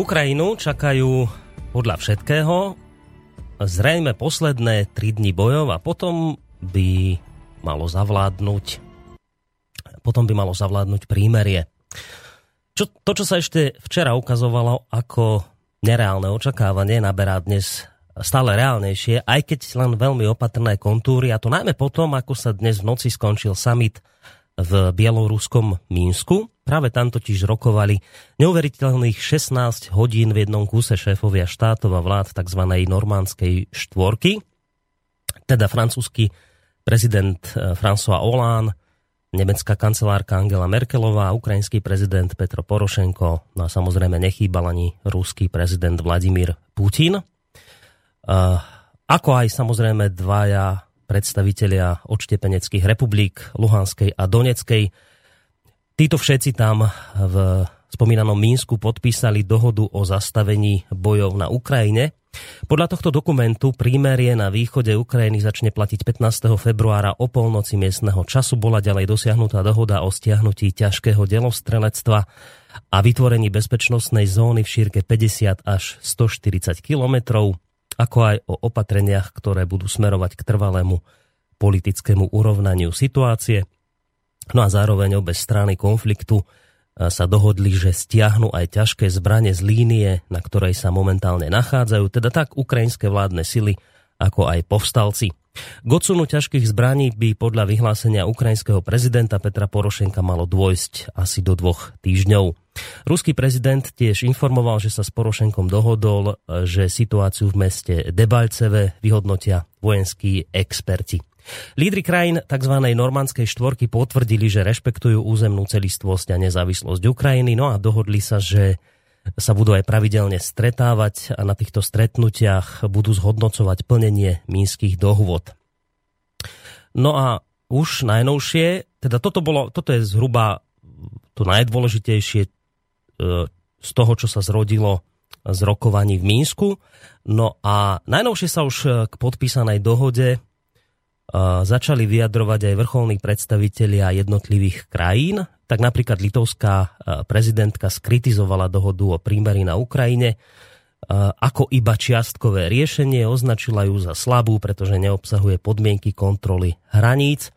Ukrajinu čakajú podľa všetkého zrejme posledné 3 dni bojov a potom by malo zavládnuť potom by malo zavládnuť prímerie. Čo, to, čo sa ešte včera ukazovalo ako nereálne očakávanie, naberá dnes stále reálnejšie, aj keď len veľmi opatrné kontúry, a to najmä potom, ako sa dnes v noci skončil summit v bieloruskom Mínsku. Práve tam totiž rokovali neuveriteľných 16 hodín v jednom kúse šéfovia štátov a vlád tzv. normandskej štvorky, teda francúzsky prezident eh, François Hollande, nemecká kancelárka Angela Merkelová, ukrajinský prezident Petro Porošenko, no a samozrejme nechýbal ani ruský prezident Vladimír Putin. Uh, ako aj samozrejme dvaja predstavitelia odštepeneckých republik Luhanskej a Doneckej. Títo všetci tam v spomínanom Mínsku podpísali dohodu o zastavení bojov na Ukrajine. Podľa tohto dokumentu prímerie na východe Ukrajiny začne platiť 15. februára o polnoci miestneho času. Bola ďalej dosiahnutá dohoda o stiahnutí ťažkého delostrelectva a vytvorení bezpečnostnej zóny v šírke 50 až 140 kilometrov ako aj o opatreniach, ktoré budú smerovať k trvalému politickému urovnaniu situácie. No a zároveň obe strany konfliktu e, sa dohodli, že stiahnu aj ťažké zbranie z línie, na ktorej sa momentálne nachádzajú, teda tak ukrajinské vládne sily, ako aj povstalci. K odsunu ťažkých zbraní by podľa vyhlásenia ukrajinského prezidenta Petra Porošenka malo dôjsť asi do dvoch týždňov. Ruský prezident tiež informoval, že sa s Porošenkom dohodol, že situáciu v meste Debalceve vyhodnotia vojenskí experti. Lídry krajín tzv. normandskej štvorky potvrdili, že rešpektujú územnú celistvosť a nezávislosť Ukrajiny, no a dohodli sa, že sa budú aj pravidelne stretávať a na týchto stretnutiach budú zhodnocovať plnenie mínskych dohôd. No a už najnovšie, teda toto, bolo, toto je zhruba to najdôležitejšie, z toho, čo sa zrodilo z rokovaní v Mínsku. No a najnovšie sa už k podpísanej dohode začali vyjadrovať aj vrcholní predstavitelia jednotlivých krajín. Tak napríklad litovská prezidentka skritizovala dohodu o prímeri na Ukrajine ako iba čiastkové riešenie, označila ju za slabú, pretože neobsahuje podmienky kontroly hraníc.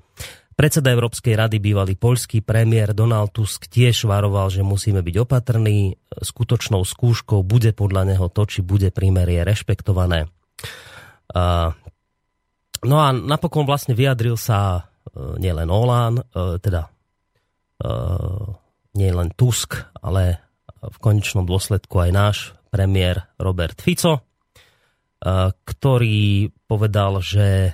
Predseda Európskej rady, bývalý poľský premiér Donald Tusk tiež varoval, že musíme byť opatrní. Skutočnou skúškou bude podľa neho to, či bude prímerie rešpektované. No a napokon vlastne vyjadril sa e, nielen Olán, e, teda e, nie len Tusk, ale v konečnom dôsledku aj náš premiér Robert Fico, ktorý povedal, že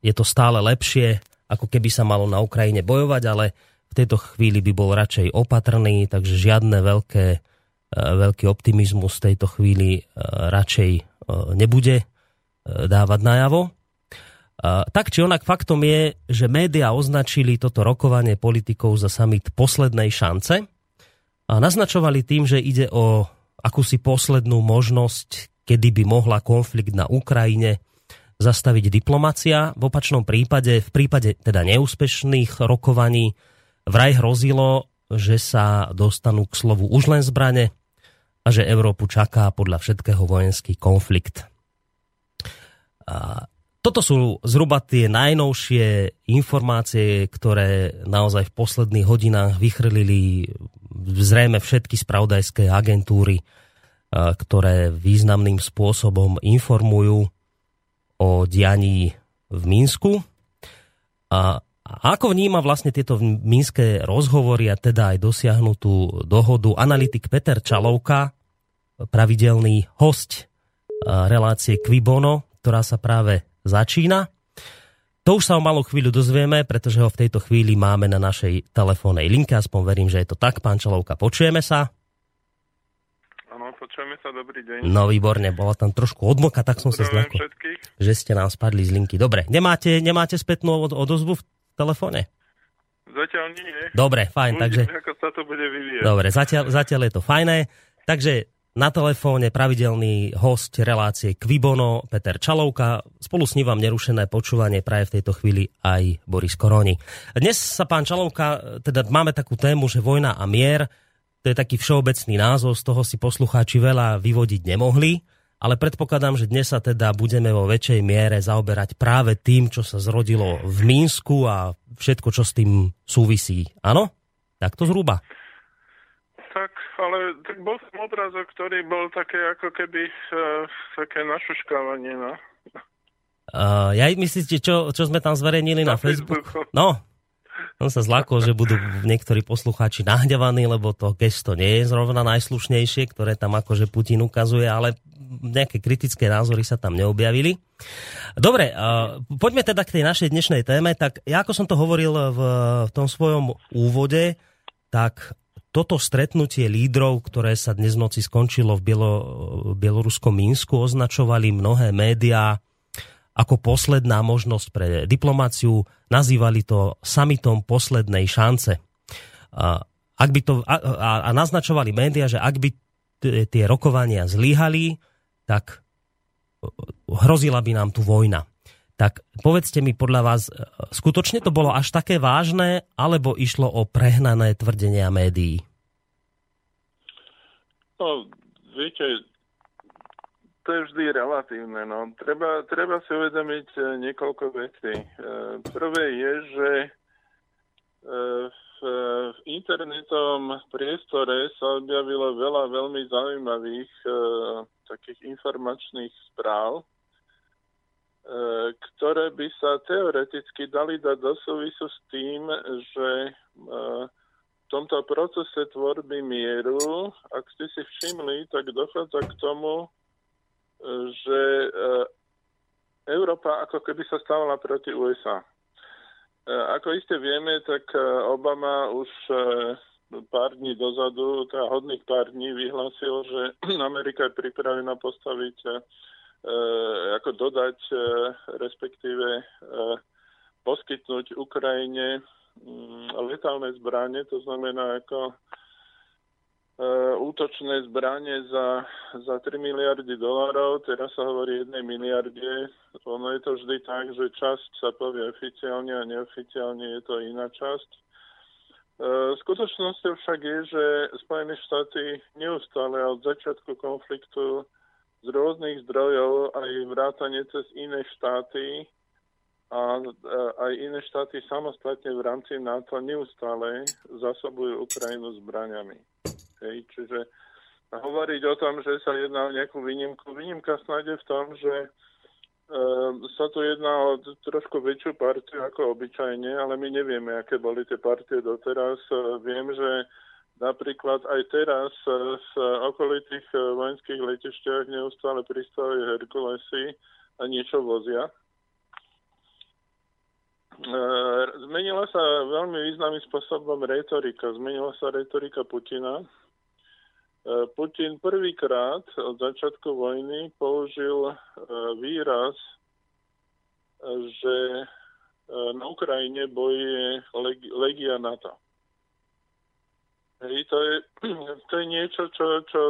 je to stále lepšie ako keby sa malo na Ukrajine bojovať, ale v tejto chvíli by bol radšej opatrný, takže žiadne veľké, veľký optimizmus v tejto chvíli radšej nebude dávať najavo. Tak či onak faktom je, že médiá označili toto rokovanie politikov za summit poslednej šance a naznačovali tým, že ide o akúsi poslednú možnosť, kedy by mohla konflikt na Ukrajine zastaviť diplomacia. V opačnom prípade, v prípade teda neúspešných rokovaní, vraj hrozilo, že sa dostanú k slovu už len zbrane a že Európu čaká podľa všetkého vojenský konflikt. A toto sú zhruba tie najnovšie informácie, ktoré naozaj v posledných hodinách vychrlili zrejme všetky spravodajské agentúry, ktoré významným spôsobom informujú o dianí v Minsku. A ako vníma vlastne tieto minské rozhovory a teda aj dosiahnutú dohodu analytik Peter Čalovka, pravidelný host relácie Quibono, ktorá sa práve začína. To už sa o malú chvíľu dozvieme, pretože ho v tejto chvíli máme na našej telefónnej linke, aspoň verím, že je to tak. Pán Čalovka, počujeme sa? počujeme sa, dobrý deň. No výborne, bola tam trošku odmoka, tak som sa zlakol, že ste nám spadli z linky. Dobre, nemáte, nemáte spätnú od, odozvu v telefóne? Zatiaľ nie. Dobre, fajn, Uvidím, takže... ako sa to bude vyvíjať. Dobre, zatiaľ, zatiaľ je to fajné. Takže na telefóne pravidelný host relácie Kvibono, Peter Čalovka. Spolu s ním vám nerušené počúvanie praje v tejto chvíli aj Boris Koroni. Dnes sa pán Čalovka, teda máme takú tému, že vojna a mier To je taký všeobecný názov, z toho si poslucháči veľa vyvodiť nemohli, ale predpokladám, že dnes sa teda budeme vo väčšej miere zaoberať práve tým, čo sa zrodilo v Mínsku a všetko, čo s tým súvisí. Áno? Tak to zhruba. Ale tak bol som obrázok, ktorý bol také ako keby uh, také našuškávanie, no. Uh, ja myslíte, čo, čo sme tam zverejnili na, na Facebooku? Facebooku? No, som sa zlakol, že budú niektorí poslucháči nahňavaní, lebo to gesto nie je zrovna najslušnejšie, ktoré tam akože Putin ukazuje, ale nejaké kritické názory sa tam neobjavili. Dobre, poďme teda k tej našej dnešnej téme. Tak ja ako som to hovoril v, v tom svojom úvode, tak toto stretnutie lídrov, ktoré sa dnes v noci skončilo v Bielo, bieloruskom Mínsku, označovali mnohé médiá ako posledná možnosť pre diplomáciu. Nazývali to samitom poslednej šance. A, ak by to, a, a naznačovali médiá, že ak by tie rokovania zlyhali, tak hrozila by nám tu vojna. Tak povedzte mi podľa vás, skutočne to bolo až také vážne, alebo išlo o prehnané tvrdenia médií? No, viete, to je vždy relatívne. No. Treba, treba si uvedomiť e, niekoľko vecí. E, prvé je, že e, v, v internetom priestore sa objavilo veľa veľmi zaujímavých takých informačných správ, ktoré by sa teoreticky dali dať do súvisu s tým, že v tomto procese tvorby mieru, ak ste si všimli, tak dochádza k tomu, že e, Európa ako keby sa stávala proti USA. E, ako iste vieme, tak e, Obama už pár dní dozadu, teda hodných pár dní vyhlásil, že Amerika je pripravená postaviť, ako dodať, respektíve poskytnúť Ukrajine letálne zbranie, to znamená ako E, útočné zbranie za, za 3 miliardy dolárov, teraz sa hovorí 1 miliarde. Ono je to vždy tak, že časť sa povie oficiálne a neoficiálne je to iná časť. E, skutočnosťou však je, že Spojené štáty neustále od začiatku konfliktu z rôznych zdrojov aj vrátane cez iné štáty a e, aj iné štáty samostatne v rámci NATO neustále zasobujú Ukrajinu zbraniami. Hej, čiže hovoriť o tom, že sa jedná o nejakú výnimku. Výnimka snáde v tom, že e, sa tu jedná o trošku väčšiu partiu ako obyčajne, ale my nevieme, aké boli tie partie doteraz. E, viem, že napríklad aj teraz e, v okolitých vojenských letišťach neustále pristávajú Herkulesy a niečo vozia. E, zmenila sa veľmi významným spôsobom retorika. Zmenila sa retorika Putina E, Putin prvýkrát od začiatku vojny použil e, výraz, že na Ukrajine bojuje Legia NATO. Hej, to, je, to je niečo, čo, čo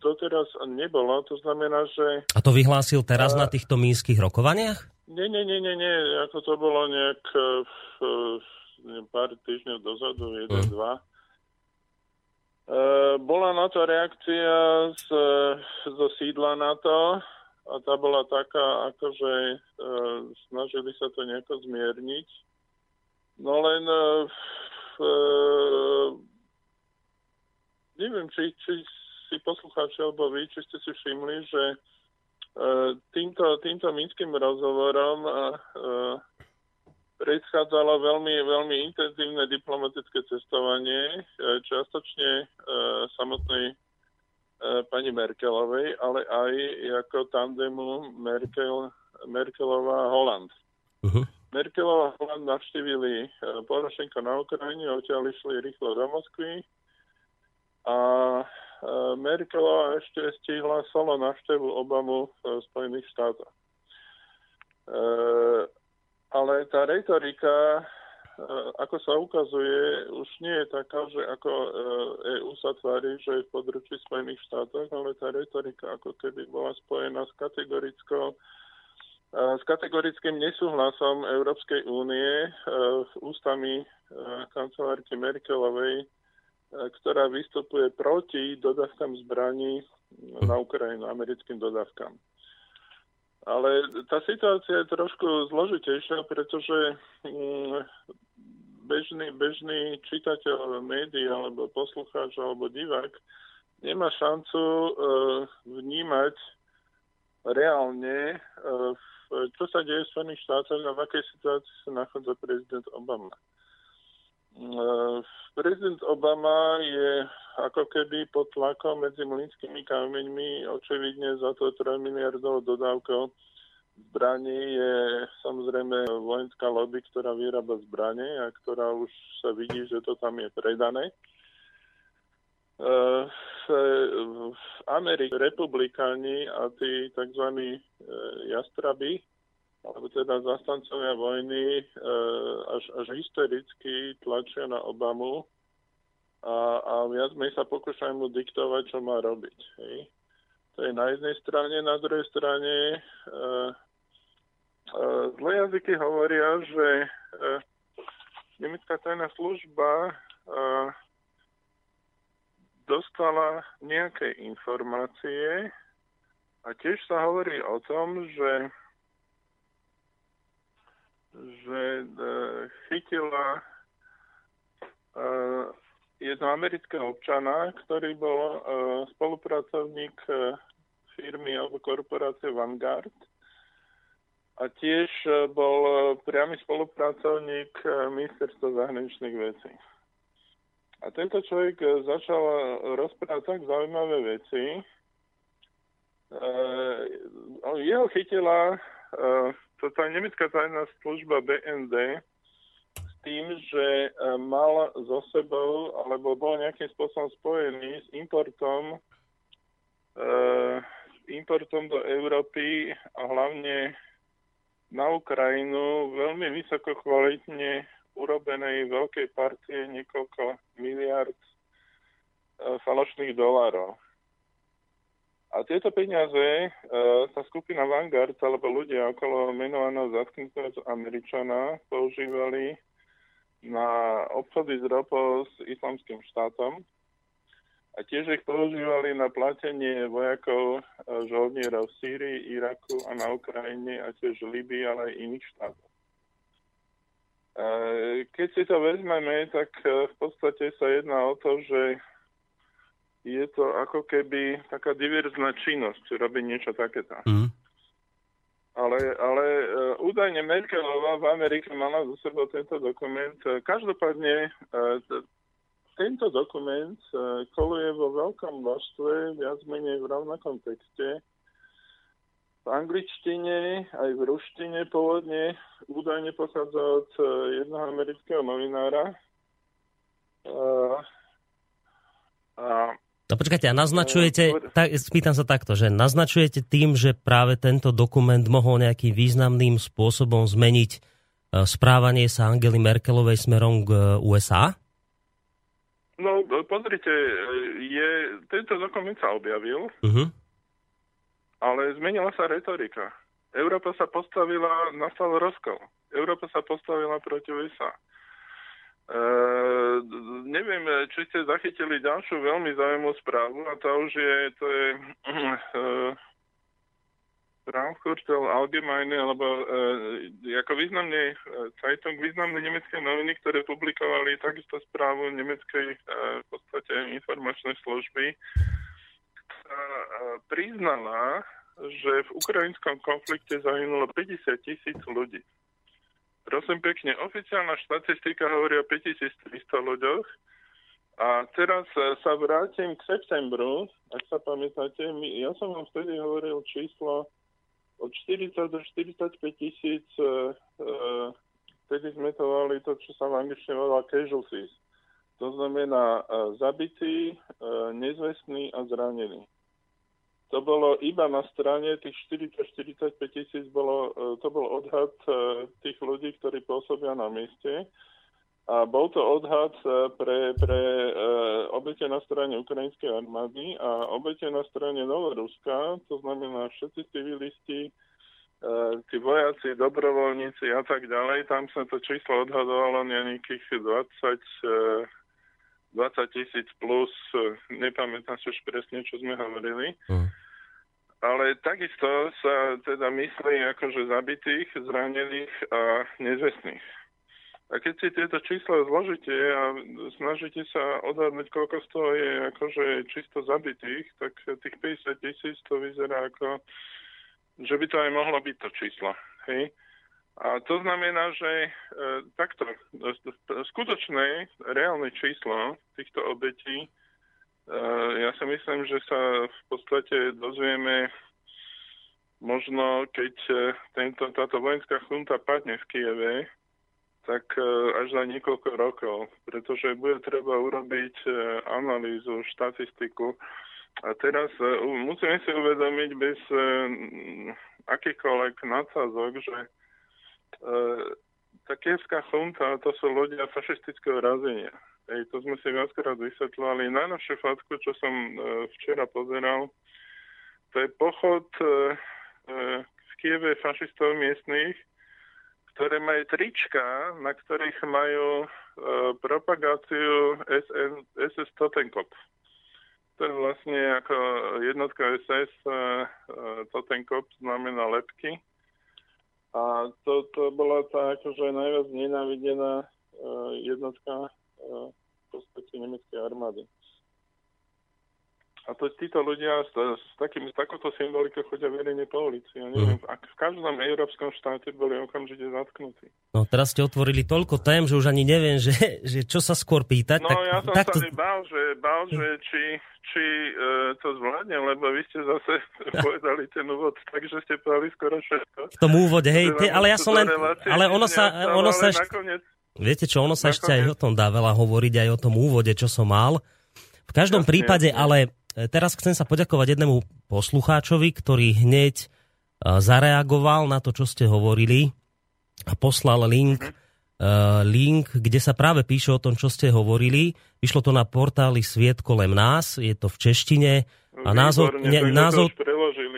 doteraz nebolo. To znamená, že... A to vyhlásil teraz a... na týchto mínskych rokovaniach? Nie, nie, nie, nie, nie. Ako to bolo nejak v, v, pár týždňov dozadu, jeden, mm. dva. E, bola na to reakcia z, zo sídla na to a tá bola taká, akože e, snažili sa to nejako zmierniť. No len e, e, neviem, či, či si poslucháči alebo vy, či ste si všimli, že e, týmto, týmto minským rozhovorom e, predchádzalo veľmi, veľmi intenzívne diplomatické cestovanie, e, čiastočne e, samotnej e, pani Merkelovej, ale aj ako tandemu Merkel, Merkelová Holand. Uh-huh. Merkelová Holand navštívili e, Porošenko na Ukrajine, odtiaľ išli rýchlo do Moskvy a e, Merkelová ešte stihla solo navštevu Obamu v Spojených štátoch. E, ale tá retorika, e, ako sa ukazuje, už nie je taká, že ako EU e sa tvári, že je v područí Spojených štátov, ale tá retorika ako keby bola spojená s kategorickou e, s kategorickým nesúhlasom Európskej únie v ústami kancelárky Merkelovej ktorá vystupuje proti dodávkam zbraní na Ukrajinu, americkým dodávkam. Ale tá situácia je trošku zložitejšia, pretože mm, bežný, bežný čitateľ médií alebo poslucháč alebo divák nemá šancu uh, vnímať reálne, uh, čo sa deje v Spojených štátoch a v akej situácii sa nachádza prezident Obama. Uh, prezident Obama je ako keby pod tlakom medzi mlinskými kameňmi, očividne za to 3 miliardovou dodávkou zbraní je samozrejme vojenská lobby, ktorá vyrába zbranie a ktorá už sa vidí, že to tam je predané. E, v, v Amerike republikáni a tí tzv. Jastraby, alebo teda zastancovia vojny, e, až, až hystericky tlačia na Obamu, a, a viac menej sa pokúšajú mu diktovať, čo má robiť. Hej. To je na jednej strane, na druhej strane e, e, zlé jazyky hovoria, že e, nemecká tajná služba e, dostala nejaké informácie a tiež sa hovorí o tom, že že e, chytila e, jedného amerického občana, ktorý bol uh, spolupracovník firmy alebo korporácie Vanguard a tiež bol priamy spolupracovník ministerstva zahraničných vecí. A tento človek začal rozprávať tak zaujímavé veci. Jeho chytila uh, toto nemecká tajná služba BND, tým, že e, mal so sebou, alebo bol nejakým spôsobom spojený s importom, uh, importom do Európy a hlavne na Ukrajinu veľmi vysoko kvalitne urobenej veľkej partie niekoľko miliard uh, falošných dolárov. A tieto peniaze uh, tá skupina Vanguard alebo ľudia okolo menovaného zatknutého Američana používali na obchody s ropou s islamským štátom a tiež ich používali na platenie vojakov žoldnierov v Sýrii, Iraku a na Ukrajine a tiež Libii, ale aj iných štátov. Keď si to vezmeme, tak e, v podstate sa jedná o to, že je to ako keby taká diverzná činnosť, robiť niečo takéto. Mm. Ale, ale uh, údajne Merkelová v Amerike mala zo sebou tento dokument. Každopádne uh, tento dokument koluje vo veľkom množstve, viac menej v rovnakom texte. V angličtine aj v ruštine pôvodne údajne pochádza od jedného amerického novinára. Uh, a No počkajte, a naznačujete, no, tak, spýtam sa takto, že naznačujete tým, že práve tento dokument mohol nejakým významným spôsobom zmeniť e, správanie sa Angely Merkelovej smerom k e, USA? No, pozrite, je, tento dokument sa objavil, uh-huh. ale zmenila sa retorika. Európa sa postavila, nastal rozkol. Európa sa postavila proti USA. Uh, neviem, či ste zachytili ďalšiu veľmi zaujímavú správu a to už je, to je uh, Allgemeine, alebo uh, ako významný uh, významné nemecké noviny, ktoré publikovali takisto správu nemeckej uh, v podstate informačnej služby, ktorá uh, priznala, že v ukrajinskom konflikte zahynulo 50 tisíc ľudí. Prosím pekne, oficiálna štatistika hovorí o 5300 ľuďoch. A teraz e, sa vrátim k septembru, ak sa pamätáte, my, ja som vám vtedy hovoril číslo od 40 do 45 tisíc, e, e, vtedy sme to volali to, čo sa v angličtine volá casualties. To znamená zabitý, nezvestný a zranený to bolo iba na strane tých 40-45 tisíc, bolo, e, to bol odhad e, tých ľudí, ktorí pôsobia na mieste. A bol to odhad e, pre, pre obete na strane ukrajinskej armády a obete na strane Novoruska, to znamená všetci civilisti, tí vojaci, dobrovoľníci a tak ďalej, tam sa to číslo odhadovalo nejakých 20 20 tisíc plus, nepamätám si už presne, čo sme hovorili. Mm. Ale takisto sa teda myslí akože zabitých, zranených a nezvestných. A keď si tieto čísla zložíte a snažíte sa odhadnúť, koľko z toho je akože čisto zabitých, tak tých 50 tisíc to vyzerá ako, že by to aj mohlo byť to číslo. Hej? A to znamená, že e, takto, skutočné, reálne číslo týchto obetí, e, ja si myslím, že sa v podstate dozvieme možno, keď e, tento, táto vojenská chunta padne v Kieve, tak e, až za niekoľko rokov, pretože bude treba urobiť e, analýzu, štatistiku. A teraz e, musíme si uvedomiť bez e, akýchkoľvek nadsázok, že E, tá kievská chunta, to sú ľudia fašistického razenia. Ej, to sme si viackrát vysvetľovali. Najnovšie fotku, čo som e, včera pozeral, to je pochod e, e, v Kieve fašistov miestných, ktoré majú trička, na ktorých majú e, propagáciu SN, SS Totenkopf. To je vlastne ako jednotka SS e, e, Totenkopf znamená lepky a to, to bola tá akože najviac nenávidená uh, jednotka uh, v podstate nemeckej armády. A to títo ľudia s, s, takým, s takouto symbolikou chodia verejne po ulici. Ja neviem, mm. ak v každom európskom štáte boli okamžite zatknutí. No teraz ste otvorili toľko tém, že už ani neviem, že, že čo sa skôr pýtať. No tak, ja som tak sa to... bál, že, bál, že či, či uh, to zvládne, lebo vy ste zase povedali ten úvod, takže ste povedali skoro všetko. V tom úvode, hej, te, ale ja som len... Ale ono sa, ono sa ešte... Nakoniec, Viete čo, ono sa nakoniec... ešte aj o tom dá veľa hovoriť, aj o tom úvode, čo som mal. V každom jasne, prípade, ale E, teraz chcem sa poďakovať jednému poslucháčovi, ktorý hneď e, zareagoval na to, čo ste hovorili a poslal link, uh, link, kde sa práve píše o tom, čo ste hovorili. Vyšlo to na portáli Sviet kolem nás, je to v češtine a názov, ne, názov,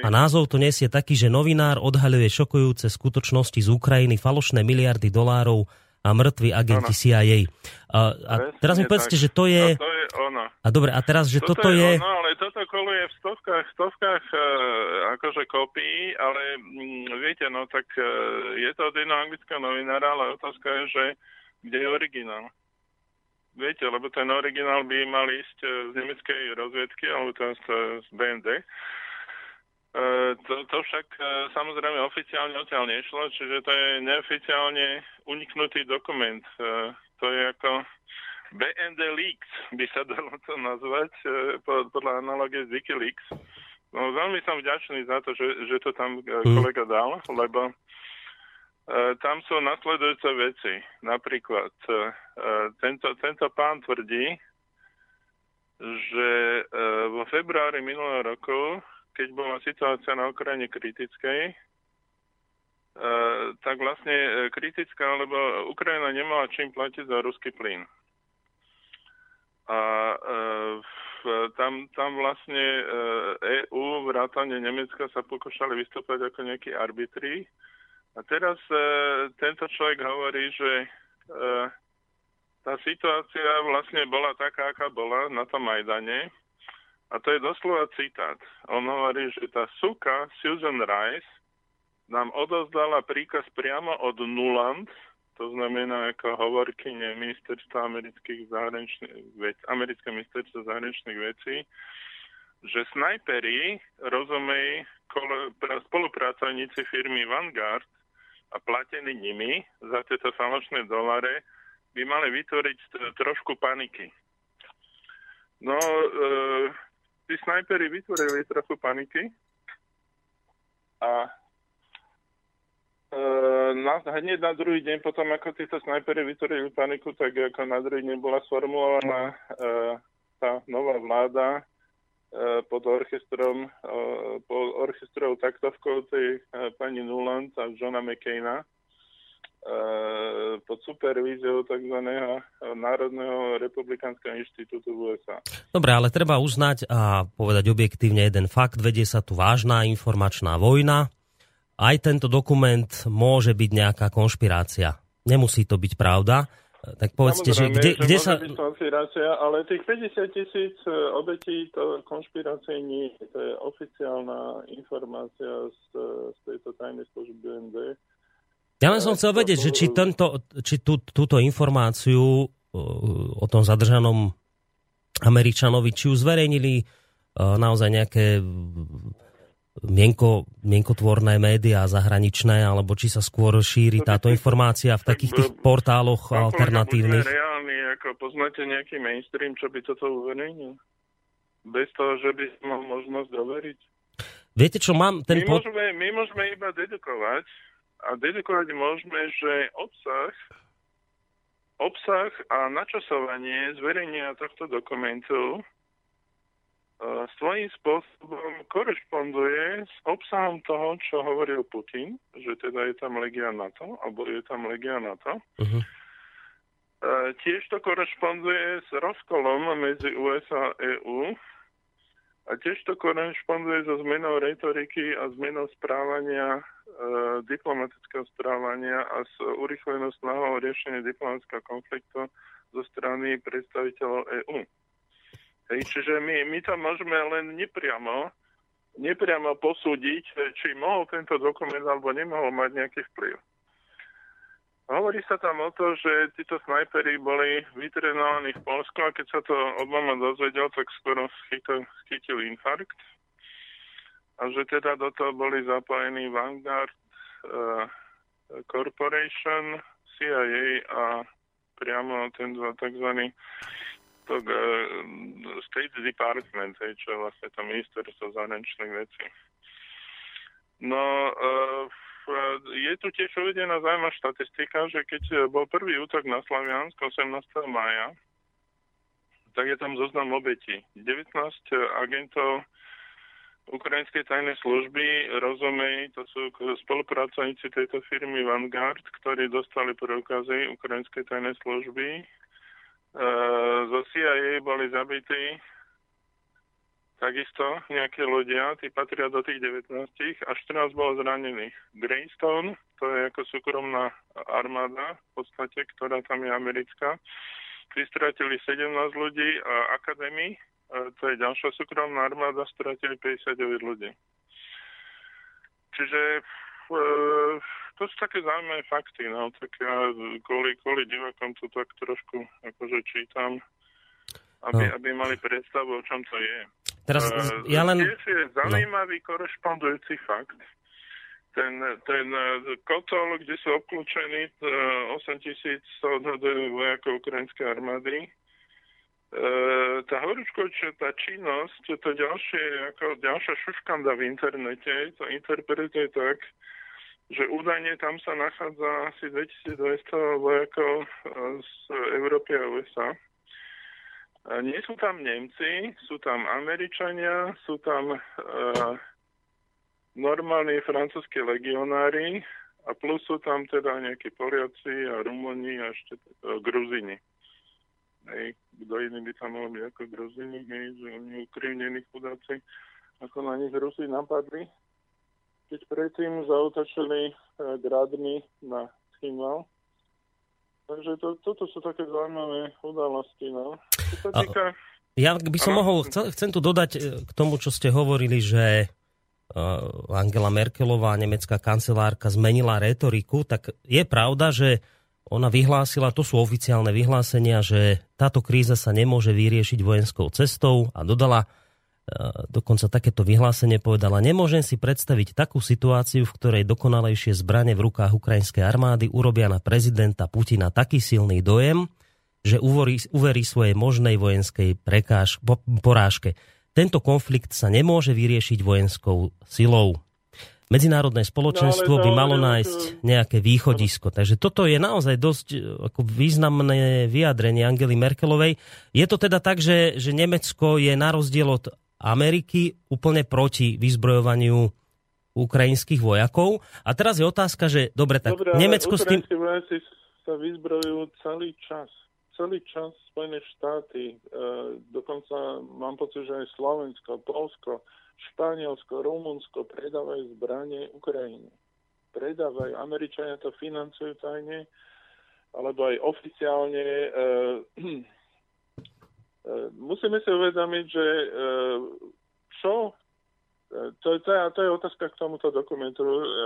a názov to nesie taký, že novinár odhaľuje šokujúce skutočnosti z Ukrajiny, falošné miliardy dolárov a mŕtvi agenti ano. CIA. A, a teraz mi povedzte, že to je... A to je ono. A dobre, a teraz, že toto, toto je... Ono, ale toto koluje v stovkách, stovkách uh, akože kopií, ale mm, viete, no tak uh, je to od jedného anglického novinára, ale otázka je, že kde je originál. Viete, lebo ten originál by mal ísť uh, z nemeckej rozviedky, alebo to z, z BND. To, to však samozrejme oficiálne odtiaľ nešlo, čiže to je neoficiálne uniknutý dokument. Uh, to je ako BND Leaks by sa dalo to nazvať uh, podľa analogie z Wikileaks. No, veľmi som vďačný za to, že, že to tam uh, kolega dal, lebo uh, tam sú nasledujúce veci. Napríklad tento, tento pán tvrdí, že vo februári minulého roku keď bola situácia na Ukrajine kritickej, tak vlastne kritická, lebo Ukrajina nemala čím platiť za ruský plyn. A uh, tam, tam vlastne EU, vrátane Nemecka sa pokúšali vystúpať ako nejaký arbitri. A teraz tento človek hovorí, že tá situácia vlastne bola taká, aká bola na tom Majdane a to je doslova citát. On hovorí, že tá suka Susan Rice nám odozdala príkaz priamo od Nuland, to znamená ako hovorkyne ministerstva amerických zahraničných vecí, americké ministerstvo zahraničných vecí, že snajperi, rozumej, spolupracovníci firmy Vanguard a platení nimi za tieto falošné dolare by mali vytvoriť trošku paniky. No, e, tí snajperi vytvorili trochu paniky a na, hneď na druhý deň potom, ako títo snajperi vytvorili paniku, tak ako na druhý deň bola sformulovaná e, tá nová vláda e, pod orchestrom, e, pod orchestrovou taktovkou tej e, pani Nuland a Johna McCaina Eh, pod supervíziou tzv. Národného republikánskeho inštitútu USA. Dobre, ale treba uznať a povedať objektívne jeden fakt. Vedie sa tu vážna informačná vojna. Aj tento dokument môže byť nejaká konšpirácia. Nemusí to byť pravda. Tak povedzte, že kde, že kde sa... konšpirácia, ale tých 50 tisíc e, obetí to konšpirácie nie. To je oficiálna informácia z, z tejto tajnej služby BND. Ja len som chcel vedieť, že či, tento, či tú, túto informáciu o tom zadržanom Američanovi, či už zverejnili naozaj nejaké mienko, mienkotvorné médiá zahraničné, alebo či sa skôr šíri táto informácia v takých tých portáloch alternatívnych? reálny, ako poznáte nejaký mainstream, čo by toto uverejnil? Bez toho, že by som mal možnosť doveriť? Viete, čo mám ten... My, pod... môžeme, my môžeme iba dedukovať a dedukovať môžeme, že obsah obsah a načasovanie zverejnenia tohto dokumentu svojím spôsobom korešponduje s obsahom toho, čo hovoril Putin, že teda je tam legia NATO, alebo je tam legia NATO. Uh-huh. Tiež to korešponduje s rozkolom medzi USA a EU a tiež to korešponduje so zmenou retoriky a zmenou správania, e, diplomatického správania a s urychlenou snahou riešenia diplomatického konfliktu zo strany predstaviteľov EÚ. Hej, čiže my, my tam môžeme len nepriamo, nepriamo posúdiť, či mohol tento dokument alebo nemohol mať nejaký vplyv. Hovorí sa tam o to, že títo snajperi boli vytrenovaní v Polsku a keď sa to Obama dozvedel, tak skoro chytil, chytil infarkt. A že teda do toho boli zapojení Vanguard uh, Corporation, CIA a priamo ten tzv to uh, State Department, hej, čo je vlastne to ministerstvo zahraničných vecí. No, uh, je tu tiež uvedená zaujímavá štatistika, že keď bol prvý útok na Slaviansk 18. maja, tak je tam zoznam obetí. 19 agentov ukrajinskej tajnej služby, rozumej, to sú spolupracovníci tejto firmy Vanguard, ktorí dostali preukazy ukrajinskej tajnej služby zo CIA boli zabití takisto nejaké ľudia, tí patria do tých 19 a 14 bolo zranených. Greystone, to je ako súkromná armáda v podstate, ktorá tam je americká. Tí stratili 17 ľudí a Academy, to je ďalšia súkromná armáda, stratili 59 ľudí. Čiže to sú také zaujímavé fakty, no, tak ja kvôli, kvôli divakom to tak trošku akože čítam, aby, no. aby mali predstavu, o čom to je. Teraz uh, ja len... Tiež je zaujímavý no. korešpondujúci fakt. Ten, ten e, kotol, kde sú obklúčení 8 e, tisíc vojakov ukrajinskej armády, tá horúčkovčatá činnosť, to ďalšie, ako ďalšia šuškanda v internete, to interpretuje tak, že údajne tam sa nachádza asi 2200 vojakov eh, z Európy a USA. A nie sú tam Nemci, sú tam Američania, sú tam uh, normálni francúzskí legionári a plus sú tam teda nejakí Poliaci a Rumúni a ešte uh, Gruzini. Hej, kto iný by tam mohol byť ako Gruzini, hej, že oni ukrivnení chudáci, ako na nich Rusi napadli keď predtým zautočili e, gradmi na Chimal. Takže to, toto sú také zaujímavé udalosti. No. týka... Ja by som ano. mohol, chcem, chcem tu dodať e, k tomu, čo ste hovorili, že e, Angela Merkelová, nemecká kancelárka, zmenila retoriku, tak je pravda, že ona vyhlásila, to sú oficiálne vyhlásenia, že táto kríza sa nemôže vyriešiť vojenskou cestou a dodala, dokonca takéto vyhlásenie povedala, nemôžem si predstaviť takú situáciu, v ktorej dokonalejšie zbranie v rukách ukrajinskej armády urobia na prezidenta Putina taký silný dojem, že uverí, uverí svojej možnej vojenskej prekáž, po, porážke. Tento konflikt sa nemôže vyriešiť vojenskou silou. Medzinárodné spoločenstvo no, by malo nájsť nejaké východisko. Takže toto je naozaj dosť e, ako významné vyjadrenie Angely Merkelovej. Je to teda tak, že, že Nemecko je na rozdiel od Ameriky úplne proti vyzbrojovaniu ukrajinských vojakov. A teraz je otázka, že dobre, tak dobre, Nemecko s tým... vojaci sa vyzbrojujú celý čas. Celý čas Spojené štáty, e, dokonca mám pocit, že aj Slovensko, Polsko, Španielsko, Rumunsko predávajú zbranie Ukrajine. Predávajú. Američania to financujú tajne alebo aj oficiálne. Musíme si uvedomiť, že čo to, to, je, to je otázka k tomuto dokumentu,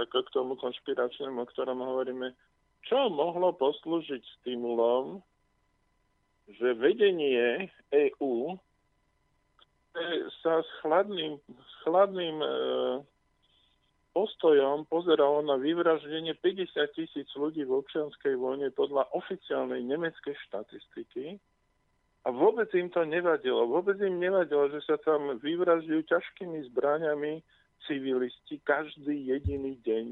ako k tomu konšpiračnému, o ktorom hovoríme. Čo mohlo poslúžiť stimulom, že vedenie EÚ sa s chladným, s chladným e, postojom pozeralo na vyvraždenie 50 tisíc ľudí v občianskej vojne podľa oficiálnej nemeckej štatistiky a vôbec im to nevadilo. Vôbec im nevadilo, že sa tam vyvražďujú ťažkými zbraňami civilisti každý jediný deň.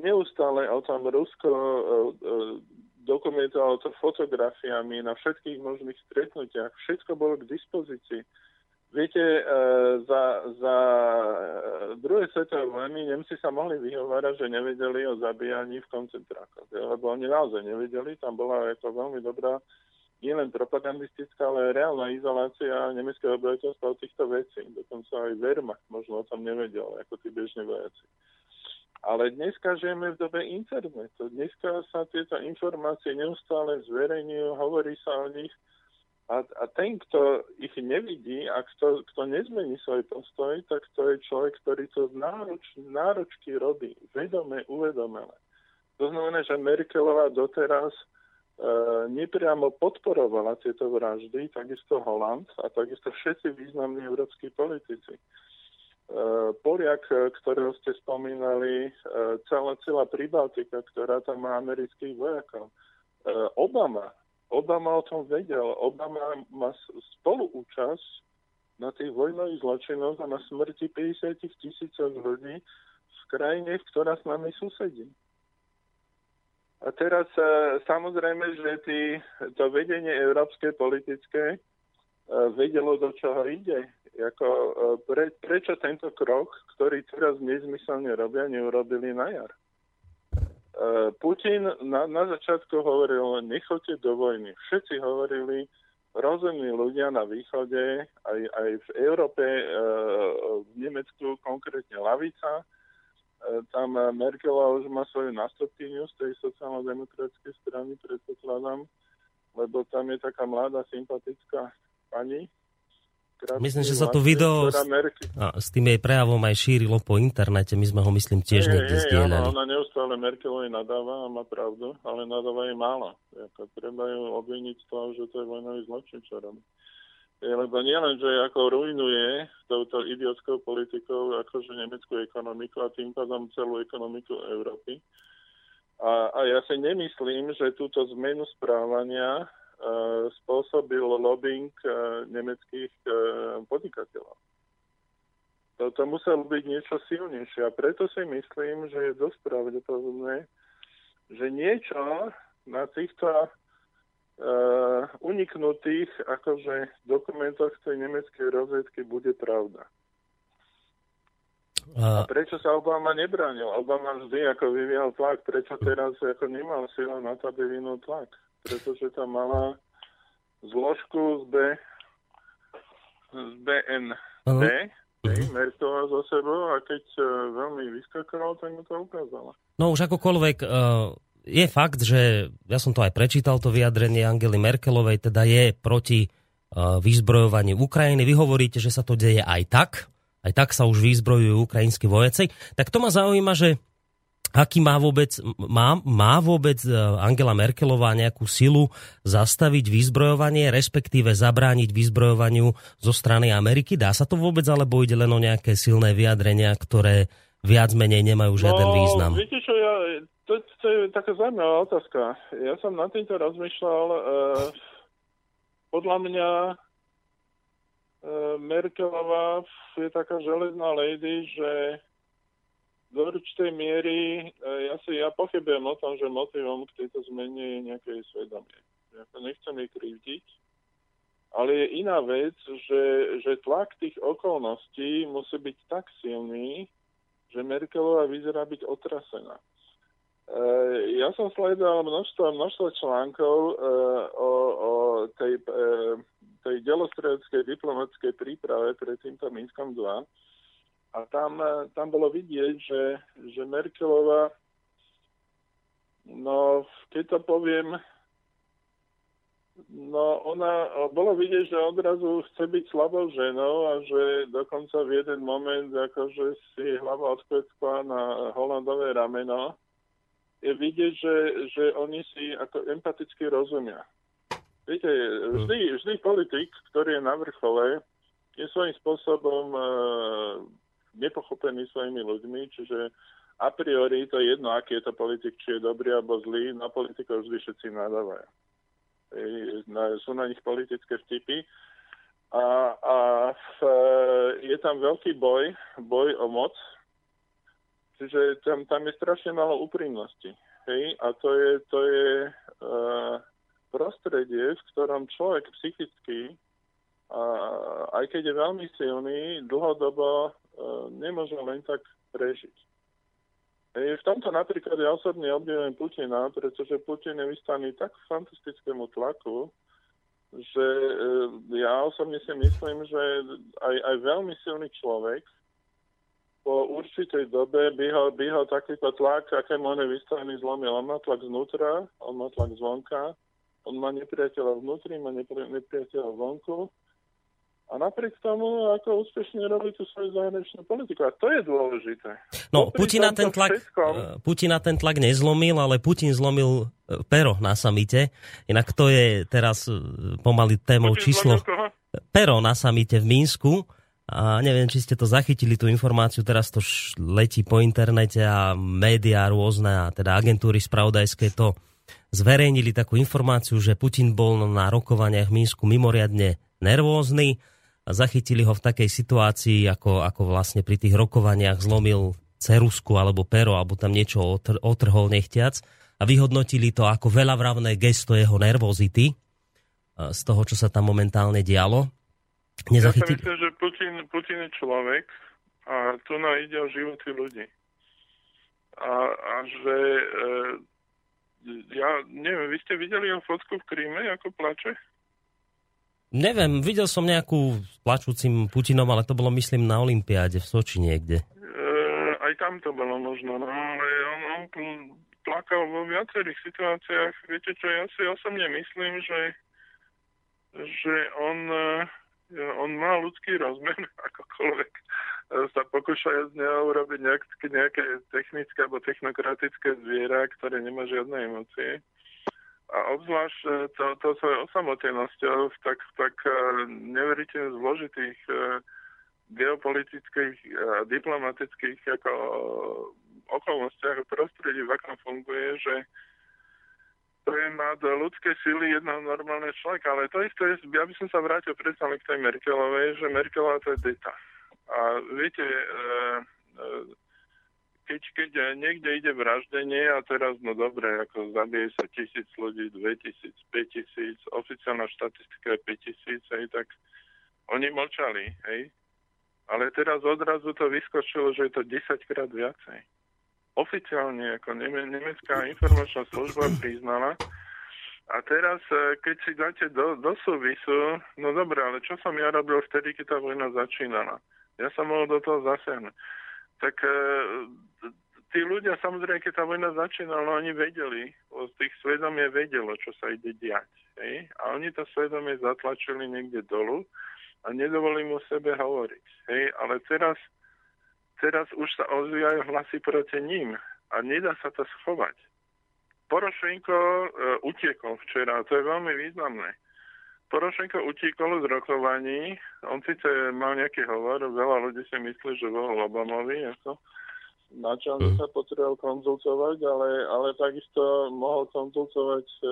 Neustále o tom Rusko e, e, dokumentovalo to fotografiami na všetkých možných stretnutiach. Všetko bolo k dispozícii. Viete, e, za, za druhé svetové vojny Nemci sa mohli vyhovárať, že nevedeli o zabíjaní v koncentrákoch. Lebo oni naozaj nevedeli, tam bola ako veľmi dobrá nielen propagandistická, ale reálna izolácia nemeckého obyvateľstva od týchto vecí. Dokonca aj Wehrmacht možno o tom nevedel, ako tí bežní vojaci. Ale dneska žijeme v dobe internetu. Dneska sa tieto informácie neustále zverejňujú, hovorí sa o nich a, a ten, kto ich nevidí a kto, kto nezmení svoj postoj, tak to je človek, ktorý to nároč, náročky robí, vedome, uvedomené. To znamená, že Merkelová doteraz nepriamo podporovala tieto vraždy, takisto Holand a takisto všetci významní európsky politici. E, Poliak, ktorého ste spomínali, e, celá, celá Pribaltika, ktorá tam má amerických vojakov. Obama, Obama o tom vedel. Obama má spoluúčasť na tých vojnových zločinoch a na smrti 50 tisícov ľudí v krajine, ktorá s nami susedí. A teraz e, samozrejme, že tý, to vedenie európske politické e, vedelo, do čoho ide. Jako, e, pre, prečo tento krok, ktorý teraz nezmyselne robia, neurobili na jar? Putin na, na začiatku hovoril, nechoďte do vojny. Všetci hovorili, rozumní ľudia na východe, aj, aj v Európe, v Nemecku konkrétne lavica, tam Merkelová už má svoju nástupkyniu z tej sociálno-demokratickej strany, predpokladám, lebo tam je taká mladá, sympatická pani. Myslím, že sa to video s, a, s tým jej prejavom aj šírilo po internete. My sme ho, myslím, tiež nie, niekde zdieľali. Áno, ona neustále Merkelovej nadáva a má pravdu, ale nadáva jej málo. Jako, treba ju obviniť z toho, že to je vojnový zločin, čo robí lebo nielen, že ako ruinuje touto idiotskou politikou akože nemeckú ekonomiku a tým pádom celú ekonomiku Európy. A, a ja si nemyslím, že túto zmenu správania uh, spôsobil lobbying uh, nemeckých uh, podnikateľov. Toto muselo byť niečo silnejšie a preto si myslím, že je dosť pravdepodobné, že niečo na týchto uh, uniknutých akože dokumentoch tej nemeckej rozvedky bude pravda. A prečo sa Obama nebránil? Obama vždy ako vyvíjal tlak. Prečo teraz ako nemal sila na to, aby vyvinul tlak? Pretože tam mala zložku z B z BND, uh-huh. Mhm. Merkelová za sebou a keď uh, veľmi vyskakala, tak mu to ukázala. No už akokoľvek uh, je fakt, že ja som to aj prečítal, to vyjadrenie Angely Merkelovej, teda je proti uh, vyzbrojovaniu Ukrajiny. Vy hovoríte, že sa to deje aj tak, aj tak sa už vyzbrojujú ukrajinskí vojaci. Tak to ma zaujíma, že aký má vôbec, má, má vôbec e, Angela Merkelová nejakú silu zastaviť vyzbrojovanie, respektíve zabrániť vyzbrojovaniu zo strany Ameriky? Dá sa to vôbec, alebo ide len o nejaké silné vyjadrenia, ktoré viac menej nemajú žiaden no, význam? Viete čo, ja, to, to je taká zaujímavá otázka. Ja som na týmto rozmýšľal. E, podľa mňa e, Merkelová je taká železná lady, že do určitej miery, e, ja si ja pochybujem o tom, že motivom k tejto zmene je nejaké svedomie. Ja to nechcem jej krivdiť, ale je iná vec, že, že tlak tých okolností musí byť tak silný, že Merkelová vyzerá byť otrasená. Eh, ja som sledoval množstvo, množstvo článkov uh, o, o tej, uh, tej delostredeckej diplomatickej príprave pred týmto Minskom 2 a tam, tam bolo vidieť, že, že Merkelová No, keď to poviem, no ona, bolo vidieť, že odrazu chce byť slabou ženou a že dokonca v jeden moment akože si hlava odkvetkla na Holandové rameno. Je vidieť, že, že oni si ako empaticky rozumia. Viete, vždy, vždy politik, ktorý je na vrchole, je svojím spôsobom e, nepochopený svojimi ľuďmi, čiže a priori to je jedno, aký je to politik, či je dobrý alebo zlý, na politikov vždy všetci nadávajú. Sú na nich politické vtipy. A, a v, je tam veľký boj, boj o moc, čiže tam, tam je strašne malo úprimnosti. Hej? A to je, to je uh, prostredie, v ktorom človek psychicky a aj keď je veľmi silný, dlhodobo e, nemôže len tak prežiť. V tomto napríklad ja osobne obdivujem Putina, pretože Putin je vystaný tak fantastickému tlaku, že e, ja osobne si myslím, že aj, aj veľmi silný človek po určitej dobe by ho, by ho takýto tlak, akému on je vystavený, zlomil. On má tlak znútra, on má tlak zvonka, on má nepriateľa vnútri, má nepriateľa vonku a napriek tomu, ako úspešne robí tú svoju zahraničnú politiku. A to je dôležité. No, Putina ten, tlak, všetkom... Eh, Putina ten tlak nezlomil, ale Putin zlomil eh, pero na samite. Inak to je teraz eh, pomaly témou Putin číslo... Pero na samite v Mínsku. A neviem, či ste to zachytili, tú informáciu, teraz to letí po internete a médiá rôzne, a teda agentúry spravodajské to zverejnili takú informáciu, že Putin bol na rokovaniach v Mínsku mimoriadne nervózny zachytili ho v takej situácii, ako, ako vlastne pri tých rokovaniach zlomil cerusku alebo pero, alebo tam niečo otr- otrhol nechtiac a vyhodnotili to ako veľavravné gesto jeho nervozity z toho, čo sa tam momentálne dialo. Nezachytili... Ja myslím, že Putin, Putin je človek a tu nám ide o životy ľudí. A, a že e, ja neviem, vy ste videli jeho fotku v Kríme, ako plače? Neviem, videl som nejakú s plačúcim Putinom, ale to bolo myslím na Olympiáde v Soči niekde. E, aj tam to bolo možno, no ale on, on plakal vo viacerých situáciách. Viete čo, ja si osobne myslím, že, že on, e, on má ľudský rozmer, akokoľvek sa pokúšajú z neho urobiť nejaké, nejaké technické alebo technokratické zviera, ktoré nemá žiadne emócie a obzvlášť e, to, to svojou osamotenosťou v tak, tak e, neveriteľne zložitých e, geopolitických a diplomatických ako okolnostiach a prostredí, v akom funguje, že to je nad ľudské síly jedného normálneho človeka. Ale to isté, ja by som sa vrátil predsa k tej Merkelovej, že Merkelová to je deta. A viete, e, e, keď, keď niekde ide vraždenie a teraz, no dobre, ako zabije sa tisíc ľudí, dve tisíc, päť tisíc, oficiálna štatistika je 5 tisíc, hej, tak oni mlčali, hej. Ale teraz odrazu to vyskočilo, že je to 10 krát viacej. Oficiálne, ako nemecká informačná služba priznala. A teraz, e, keď si dáte do, do súvisu, no dobre, ale čo som ja robil vtedy, keď tá vojna začínala? Ja som mohol do toho zasiahnuť tak e, tí ľudia, samozrejme, keď tá vojna začínala, oni vedeli, z tých svedomie vedelo, čo sa ide diať. Hej? A oni to svedomie zatlačili niekde dolu a nedovolili mu sebe hovoriť. Hej? Ale teraz, teraz už sa ozvíjajú hlasy proti ním a nedá sa to schovať. Porošenko e, utiekol včera, to je veľmi významné. Porošenko utíkol z rokovaní, on síce mal nejaký hovor, veľa ľudí si myslí, že bol Obamovi, ako načalne mm. sa potreboval konzultovať, ale, ale takisto mohol konzultovať e,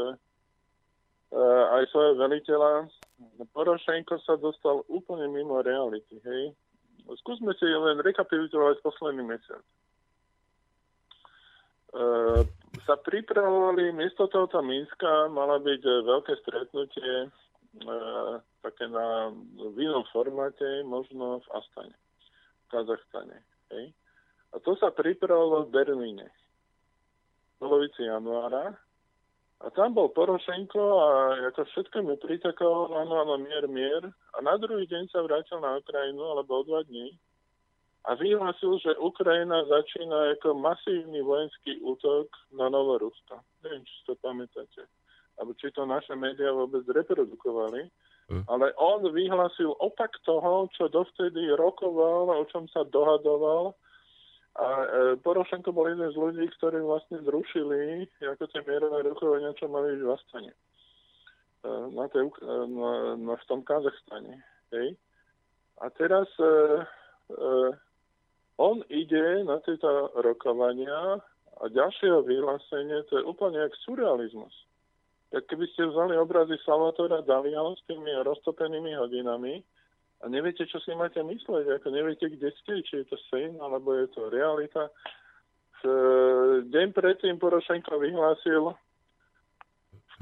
e, aj svojho veliteľa. Porošenko sa dostal úplne mimo reality, hej. Skúsme si len rekapitulovať posledný mesiac. E, sa pripravovali, miesto tohoto Minska mala byť veľké stretnutie e, také na, v inom formáte, možno v Astane, v Kazachstane. Hej. A to sa pripravovalo v Berlíne v polovici januára. A tam bol Porošenko a ako všetko mu pritakalo, áno, áno, mier, mier. A na druhý deň sa vrátil na Ukrajinu, alebo o dva dní. a vyhlásil, že Ukrajina začína ako masívny vojenský útok na Novorusko. Neviem, či si to pamätáte. Alebo či to naše médiá vôbec reprodukovali. Mm. Ale on vyhlásil opak toho, čo dovtedy rokoval, o čom sa dohadoval. A e, Porošenko bol jeden z ľudí, ktorí vlastne zrušili ako tie mierové rokovania, čo mali v Astane. E, na, tej, e, na, na, v tom Kazachstane. Hej. A teraz e, e, on ide na tieto rokovania a ďalšieho vyhlásenie, to je úplne jak surrealizmus. Tak keby ste vzali obrazy Salvatora Daliho s tými roztopenými hodinami a neviete, čo si máte mysleť, ako neviete, kde ste, či je to sen, alebo je to realita. Deň predtým Porošenko vyhlásil,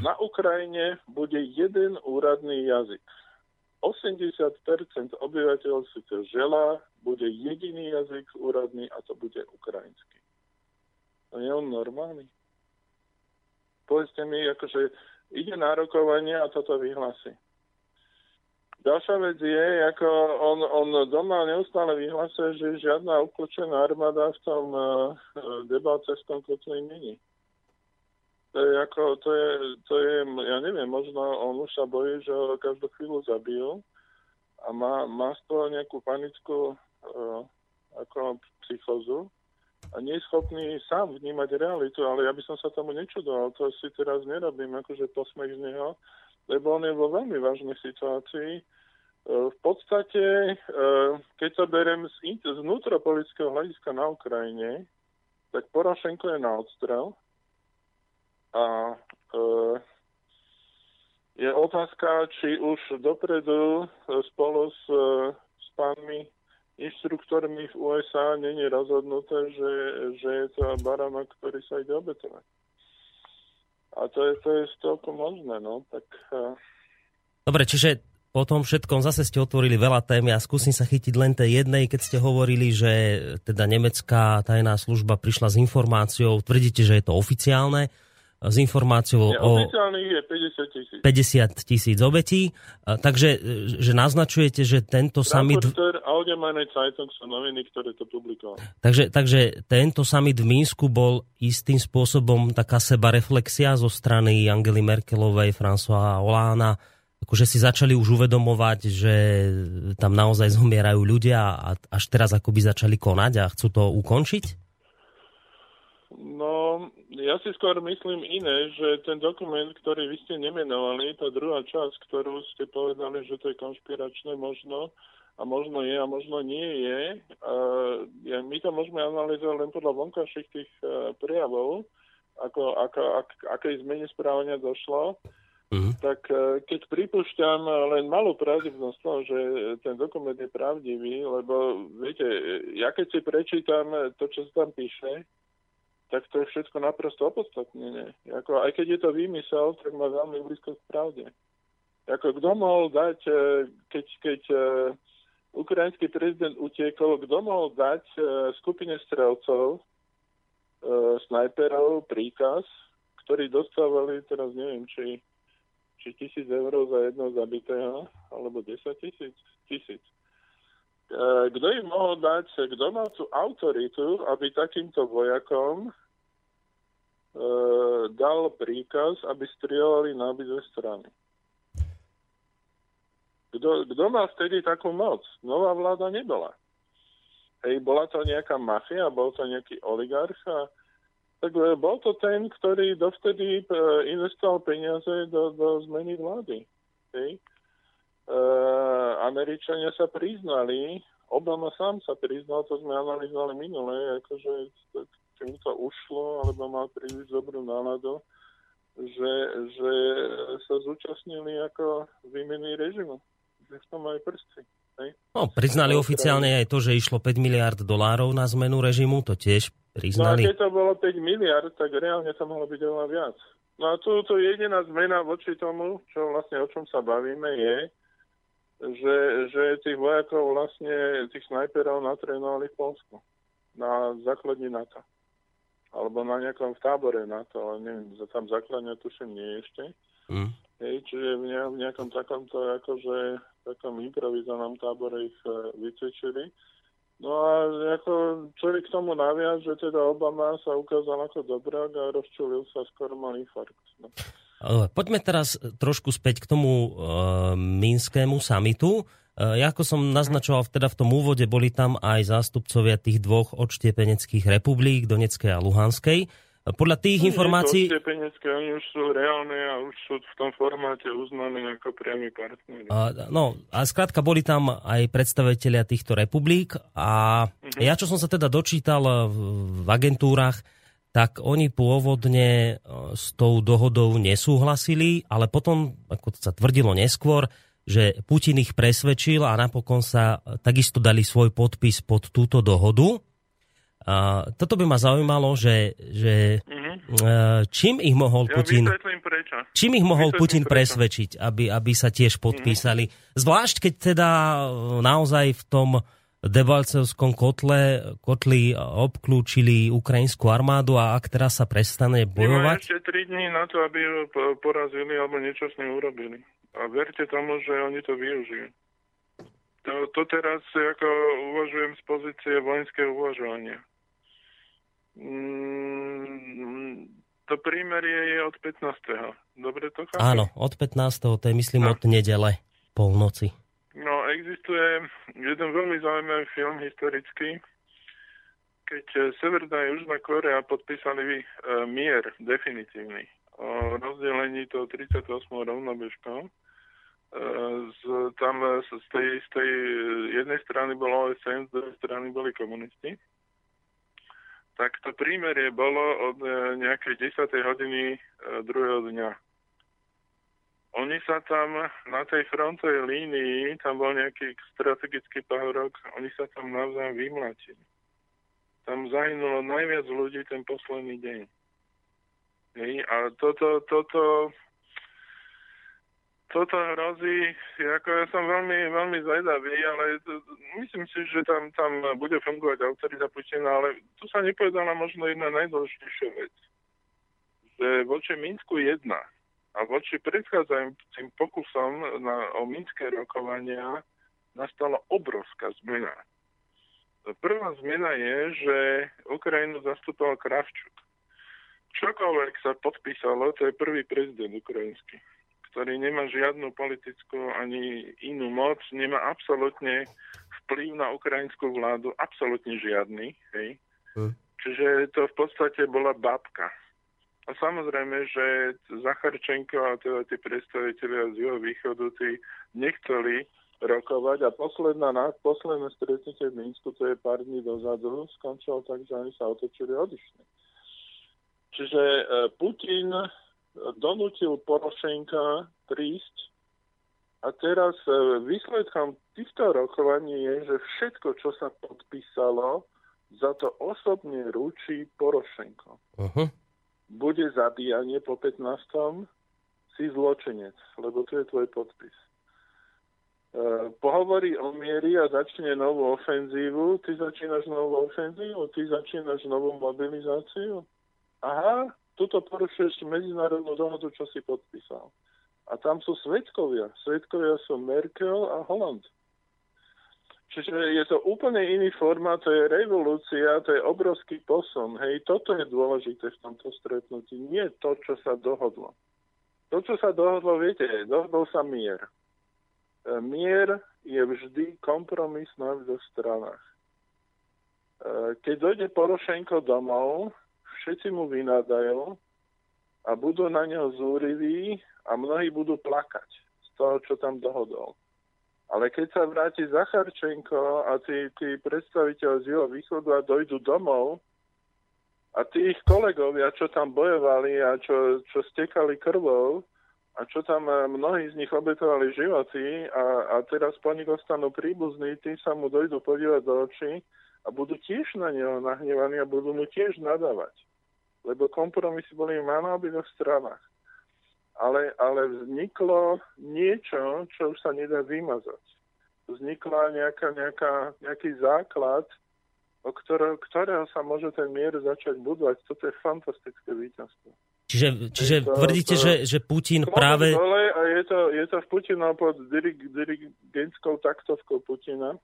na Ukrajine bude jeden úradný jazyk. 80% obyvateľov si to želá, bude jediný jazyk úradný a to bude ukrajinský. To je on normálny? Povedzte mi, akože ide na rokovanie a toto vyhlási. Ďalšia vec je, ako on, on doma neustále vyhlasuje, že žiadna ukočená armáda v tom uh, debalcestom kotli není. To je, ako, to, je, to je, ja neviem, možno on už sa bojí, že ho každú chvíľu zabijú a má, má z toho nejakú panickú uh, ako psychozu a nie je schopný sám vnímať realitu, ale ja by som sa tomu nečudoval, to si teraz nerobím, akože posmech z neho, lebo on je vo veľmi vážnej situácii. Uh, v podstate, uh, keď sa berem z, z vnútropolitického hľadiska na Ukrajine, tak Porošenko je na odstrel, a e, je otázka, či už dopredu spolu s, s pánmi inštruktormi v USA není rozhodnuté, že, že je to baranok, ktorý sa ide obetovať. A to je, to je stolko možné, no. Tak, uh... Dobre, čiže po tom všetkom zase ste otvorili veľa tém. Ja skúsim sa chytiť len tej jednej, keď ste hovorili, že teda nemecká tajná služba prišla s informáciou, tvrdíte, že je to oficiálne, s informáciou ja, o... je 50 tisíc. 50 tisíc obetí. Takže že naznačujete, že tento summit... Noviny, ktoré to publikovali. Takže, takže tento summit v Mínsku bol istým spôsobom taká sebareflexia zo strany Angely Merkelovej, François Hollanda, akože si začali už uvedomovať, že tam naozaj zomierajú ľudia a až teraz akoby začali konať a chcú to ukončiť? No, ja si skôr myslím iné, že ten dokument, ktorý vy ste nemenovali, tá druhá časť, ktorú ste povedali, že to je konšpiračné možno, a možno je a možno nie je, ja, my to môžeme analyzovať len podľa vonkajších tých uh, prejavov, ako, ako, ak, akej zmene správania došlo, mm-hmm. tak uh, keď pripúšťam len malú pravdivnosť toho, že ten dokument je pravdivý, lebo viete, ja keď si prečítam to, čo sa tam píše, tak to je všetko naprosto opodstatnené. Ako, aj keď je to výmysel, tak má veľmi blízko k pravde. Ako kto mohol dať, e, keď, keď e, ukrajinský prezident utiekol, kto mohol dať e, skupine strelcov, snajperov príkaz, ktorí dostávali, teraz neviem, či, či tisíc eur za jedno zabitého, alebo 10 tisíc? Tisíc. Kto im mohol dať, kto mal tú autoritu, aby takýmto vojakom e, dal príkaz, aby strieľali na obidve strany? Kto mal vtedy takú moc? Nová vláda nebola. Hej, bola to nejaká mafia, bol to nejaký oligarcha, tak e, bol to ten, ktorý dovtedy e, investoval peniaze do, do zmeny vlády. Hej. Uh, Američania sa priznali, Obama sám sa priznal, to sme analyzovali minule, akože či mu to ušlo, alebo mal príliš dobrú náladu, že, že sa zúčastnili ako výmeny režimu. Že v tom aj prsty. No, priznali oficiálne aj to, že išlo 5 miliard dolárov na zmenu režimu, to tiež priznali. No a keď to bolo 5 miliard, tak reálne to mohlo byť oveľa viac. No a tu, tu jediná zmena voči tomu, čo vlastne o čom sa bavíme, je, že, že tých vojakov vlastne, tých snajperov natrénovali v Polsku na základni NATO. Alebo na nejakom v tábore NATO, ale neviem, tam základňa tuším nie ešte. Mm. Hej, čiže v, ne, v nejakom takomto akože takom improvizovanom tábore ich uh, vycvičili. No a ako človek k tomu naviac, že teda Obama sa ukázal ako dobrák a rozčulil sa, skoro mal infarkt. No. Poďme teraz trošku späť k tomu uh, Minskému samitu. Ja ako som naznačoval teda v tom úvode, boli tam aj zástupcovia tých dvoch odštiepeneckých republik, Doneckej a Luhanskej. Podľa tých no, informácií... To oni už sú reálne a už sú v tom formáte uznaní ako priami partneri. A, no, a skrátka boli tam aj predstavitelia týchto republik a uh-huh. ja, čo som sa teda dočítal v, v agentúrach, tak oni pôvodne e, s tou dohodou nesúhlasili, ale potom, ako sa tvrdilo neskôr, že Putin ich presvedčil a napokon sa takisto dali svoj podpis pod túto dohodu. A toto by ma zaujímalo, že, že mm-hmm. čím ich mohol ja Putin... Čím ich mohol Putin prečo. presvedčiť, aby, aby sa tiež podpísali? Mm-hmm. Zvlášť, keď teda e, naozaj v tom Debalcevskom kotle, kotli obklúčili ukrajinskú armádu a ak teraz sa prestane bojovať... Majú ešte 3 dní na to, aby ho porazili alebo niečo s ním urobili. A verte tomu, že oni to využijú. To, to teraz ako uvažujem z pozície vojenského uvažovania. Mm, to prímerie je od 15. Dobre to chápem? Áno, od 15. to je myslím no. od nedele, polnoci. Existuje jeden veľmi zaujímavý film historický, keď Severná a Južná Korea podpísali e, mier definitívny o rozdelení toho 38. rovnobežkou. E, z, tam z tej, z tej jednej strany bolo OSN, z druhej strany boli komunisti tak to prímerie bolo od e, nejakej 10. hodiny e, druhého dňa. Oni sa tam na tej frontovej línii, tam bol nejaký strategický pahorok, oni sa tam navzájom vymlatili. Tam zahynulo najviac ľudí ten posledný deň. Hej, a toto, toto, toto hrozí, ako ja som veľmi, veľmi zvedavý, ale myslím si, že tam, tam bude fungovať autorita Putina, ale tu sa nepovedala možno jedna najdôležitejšia vec. Že voči Minsku 1 a voči predchádzajúcim pokusom na, o minské rokovania nastala obrovská zmena. Prvá zmena je, že Ukrajinu zastupoval Kravčuk. Čokoľvek sa podpísalo, to je prvý prezident ukrajinský ktorý nemá žiadnu politickú ani inú moc, nemá absolútne vplyv na ukrajinskú vládu, absolútne žiadny. Hej. Hm. Čiže to v podstate bola babka. A samozrejme, že Zacharčenko a teda tí predstaviteľia z jeho východu, tí nechceli rokovať a posledná, posledné stretnutie v Minsku, to je pár dní dozadu, skončilo tak, že oni sa otočili a odišli. Čiže e, Putin donútil Porošenka prísť a teraz e, výsledkom týchto rokovaní je, že všetko, čo sa podpísalo, za to osobne ručí Porošenko. Uh-huh. Bude zabíjanie po 15. si zločinec, lebo to je tvoj podpis. E, pohovorí o miery a začne novú ofenzívu, ty začínaš novú ofenzívu, ty začínaš novú mobilizáciu. Aha, tuto porušuješ medzinárodnú dohodu, čo si podpísal. A tam sú svetkovia. Svetkovia sú Merkel a Holland. Čiže je to úplne iný formát, to je revolúcia, to je obrovský posun. Hej, toto je dôležité v tomto stretnutí, nie to, čo sa dohodlo. To, čo sa dohodlo, viete, dohodol sa mier. E, mier je vždy kompromis na dvoch stranách. E, keď dojde Porošenko domov, všetci mu vynádajú a budú na neho zúriví a mnohí budú plakať z toho, čo tam dohodol. Ale keď sa vráti Zacharčenko a tí, tí predstaviteľ z jeho východu a dojdu domov a tí ich kolegovia, čo tam bojovali a čo, čo stekali krvou a čo tam eh, mnohí z nich obetovali životy a, a teraz po nich ostanú príbuzní, tí sa mu dojdu podívať do očí a budú tiež na neho nahnevaní a budú mu tiež nadávať lebo kompromisy boli na obidvoch stranách. Ale, ale vzniklo niečo, čo už sa nedá vymazať. Vznikla nejaká, nejaká, nejaký základ, o ktorého, ktorého sa môže ten mier začať budovať. Toto je fantastické víťazstvo. Čiže, čiže to, tvrdíte, to, že, že Putin práve... Dole a je to, je to v Putina pod dirig, dirigentskou taktovkou Putina.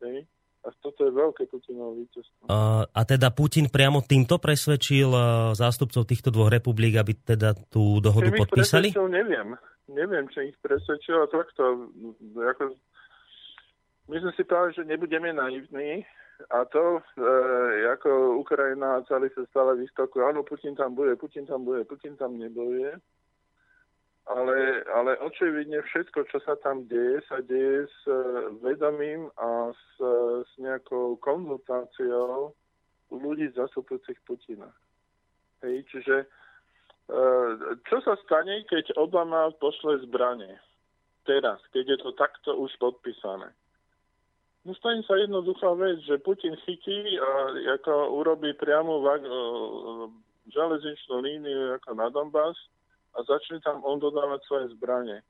Hej? A toto je veľké Putinové víťazstvo. A, a teda Putin priamo týmto presvedčil zástupcov týchto dvoch republik, aby teda tú dohodu Čím podpísali? Ich neviem. Neviem, či ich presvedčil. A takto, ako, my sme si povedali, že nebudeme naivní. A to, e, ako Ukrajina a celý sa stále vyskakuje, áno, Putin tam bude, Putin tam bude, Putin tam nebojuje ale, ale očividne všetko, čo sa tam deje, sa deje s e, vedomím a s, s nejakou konzultáciou ľudí zastupujúcich Putina. Hej, čiže e, čo sa stane, keď Obama pošle zbranie? Teraz, keď je to takto už podpísané. No stane sa jednoduchá vec, že Putin chytí a ako urobí priamu e, železničnú líniu ako na Donbass a začne tam on dodávať svoje zbranie.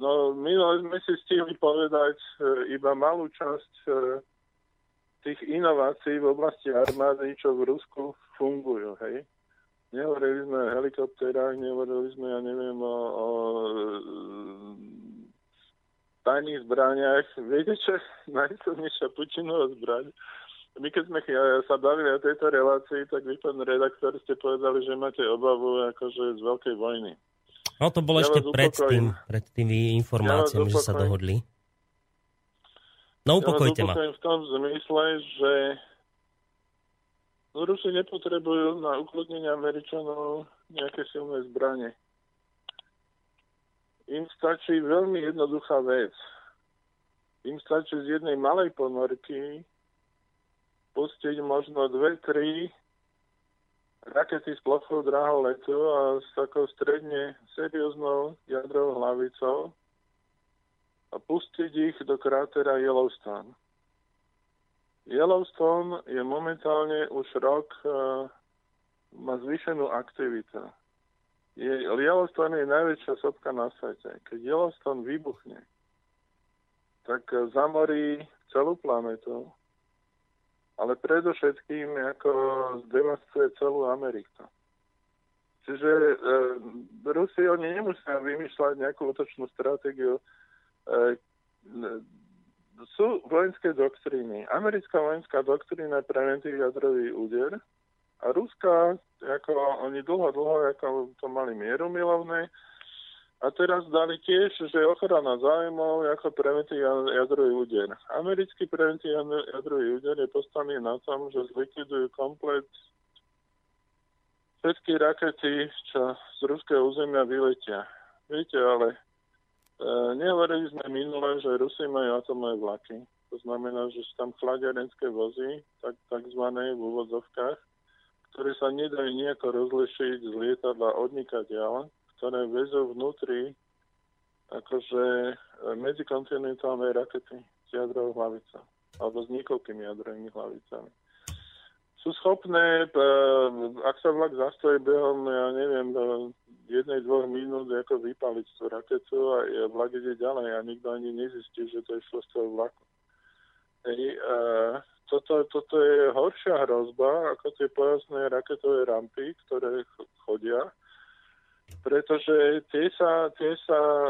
No, my sme si stihli povedať e, iba malú časť e, tých inovácií v oblasti armády, čo v Rusku fungujú, hej. Nehovorili sme o helikopterách, nehovorili sme, ja neviem, o, o tajných zbraniach. Viete, čo najsilnejšia Pučinová zbraň? My keď sme sa bavili o tejto relácii, tak vy, pán redaktor, ste povedali, že máte obavu akože z veľkej vojny. No to bolo ja ešte pred tým, pred tými informáciami, ja že sa dohodli. No upokojte ja ma. v tom zmysle, že no, Rusi nepotrebujú na ukludnenie Američanov nejaké silné zbranie. Im stačí veľmi jednoduchá vec. Im stačí z jednej malej ponorky pustiť možno dve, tri rakety s plochou drahou letu a s takou stredne serióznou jadrovou hlavicou a pustiť ich do krátera Yellowstone. Yellowstone je momentálne už rok, uh, má zvýšenú aktivitu. Je, Yellowstone je najväčšia sopka na svete. Keď Yellowstone vybuchne, tak zamorí celú planetu ale predovšetkým ako zdevastuje celú Ameriku. Čiže e, Rusi oni nemusia vymýšľať nejakú otočnú stratégiu. E, sú vojenské doktríny. Americká vojenská doktrína je preventívny jadrový úder a Ruska, ako oni dlho, dlho ako to mali mieru milovné, a teraz dali tiež, že ochrana zájmov ako preventívny jadrový úder. Americký preventívny jadrový úder je postavený na tom, že zlikvidujú komplet všetky rakety, čo z ruského územia vyletia. Viete, ale e, nehovorili sme minule, že Rusi majú atomové vlaky. To znamená, že sú tam chladiarenské vozy, tak, takzvané v úvodzovkách, ktoré sa nedajú nejako rozlišiť z lietadla odnikať ďalej ktoré vezú vnútri akože e, medzikontinentálne rakety s jadrovou hlavicou alebo s niekoľkými jadrovými hlavicami. Sú schopné, e, ak sa vlak zastojí behom, ja neviem, jednej, dvoch minút, ako vypaliť tú raketu a vlak ide ďalej a nikto ani nezistí, že to išlo z toho vlaku. Hej, uh, toto, toto je horšia hrozba ako tie pojazné raketové rampy, ktoré chodia pretože tie sa, tie sa e,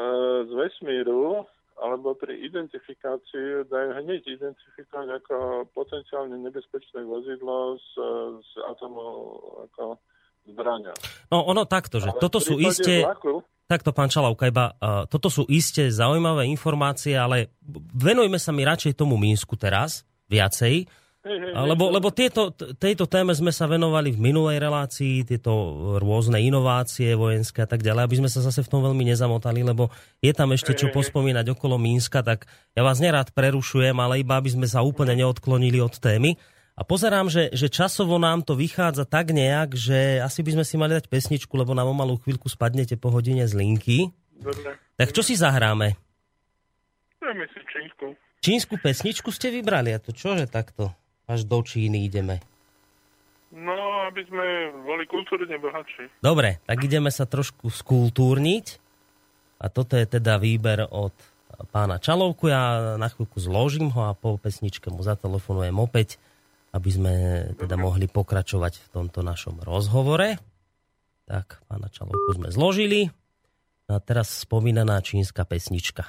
z vesmíru alebo pri identifikácii dajú hneď identifikovať ako potenciálne nebezpečné vozidlo s, s atomou ako zbrania. No ono takto, že Ale toto sú isté... Vlaku, takto, pán Čalavka, iba uh, toto sú isté zaujímavé informácie, ale venujme sa mi radšej tomu Mínsku teraz, viacej, lebo, lebo tieto, tejto téme sme sa venovali v minulej relácii, tieto rôzne inovácie vojenské a tak ďalej, aby sme sa zase v tom veľmi nezamotali, lebo je tam ešte čo pospomínať okolo Mínska, tak ja vás nerád prerušujem, ale iba aby sme sa úplne neodklonili od témy. A pozerám, že, že časovo nám to vychádza tak nejak, že asi by sme si mali dať pesničku, lebo nám o malú chvíľku spadnete po hodine z linky. Dobre. Tak čo si zahráme? Dáme si čínsku. Čínsku pesničku ste vybrali, a to čože takto? Až do Číny ideme? No, aby sme boli kultúrne bohatší. Dobre, tak ideme sa trošku skultúrniť. A toto je teda výber od pána Čalovku. Ja na chvíľku zložím ho a po pesničke mu zatelefonujem opäť, aby sme teda mohli pokračovať v tomto našom rozhovore. Tak, pána Čalovku sme zložili. A teraz spomínaná čínska pesnička.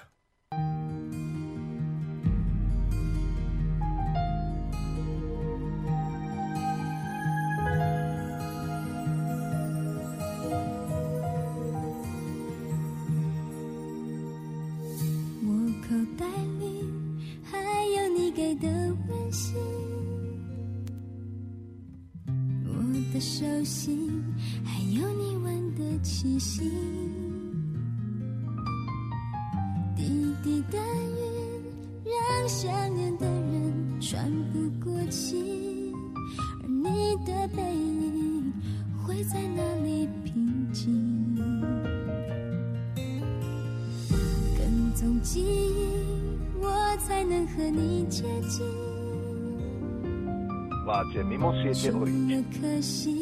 说不，可惜。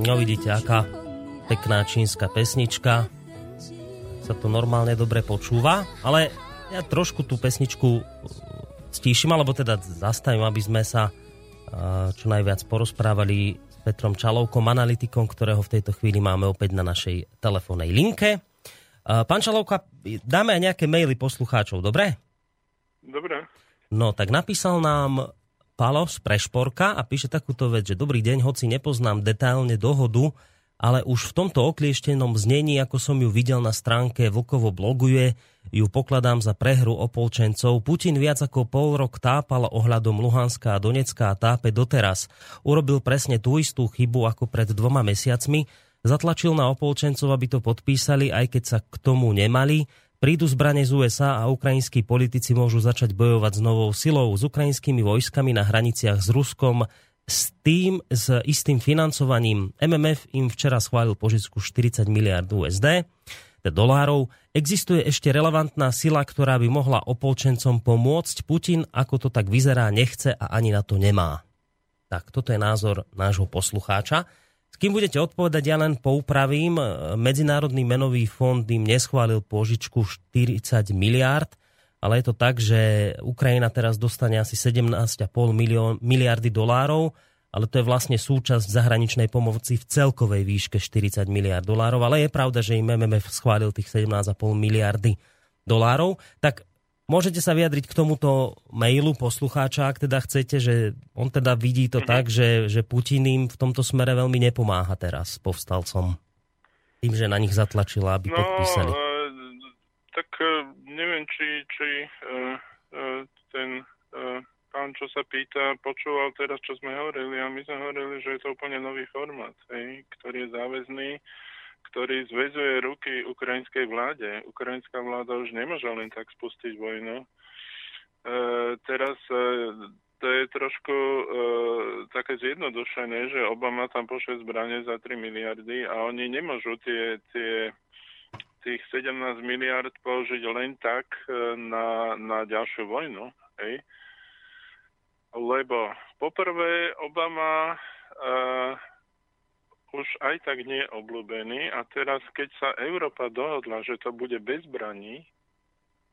No vidíte, aká pekná čínska pesnička. Sa to normálne dobre počúva, ale ja trošku tú pesničku uh, stíšim, alebo teda zastavím, aby sme sa čo najviac porozprávali s Petrom Čalovkom, analytikom, ktorého v tejto chvíli máme opäť na našej telefónnej linke. Pán Čalovka, dáme aj nejaké maily poslucháčov, dobre? Dobre. No, tak napísal nám Palo z Prešporka a píše takúto vec, že dobrý deň, hoci nepoznám detailne dohodu, ale už v tomto oklieštenom znení, ako som ju videl na stránke Vlkovo bloguje, ju pokladám za prehru opolčencov. Putin viac ako pol rok tápal ohľadom Luhanská a Donecká a tápe doteraz. Urobil presne tú istú chybu ako pred dvoma mesiacmi, zatlačil na opolčencov, aby to podpísali, aj keď sa k tomu nemali. Prídu zbrane z USA a ukrajinskí politici môžu začať bojovať s novou silou, s ukrajinskými vojskami na hraniciach s Ruskom, s tým, s istým financovaním. MMF im včera schválil požičku 40 miliard USD, teda dolárov. Existuje ešte relevantná sila, ktorá by mohla opolčencom pomôcť. Putin, ako to tak vyzerá, nechce a ani na to nemá. Tak, toto je názor nášho poslucháča. Kým budete odpovedať, ja len poupravím. Medzinárodný menový fond im neschválil požičku 40 miliárd, ale je to tak, že Ukrajina teraz dostane asi 17,5 milión, miliardy dolárov, ale to je vlastne súčasť zahraničnej pomoci v celkovej výške 40 miliard dolárov, ale je pravda, že im MMF schválil tých 17,5 miliardy dolárov. Tak Môžete sa vyjadriť k tomuto mailu poslucháča, ak teda chcete, že on teda vidí to mm-hmm. tak, že, že Putin im v tomto smere veľmi nepomáha teraz povstalcom. Tým, že na nich zatlačila, aby no, podpísali. Uh, tak uh, neviem, či, či uh, uh, ten uh, pán, čo sa pýta, počúval teraz, čo sme hovorili a my sme hovorili, že je to úplne nový formát, hej, ktorý je záväzný, ktorý zväzuje ruky ukrajinskej vláde. Ukrajinská vláda už nemôže len tak spustiť vojnu. E, teraz e, to je trošku e, také zjednodušené, že Obama tam pošle zbranie za 3 miliardy a oni nemôžu tie, tie tých 17 miliard použiť len tak e, na, na ďalšiu vojnu. Hej? Lebo poprvé Obama uh, už aj tak nie obľúbený a teraz, keď sa Európa dohodla, že to bude bez zbraní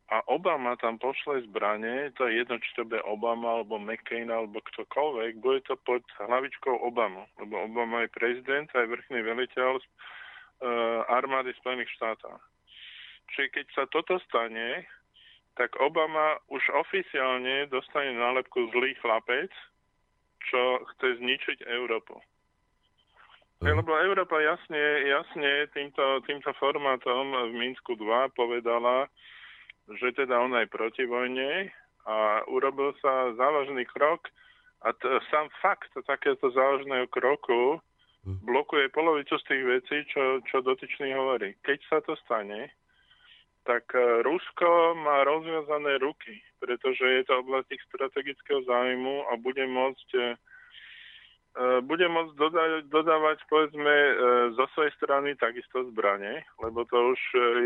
a Obama tam pošle zbranie, to je jedno, či to bude Obama alebo McCain alebo ktokoľvek, bude to pod hlavičkou Obama, lebo Obama je prezident aj vrchný veliteľ uh, armády Spojených štátov. Čiže keď sa toto stane, tak Obama už oficiálne dostane nálepku zlý chlapec, čo chce zničiť Európu. Mm. Lebo Európa jasne, jasne týmto, týmto formátom v Minsku 2 povedala, že teda ona je proti vojne a urobil sa závažný krok a t- sám fakt takéto závažného kroku Mhm. blokuje polovicu z tých vecí, čo, čo dotyčný hovorí. Keď sa to stane, tak e, Rusko má rozviazané ruky, pretože je to oblasť ich strategického zájmu a bude môcť e, bude môcť dodávať, dodávať povedzme zo svojej strany takisto zbranie, lebo to už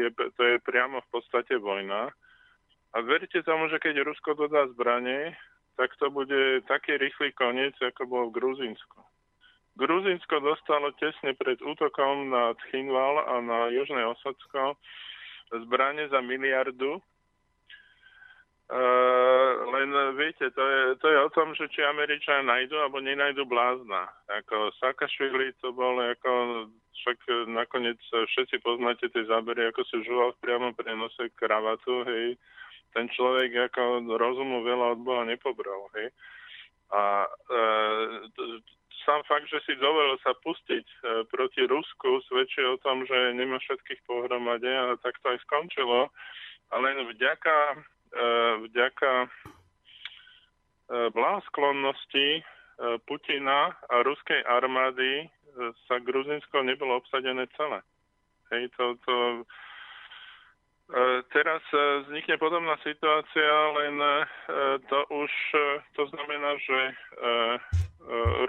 je, to je priamo v podstate vojna. A verte tomu, že keď Rusko dodá zbranie, tak to bude taký rýchly koniec, ako bol v Gruzínsku. Gruzinsko dostalo tesne pred útokom na Tchinval a na Južné Osocko zbranie za miliardu. Uh, len viete, to je, to je o tom, že či Američania nájdu alebo nenajdu blázna. Ako Sakašvili to bol ako, však nakoniec všetci poznáte tie zábery, ako si žuval v priamom prenose kravatu, hej. Ten človek ako rozumu veľa od Boha nepobral, hej. A uh, sám fakt, že si dovolil sa pustiť e, proti Rusku, svedčí o tom, že nemá všetkých pohromade a tak to aj skončilo. A len vďaka, e, vďaka e, blahosklonnosti e, Putina a ruskej armády e, sa Gruzinsko nebolo obsadené celé. Hej, to, to, E, teraz e, vznikne podobná situácia, len e, to už to znamená, že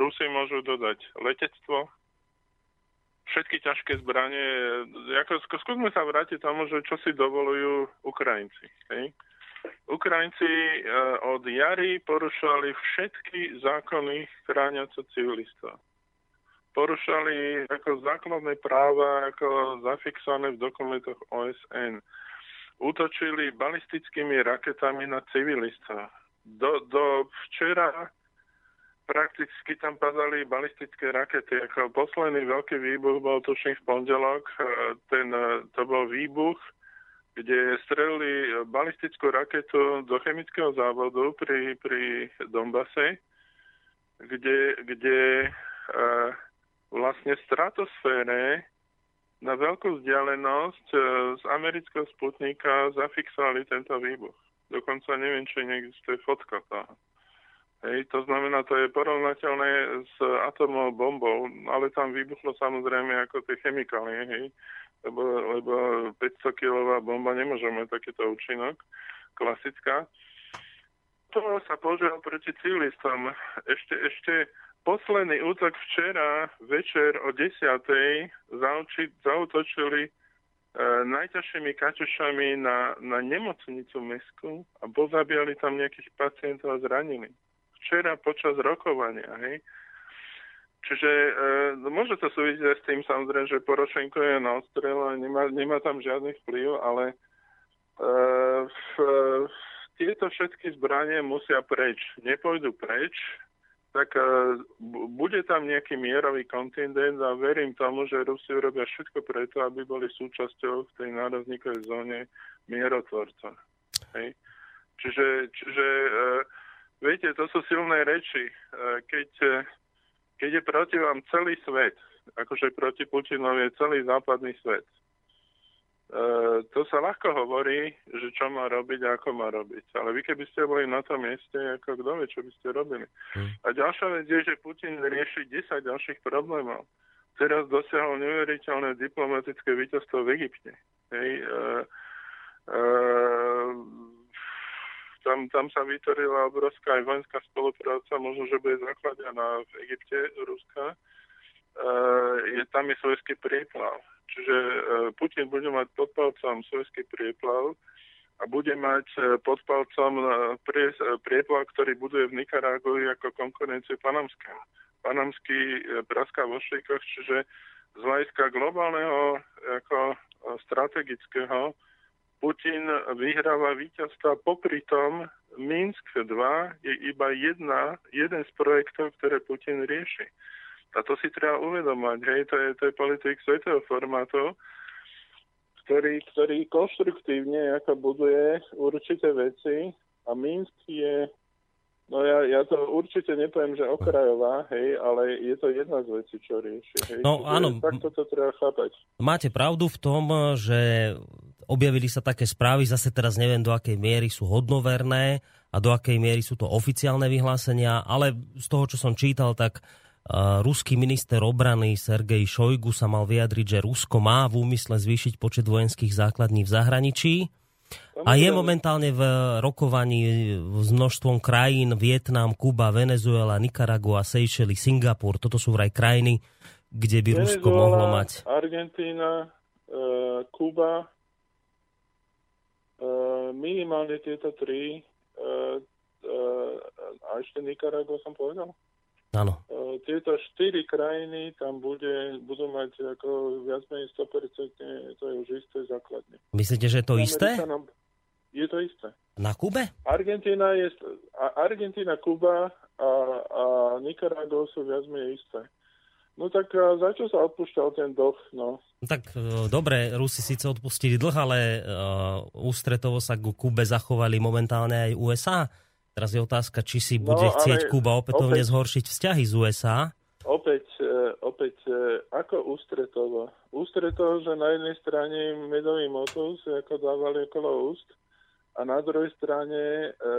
Rusi môžu dodať letectvo, všetky ťažké zbranie. Ako, skúsme sa vrátiť tomu, že čo si dovolujú Ukrajinci. Hej? Ukrajinci od jary porušovali všetky zákony chrániace civilistov. Porušali ako základné práva, ako zafixované v dokumentoch OSN útočili balistickými raketami na civilistov. Do, do včera prakticky tam padali balistické rakety. Ako posledný veľký výbuch bol tuším v pondelok. E, ten, e, to bol výbuch, kde strelili balistickú raketu do chemického závodu pri, pri Dombase, kde, kde uh, vlastne v stratosfére na veľkú vzdialenosť e, z amerického sputnika zafixovali tento výbuch. Dokonca neviem, či neexistuje fotka toho. Hej, to znamená, to je porovnateľné s atomovou bombou, ale tam vybuchlo samozrejme ako tie chemikálie, hej, lebo, lebo 500 kilová bomba nemôže mať takýto účinok, klasická. To sa používal proti civilistom. Ešte, ešte posledný útok včera večer o 10. Zauči, zautočili e, najťažšími kačušami na, na nemocnicu mesku a pozabíjali tam nejakých pacientov a zranili. Včera počas rokovania, hej. Čiže e, no, môže to súvisieť s tým samozrejme, že Porošenko je na ostrel a nemá, nemá tam žiadny vplyv, ale e, v, tieto všetky zbranie musia preč. Nepôjdu preč, tak uh, bude tam nejaký mierový kontingent a verím tomu, že Rusi urobia všetko preto, aby boli súčasťou v tej nárazníkovej zóne mierotvorca. Hej. Čiže, čiže uh, viete, to sú silné reči. Uh, keď, uh, keď je proti vám celý svet, akože proti Putinovi je celý západný svet, to sa ľahko hovorí, že čo má robiť a ako má robiť. Ale vy keby ste boli na tom mieste, ako kto vie, čo by ste robili. Hmm. A ďalšia vec je, že Putin rieši 10 ďalších problémov. Teraz dosiahol neuveriteľné diplomatické víťazstvo v Egypte. Hej, uh, uh, tam, tam sa vytvorila obrovská aj vojenská spolupráca, možno, že bude zakladená v Egypte, Ruska. Uh, je, tam je svojský prieplav. Čiže uh, Putin bude mať pod palcom svojský prieplav a bude mať uh, pod palcom uh, prie, uh, prieplav, ktorý buduje v Nikaragui ako konkurenciu panamská. Panamský praská vo šejkoch, čiže z hľadiska globálneho ako strategického Putin vyhráva víťazstva. Popri tom Minsk 2 je iba jedna, jeden z projektov, ktoré Putin rieši. A to si treba uvedomať. Hej, to je, to je politik svetového formátu, ktorý, ktorý konštruktívne ako buduje určité veci a Minsk je No ja, ja to určite nepoviem, že okrajová, hej, ale je to jedna z vecí, čo rieši. Hej. No Čiže áno. Takto to treba chápať. Máte pravdu v tom, že objavili sa také správy, zase teraz neviem do akej miery sú hodnoverné a do akej miery sú to oficiálne vyhlásenia, ale z toho, čo som čítal, tak uh, ruský minister obrany Sergej Šojgu sa mal vyjadriť, že Rusko má v úmysle zvýšiť počet vojenských základní v zahraničí a je momentálne v rokovaní s množstvom krajín, Vietnam, Kuba, Venezuela, Nicaragua, Seychelles, Singapur. Toto sú vraj krajiny, kde by Venezuela, Rusko mohlo mať. Argentína, uh, Kuba, uh, minimálne tieto tri. Uh, uh, a ešte Nicaragua som povedal? Áno. Uh, tieto štyri krajiny tam bude, budú mať ako viac menej 100%, to je už isté základne. Myslíte, že je to isté? Je to isté. Na Kube? Argentína, je, Argentína Kuba a, a Nicaragua sú viac menej isté. No tak za čo sa odpúšťal ten dlh? No? no tak e, dobre, Rusi síce odpustili dlh, ale uh, ústretovo sa ku Kube zachovali momentálne aj USA. Teraz je otázka, či si no, bude no, chcieť Kuba opätovne opäť, zhoršiť vzťahy z USA. Opäť, e, opäť, e, ako ústretovo? Ústretovo, že na jednej strane medový motus, ako dávali okolo úst, a na druhej strane e,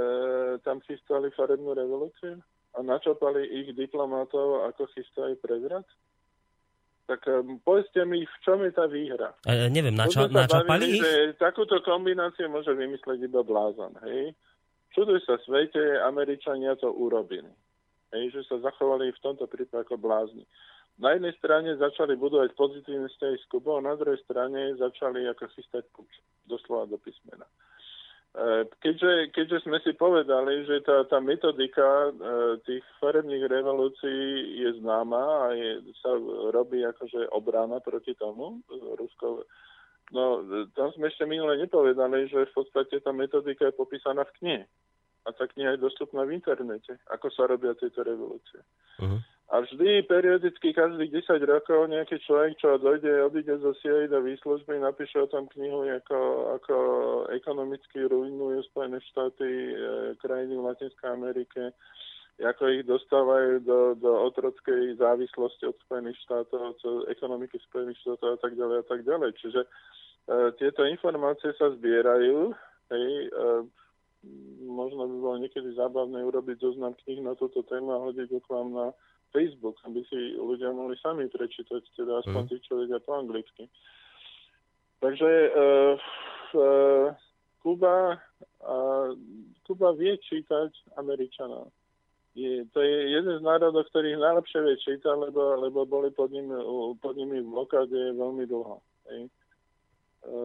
tam chystali farebnú revolúciu a načapali ich diplomatov, ako chystajú prezrad? Tak um, povedzte mi, v čom je tá výhra? E, neviem, nača- načapali bavili, ich? Takúto kombináciu môže vymysleť iba blázon, hej? Čuduj sa svete, Američania to urobili. Hej, že sa zachovali v tomto prípade ako blázni. Na jednej strane začali budovať pozitívne vzťahy s Kubou, na druhej strane začali ako chystať puč, doslova do písmena. E, keďže, keďže sme si povedali, že tá, tá metodika e, tých farebných revolúcií je známa a je, sa robí akože obrana proti tomu, Rusko No, tam sme ešte minule nepovedali, že v podstate tá metodika je popísaná v knihe. A tá kniha je dostupná v internete, ako sa robia tieto revolúcie. Uh-huh. A vždy, periodicky, každých 10 rokov nejaký človek, čo dojde, odíde zo CIA do výslužby, napíše o tom knihu, ako, ako ekonomicky ruinujú Spojené štáty, e, krajiny v Latinskej Amerike, ako ich dostávajú do, do otrockej závislosti od Spojených štátov, od ekonomiky Spojených štátov a tak ďalej a tak ďalej. Čiže tieto informácie sa zbierajú. Hej, e, možno by bolo niekedy zábavné urobiť zoznam kníh na túto tému a hodiť ho k vám na Facebook, aby si ľudia mohli sami prečítať, teda aspoň mm. tí, čo vedia po anglicky. Takže e, e, Kuba, a, Kuba vie čítať Američanov je, to je jeden z národov, ktorých najlepšie vie čítať, lebo, lebo boli pod, ním, pod nimi v blokáde veľmi dlho. Hej. E,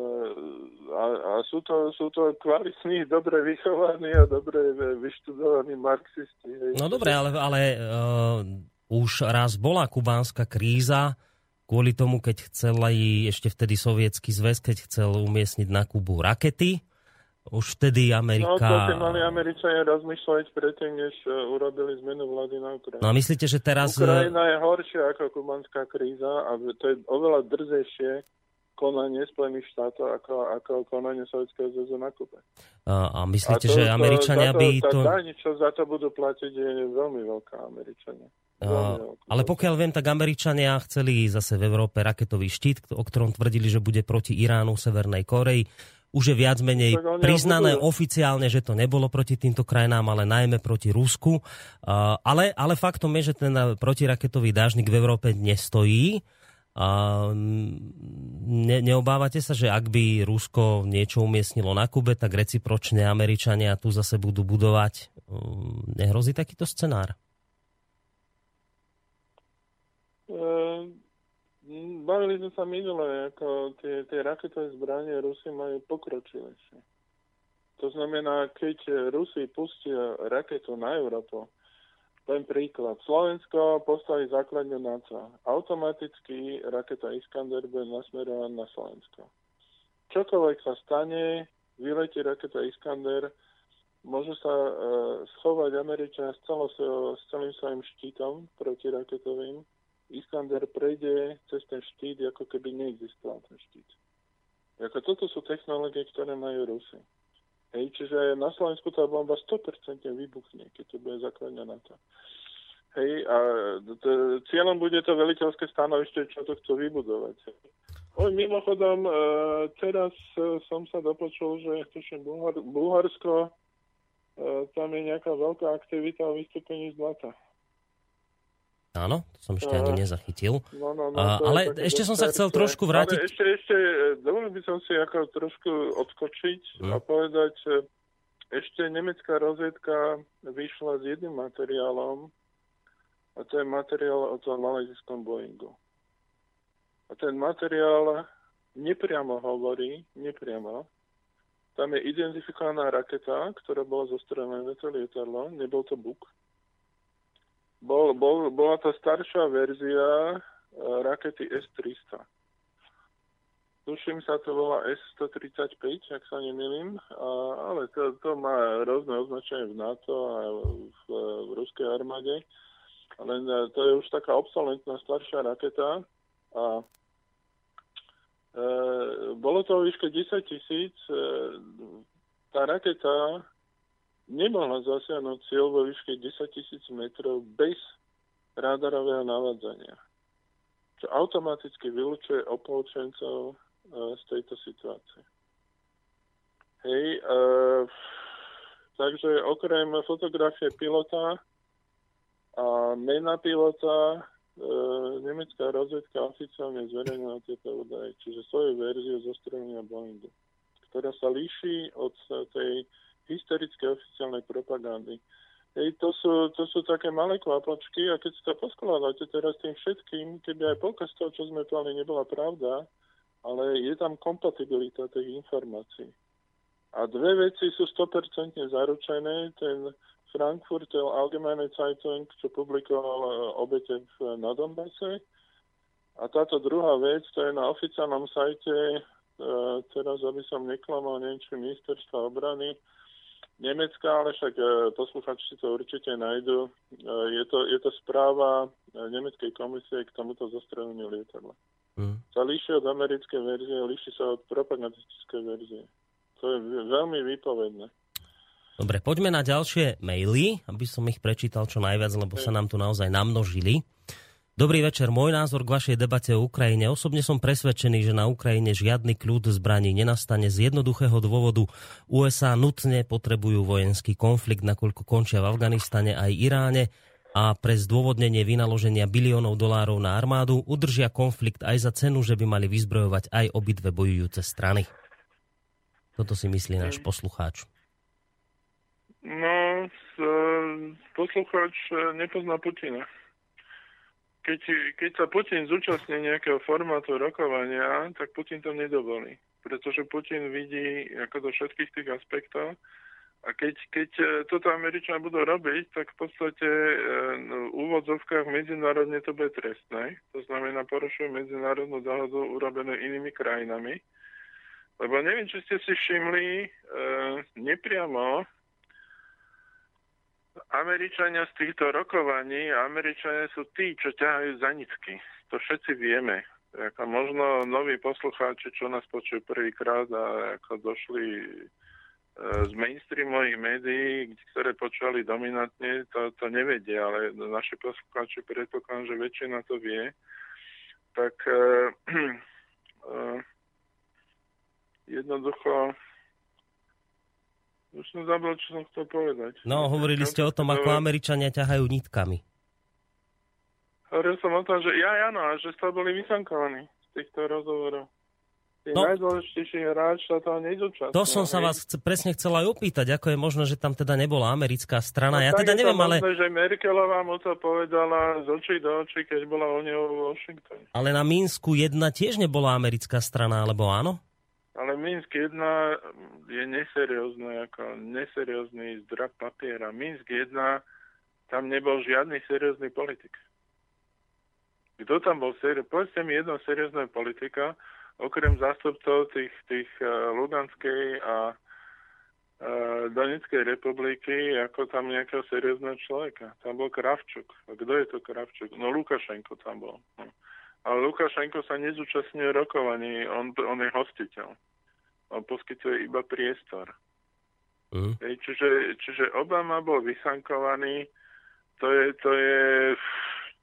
a, a sú, to, sú to kvalitní, dobre vychovaní a dobre vyštudovaní marxisti. Hej. No dobre, ale, ale uh, už raz bola kubánska kríza kvôli tomu, keď chcel aj ešte vtedy sovietský zväz, keď chcel umiestniť na Kubu rakety, už vtedy Amerika... No, to mali Američania rozmýšľať predtým, než e, urobili zmenu vlády na Ukrajine. No a myslíte, že teraz... Ukrajina je horšia ako kubanská kríza a to je oveľa drzejšie konanie Spojených štátov ako, ako konanie Sovjetského zväzu na Kube. A, a myslíte, a to, že Američania to, by to... Tá daň, čo za to budú platiť, je veľmi veľká Američania. A, ale pokiaľ viem, tak Američania chceli zase v Európe raketový štít, o ktorom tvrdili, že bude proti Iránu, Severnej Koreji. Už je viac menej priznané budú... oficiálne, že to nebolo proti týmto krajinám, ale najmä proti Rusku. Ale, ale faktom je, že ten protiraketový dážnik v Európe nestojí. A ne, neobávate sa, že ak by Rusko niečo umiestnilo na Kube, tak recipročne Američania tu zase budú budovať? Nehrozí takýto scenár? Uh Bavili sme sa minule, ako tie, tie raketové zbranie Rusy majú pokročilejšie. To znamená, keď Rusi pustia raketu na Európu, ten príklad. Slovensko postaví základňu NATO. Automaticky raketa Iskander bude nasmerovaná na Slovensko. Čokoľvek sa stane, vyletí raketa Iskander, môžu sa uh, schovať Američania s, s celým svojim štítom protiraketovým Iskander prejde cez ten štít, ako keby neexistoval ten štít. Ako toto sú technológie, ktoré majú Rusy. Hej, čiže na Slovensku tá bomba 100% vybuchne, keď to bude základňa na to. Hej, a t- cieľom bude to veliteľské stanovište, čo to chcú vybudovať. Oj, mimochodom, e, teraz e, som sa dopočul, že tuším Bulhar- Bulharsko, e, tam je nejaká veľká aktivita o vystúpení z NATO. Áno, to som ešte ani nezachytil. No, no, no, a, ale ešte som sa chcel trošku vrátiť... Ale ešte, ešte, dovolil by som si ako trošku odskočiť hmm. a povedať, ešte nemecká rozvedka vyšla s jedným materiálom a to je materiál o tom malajzijskom Boeingu. A ten materiál nepriamo hovorí, nepriamo, tam je identifikovaná raketa, ktorá bola to lietadlo, nebol to Buk, bol, bol, bola to staršia verzia uh, rakety S-300. Tuším sa to volá S-135, ak sa nemýlim, ale to, to má rôzne označenie v NATO a v, v ruskej armáde. Len e, to je už taká obsolentná staršia raketa a e, bolo to o výške 10 tisíc. E, tá raketa nemohla zasiahnuť cieľ vo výške 10 tisíc metrov bez radarového navádzania, čo automaticky vylúčuje opolčencov e, z tejto situácie. Hej, e, takže okrem fotografie pilota a mena pilota e, nemecká rozvedka oficiálne zverejnila tieto údaje, čiže svoju verziu zostrelenia Boeingu, ktorá sa líši od tej historické oficiálnej propagandy. Hej, to sú, to sú také malé kvapočky a keď si to poskladáte teraz tým všetkým, keby aj polka z toho, čo sme povedali, nebola pravda, ale je tam kompatibilita tých informácií. A dve veci sú 100% zaručené. Ten Frankfurter Allgemeine Zeitung, čo publikoval e, obete v, na Donbase. A táto druhá vec, to je na oficiálnom sajte, e, teraz aby som neklamal, neviem, či ministerstva obrany, Nemecka, ale však e, posluchači to určite nájdu. E, je to, je to správa e, nemeckej komisie k tomuto zostreleniu lietadla. Mm. Sa líši od americkej verzie, líši sa od propagandistickej verzie. To je veľmi výpovedné. Dobre, poďme na ďalšie maily, aby som ich prečítal čo najviac, lebo sa nám tu naozaj namnožili. Dobrý večer, môj názor k vašej debate o Ukrajine. Osobne som presvedčený, že na Ukrajine žiadny kľud zbraní nenastane z jednoduchého dôvodu. USA nutne potrebujú vojenský konflikt, nakoľko končia v Afganistane aj Iráne a pre zdôvodnenie vynaloženia biliónov dolárov na armádu udržia konflikt aj za cenu, že by mali vyzbrojovať aj obidve bojujúce strany. Toto si myslí náš poslucháč. No, poslucháč nepozná Putina keď, keď sa Putin zúčastní nejakého formátu rokovania, tak Putin to nedovolí. Pretože Putin vidí ako do všetkých tých aspektov a keď, keď e, toto Američania budú robiť, tak v podstate e, no, v úvodzovkách medzinárodne to bude trestné. To znamená, porušujú medzinárodnú dohodu urobenú inými krajinami. Lebo neviem, či ste si všimli, e, nepriamo Američania z týchto rokovaní, Američania sú tí, čo ťahajú za nicky. To všetci vieme. ako možno noví poslucháči, čo nás počujú prvýkrát a ako došli e, z mainstreamových médií, ktoré počúvali dominantne, to, to nevedia, ale naši poslucháči predpokladám, že väčšina to vie, tak uh, uh, jednoducho už som zabral, čo som chcel povedať. No, hovorili ste o tom, ako Američania ťahajú nitkami. Hovoril som o tom, že ja, áno, že ste boli vysankovaní z týchto rozhovorov. Tí No. najdôležitejší hráč sa toho nezúčastnil. To som sa vás presne chcel aj opýtať, ako je možné, že tam teda nebola americká strana. Ja No tak teda neviem, ale, možné, že Merkelová mu to povedala z očí do očí, keď bola o ňou v Washingtone. ale na Minsku 1 tiež nebola americká strana, alebo áno? Ale Minsk 1 je neseriózne, ako neseriózny zdrab papiera. Minsk 1, tam nebol žiadny seriózny politik. Kto tam bol seriózny? Povedzte mi jedno seriózne politika, okrem zástupcov tých, tých uh, Luganskej a uh, Donetskej republiky, ako tam nejakého seriózneho človeka. Tam bol Kravčuk. A kto je to Kravčuk? No Lukašenko tam bol. No. Ale Lukašenko sa nezúčastňuje rokovaní, on, on je hostiteľ. On poskytuje iba priestor. Mm. Hej, čiže, čiže Obama bol vysankovaný, to je, to je,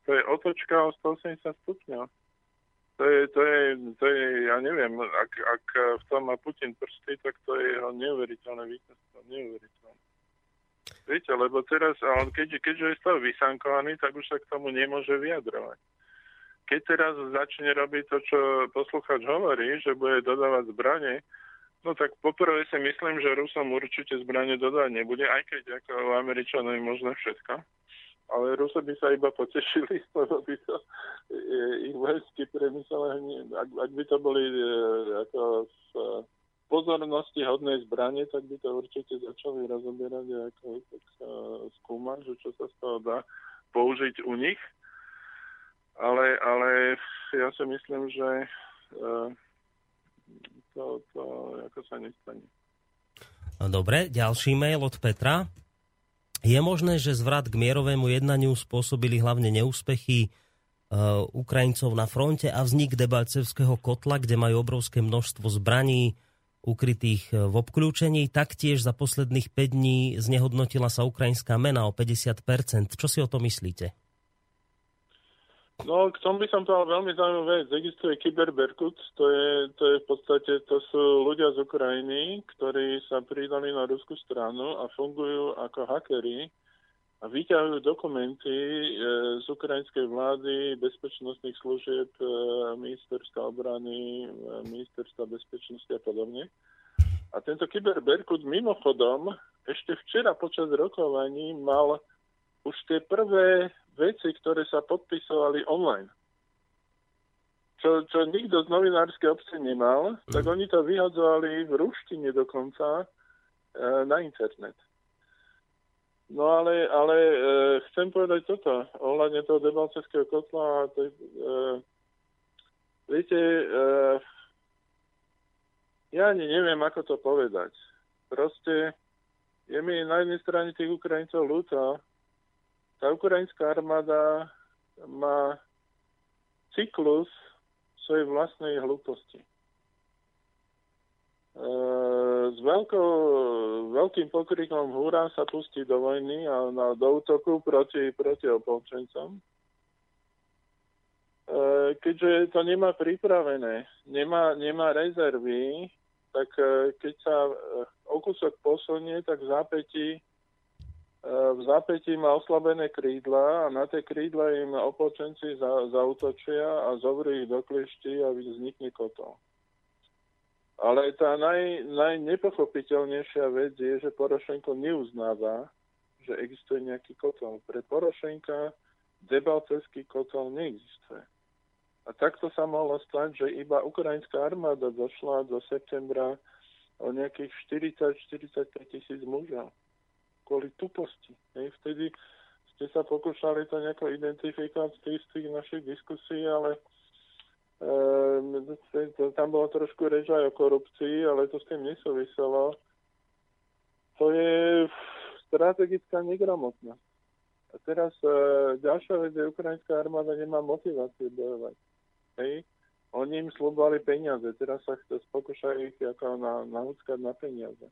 to je otočka o 180 stupňov. To je, to je, to je, ja neviem, ak, ak v tom má Putin prsty, tak to je jeho neuveriteľné víťazstvo, neuveriteľné. Viete, lebo teraz, a on keď, keďže je z toho vysankovaný, tak už sa k tomu nemôže vyjadrovať. Keď teraz začne robiť to, čo posluchač hovorí, že bude dodávať zbranie, No tak poprvé si myslím, že Rusom určite zbranie dodať nebude, aj keď ako Američanov je možné všetko. Ale Rusi by sa iba potešili, lebo by to e, ich vojenský priemysel, ak, ak by to boli e, ako e, pozornosti hodné zbranie, tak by to určite začali rozoberať a ako tak, e, skúmať, že čo sa z toho dá použiť u nich. Ale, ale ja si myslím, že e, sa nestane. No Dobre, ďalší mail od Petra. Je možné, že zvrat k mierovému jednaniu spôsobili hlavne neúspechy e, Ukrajincov na fronte a vznik Debalcevského kotla, kde majú obrovské množstvo zbraní ukrytých e, v obklúčení. Taktiež za posledných 5 dní znehodnotila sa ukrajinská mena o 50%. Čo si o to myslíte? No, k tomu by som povedal veľmi zaujímavú vec. Existuje Kyberberkut, to je, to je v podstate, to sú ľudia z Ukrajiny, ktorí sa pridali na ruskú stranu a fungujú ako hackeri a vyťahujú dokumenty e, z ukrajinskej vlády, bezpečnostných služieb, e, ministerstva obrany, e, ministerstva bezpečnosti a podobne. A tento Kyberberkut mimochodom ešte včera počas rokovaní mal už tie prvé veci, ktoré sa podpisovali online. Čo, čo nikto z novinárskej obce nemal, tak oni to vyhadzovali v ruštine dokonca e, na internet. No ale, ale e, chcem povedať toto, ohľadne toho debalcevského kotla, to, e, viete, e, ja ani neviem, ako to povedať. Proste je mi na jednej strane tých Ukrajincov ľúto, tá ukrajinská armáda má cyklus svojej vlastnej hlúposti. E, s veľkou, veľkým pokrikom húra sa pustí do vojny a na, do útoku proti, proti opolčencom. E, keďže to nemá pripravené, nemá, nemá rezervy, tak e, keď sa o kúsok posunie, tak v zápätí v zápätí má oslabené krídla a na tie krídla im opočenci za, zautočia a zovrú ich do kliešti a vznikne kotol. Ale tá naj, najnepochopiteľnejšia vec je, že Porošenko neuznáva, že existuje nejaký kotol. Pre Porošenka debalcevský kotol neexistuje. A takto sa mohlo stať, že iba ukrajinská armáda došla do septembra o nejakých 40-45 tisíc mužov kvôli tuposti. Hej. Vtedy ste sa pokúšali to nejako identifikovať z tých, našich diskusí, ale e, tam bolo trošku reč aj o korupcii, ale to s tým nesúviselo. To je strategická negramotnosť. A teraz e, ďalšia vec je, ukrajinská armáda nemá motiváciu bojovať. Hej. oni im slúbali peniaze, teraz sa pokúšajú ich ako na, na peniaze.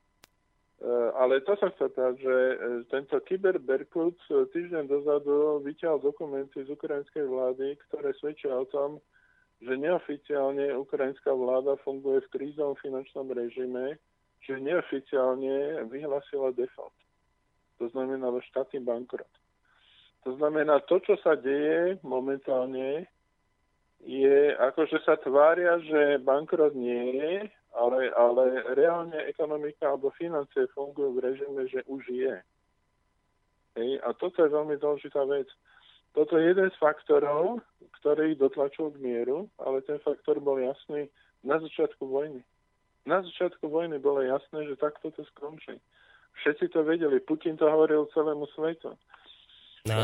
Uh, ale to sa chce povedať, že uh, tento Kyber Berkut týždeň dozadu vyťahol dokumenty z ukrajinskej vlády, ktoré svedčia o tom, že neoficiálne ukrajinská vláda funguje v krízovom finančnom režime, že neoficiálne vyhlasila default. To znamená štátny bankrot. To znamená, to, čo sa deje momentálne, je ako, že sa tvária, že bankrot nie je, ale, ale reálne ekonomika alebo financie fungujú v režime, že už je. Hej? A toto je veľmi dôležitá vec. Toto je jeden z faktorov, ktorý dotlačil k mieru, ale ten faktor bol jasný na začiatku vojny. Na začiatku vojny bolo jasné, že takto to skončí. Všetci to vedeli, Putin to hovoril celému svetu. No.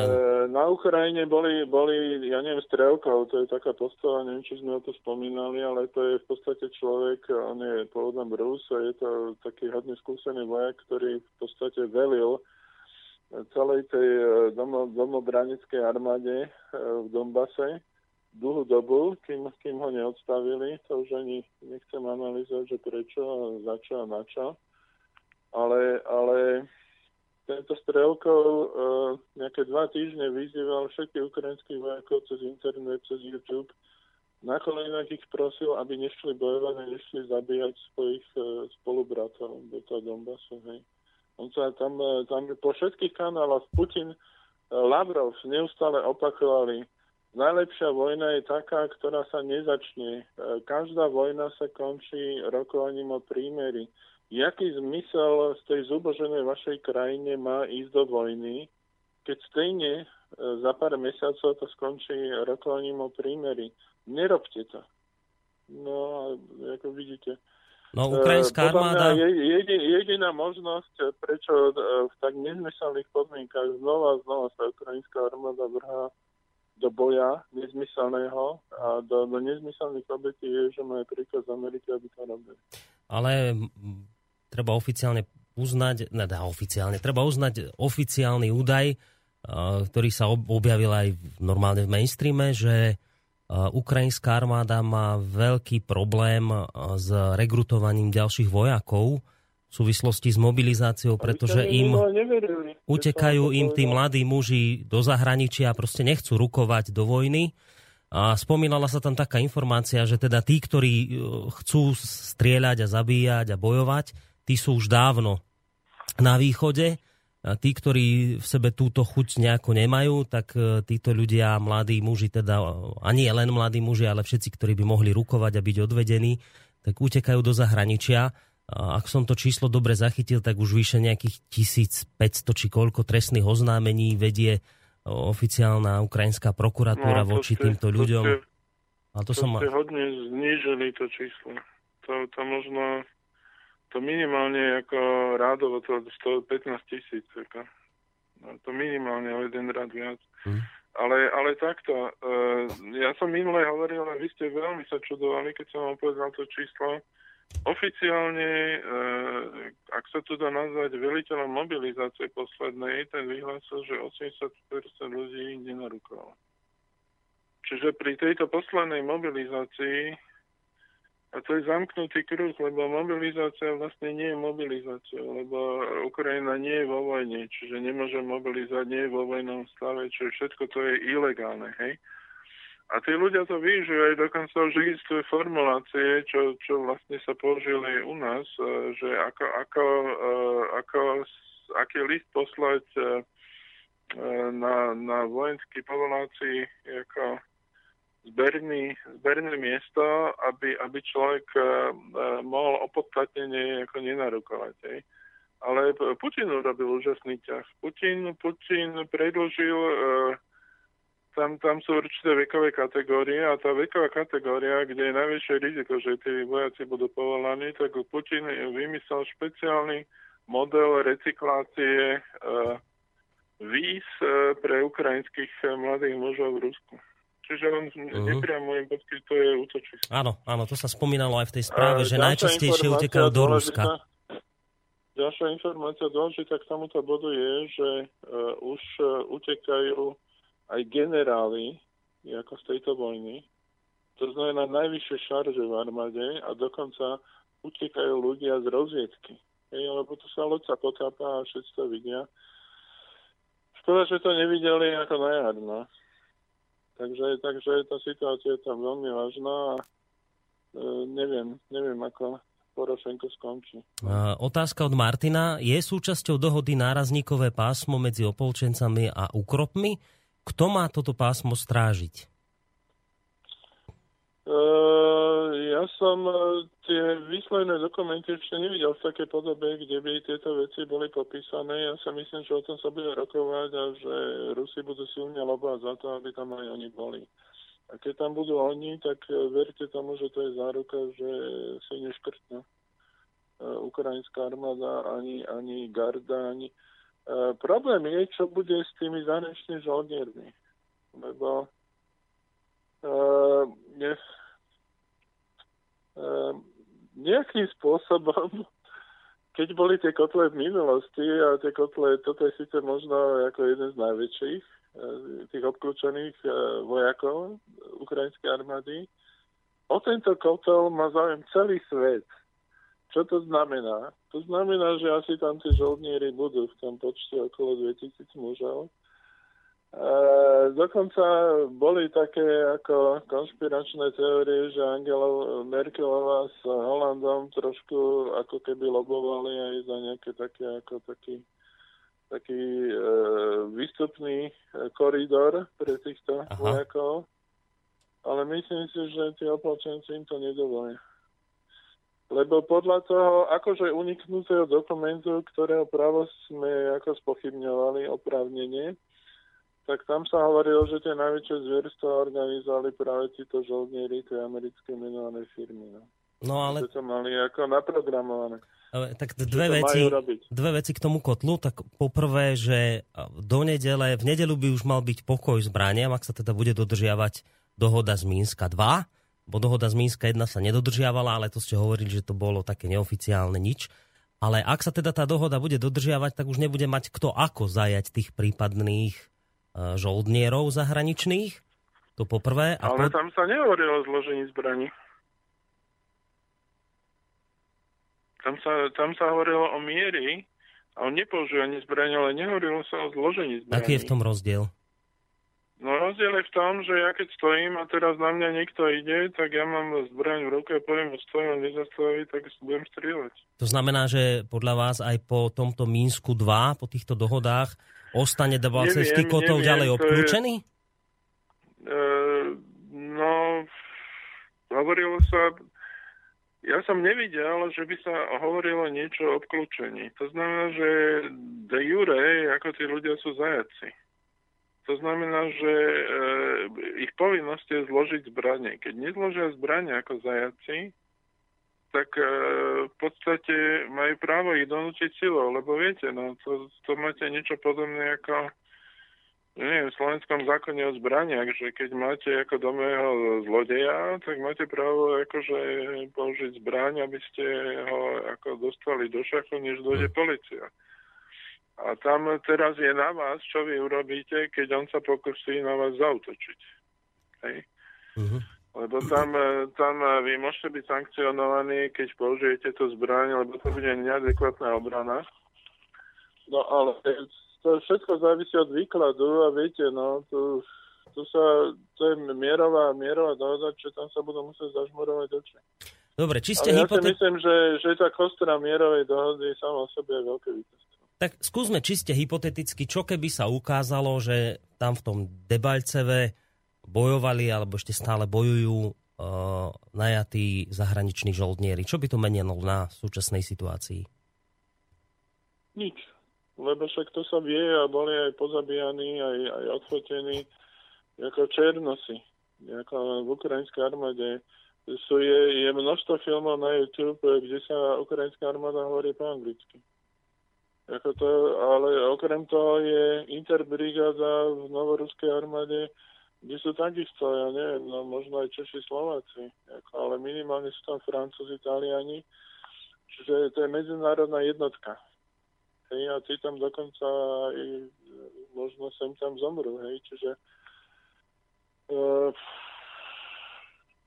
Na Ukrajine boli, boli, ja neviem, strelkov, to je taká postava, neviem, či sme o to spomínali, ale to je v podstate človek, on je pôvodom Rus a je to taký hodne skúsený vojak, ktorý v podstate velil celej tej e, domo, domobranickej armáde e, v Dombase dlhú dobu, kým, kým ho neodstavili. To už ani nechcem analyzovať, že prečo, za čo a na čo. Ale, ale tento Strelkov uh, nejaké dva týždne vyzýval všetkých ukrajinských vojakov cez internet, cez YouTube. Na kolenách ich prosil, aby nešli bojovať a nešli zabíjať svojich uh, spolubratov do toho Donbasu. Hej. On sa tam, uh, tam po všetkých kanáloch Putin, uh, Lavrov neustále opakovali, najlepšia vojna je taká, ktorá sa nezačne. Uh, každá vojna sa končí rokovaním o prímeri jaký zmysel z tej zuboženej vašej krajine má ísť do vojny, keď stejne e, za pár mesiacov to skončí rokovaním o prímeri. Nerobte to. No, ako vidíte. No, ukrajinská armáda... Jedin, jediná možnosť, prečo e, v tak nezmyselných podmienkach znova a znova sa ukrajinská armáda vrhá do boja nezmyselného a do, do nezmyselných obetí je, že má príkaz z Ameriky, aby to robili. Ale treba oficiálne uznať, teda oficiálne, treba uznať oficiálny údaj, ktorý sa objavil aj normálne v mainstreame, že ukrajinská armáda má veľký problém s rekrutovaním ďalších vojakov v súvislosti s mobilizáciou, pretože im utekajú im tí mladí muži do zahraničia a proste nechcú rukovať do vojny. A spomínala sa tam taká informácia, že teda tí, ktorí chcú strieľať a zabíjať a bojovať, tí sú už dávno na východe. A tí, ktorí v sebe túto chuť nejako nemajú, tak e, títo ľudia, mladí muži, teda ani len mladí muži, ale všetci, ktorí by mohli rukovať a byť odvedení, tak utekajú do zahraničia. A ak som to číslo dobre zachytil, tak už vyše nejakých 1500 či koľko trestných oznámení vedie oficiálna ukrajinská prokuratúra no, voči ste, týmto ľuďom. To ste, a to, to som... ste hodne znížili to číslo. To, to možno to minimálne ako rádovo to 115 tisíc. Ako. No, to minimálne o jeden rád viac. Hmm. Ale, ale takto, uh, ja som minule hovoril, a vy ste veľmi sa čudovali, keď som vám povedal to číslo. Oficiálne, uh, ak sa tu dá nazvať veliteľom mobilizácie poslednej, ten vyhlásil, že 80% ľudí nenarukovalo. Čiže pri tejto poslednej mobilizácii a to je zamknutý kruh, lebo mobilizácia vlastne nie je mobilizáciou, lebo Ukrajina nie je vo vojne, čiže nemôže mobilizovať, nie je vo vojnom stave, čiže všetko to je ilegálne, hej. A tí ľudia to využijú aj dokonca už existujú formulácie, čo, čo vlastne sa použili u nás, e, že ako, ako, e, ako, aký list poslať e, na, na vojenský povolácii ako zberný, zberné miesto, aby, aby človek uh, mohol opodstatnenie ako nenarukovať. Hej. Ale Putin urobil úžasný ťah. Putin, Putin predlžil, uh, tam, tam sú určité vekové kategórie a tá veková kategória, kde je najväčšie riziko, že tí vojaci budú povolaní, tak Putin vymyslel špeciálny model recyklácie uh, víz pre ukrajinských mladých mužov v Rusku. Čiže on uh-huh. nepriamo im poskytuje útočisko. Áno, áno, to sa spomínalo aj v tej správe, a že najčastejšie utekajú do Ruska. Ďalšia informácia dôležitá k tomuto bodu je, že uh, už uh, utekajú aj generáli ako z tejto vojny. To znamená najvyššie šarže v armáde a dokonca utekajú ľudia z rozviedky. Hej, lebo tu sa loď sa potápa a všetci to vidia. Škoda, že to nevideli ako na jar, no. Takže, takže tá situácia je tam veľmi vážna a e, neviem, neviem, ako Porošenko skončí. A, otázka od Martina. Je súčasťou dohody nárazníkové pásmo medzi opolčencami a úkropmi? Kto má toto pásmo strážiť? Uh, ja som uh, tie výsledné dokumenty ešte nevidel v takej podobe, kde by tieto veci boli popísané. Ja sa myslím, že o tom sa bude rokovať a že Rusi budú silne lobovať za to, aby tam aj oni boli. A keď tam budú oni, tak uh, verte tomu, že to je záruka, že si neškrtná uh, ukrajinská armáda, ani, ani garda, ani... Uh, problém je, čo bude s tými zahraničnými žoldniermi. Lebo Ehm, nejakým spôsobom, keď boli tie kotle v minulosti, a tie kotle, toto je síce možno ako jeden z najväčších, eh, tých obklúčených eh, vojakov ukrajinskej armády, o tento kotel má záujem celý svet. Čo to znamená? To znamená, že asi tam tí žoldnieri budú v tom počte okolo 2000 mužov dokonca boli také ako konšpiračné teórie, že Angela Merkelová s Holandom trošku ako keby lobovali aj za nejaké také ako taký taký e, výstupný koridor pre týchto Aha. vojakov. Ale myslím si, že tí opolčenci im to nedovolia. Lebo podľa toho, akože uniknutého dokumentu, ktorého právo sme ako spochybňovali oprávnenie, tak tam sa hovorilo, že tie najväčšie zvierstva organizovali práve títo žoldnieri, tie americké menované firmy. No. No ale... To mali ako naprogramované. Ale, tak dve veci, dve veci k tomu kotlu. Tak poprvé, že do nedele, v nedelu by už mal byť pokoj zbraniam, ak sa teda bude dodržiavať dohoda z Mínska 2, bo dohoda z Mínska 1 sa nedodržiavala, ale to ste hovorili, že to bolo také neoficiálne nič. Ale ak sa teda tá dohoda bude dodržiavať, tak už nebude mať kto ako zajať tých prípadných E, žoldnierov zahraničných. To poprvé. A Ale po... tam sa nehovorilo o zložení zbraní. Tam sa, tam sa hovorilo o miery a o nepoužívaní zbraní, ale nehovorilo sa o zložení zbraní. Aký je v tom rozdiel? No rozdiel je v tom, že ja keď stojím a teraz na mňa niekto ide, tak ja mám zbraň v ruke a poviem, stojím a nezastaví, tak budem strieľať. To znamená, že podľa vás aj po tomto Mínsku 2, po týchto dohodách, Ostane Debalcevský kotol neviem, ďalej obklúčený? Je, uh, no, hovorilo sa, ja som nevidel, že by sa hovorilo niečo o obklúčení. To znamená, že de jure, ako tí ľudia sú zajaci. To znamená, že e, ich povinnosť je zložiť zbranie. Keď nezložia zbranie ako zajaci, tak e, v podstate majú právo ich donútiť silou, lebo viete, no to, to máte niečo podobné ako neviem, v slovenskom zákone o zbraniach, že keď máte ako domého zlodeja, tak máte právo akože použiť zbraň, aby ste ho ako dostali do šachu, než dojde hm. policia. A tam teraz je na vás, čo vy urobíte, keď on sa pokusí na vás zautočiť. Hej? Uh-huh. Lebo tam, e, tam e, vy môžete byť sankcionovaní, keď použijete tú zbraň, lebo to bude neadekvátna obrana. No ale to všetko závisí od výkladu a viete, no, tu, tu sa, to je mierová, mierová dohoda, že tam sa budú musieť zažmurovať oči. Dobre, či ste Ale hypotet... ja si myslím, že, že tá kostra mierovej dohody sama o sebe je veľké víťazstvo. Tak skúsme čiste hypoteticky, čo keby sa ukázalo, že tam v tom Debalceve bojovali alebo ešte stále bojujú uh, najatí zahraniční žoldnieri. Čo by to menilo na súčasnej situácii? Nič. Lebo však to sa vie a boli aj pozabíjani, aj, aj odfotení ako černosy. Ako v ukrajinskej armáde sú, je, je množstvo filmov na YouTube, kde sa ukrajinská armáda hovorí po anglicky. Ako to, ale okrem toho je interbrigáda v novoruskej armáde, kde sú takisto, ja neviem, no možno aj Češi, Slováci, ale minimálne sú tam Francúzi, Italiani, čiže to je medzinárodná jednotka. Hej, a tí tam dokonca aj možno sem tam zomru, hej, čiže uh,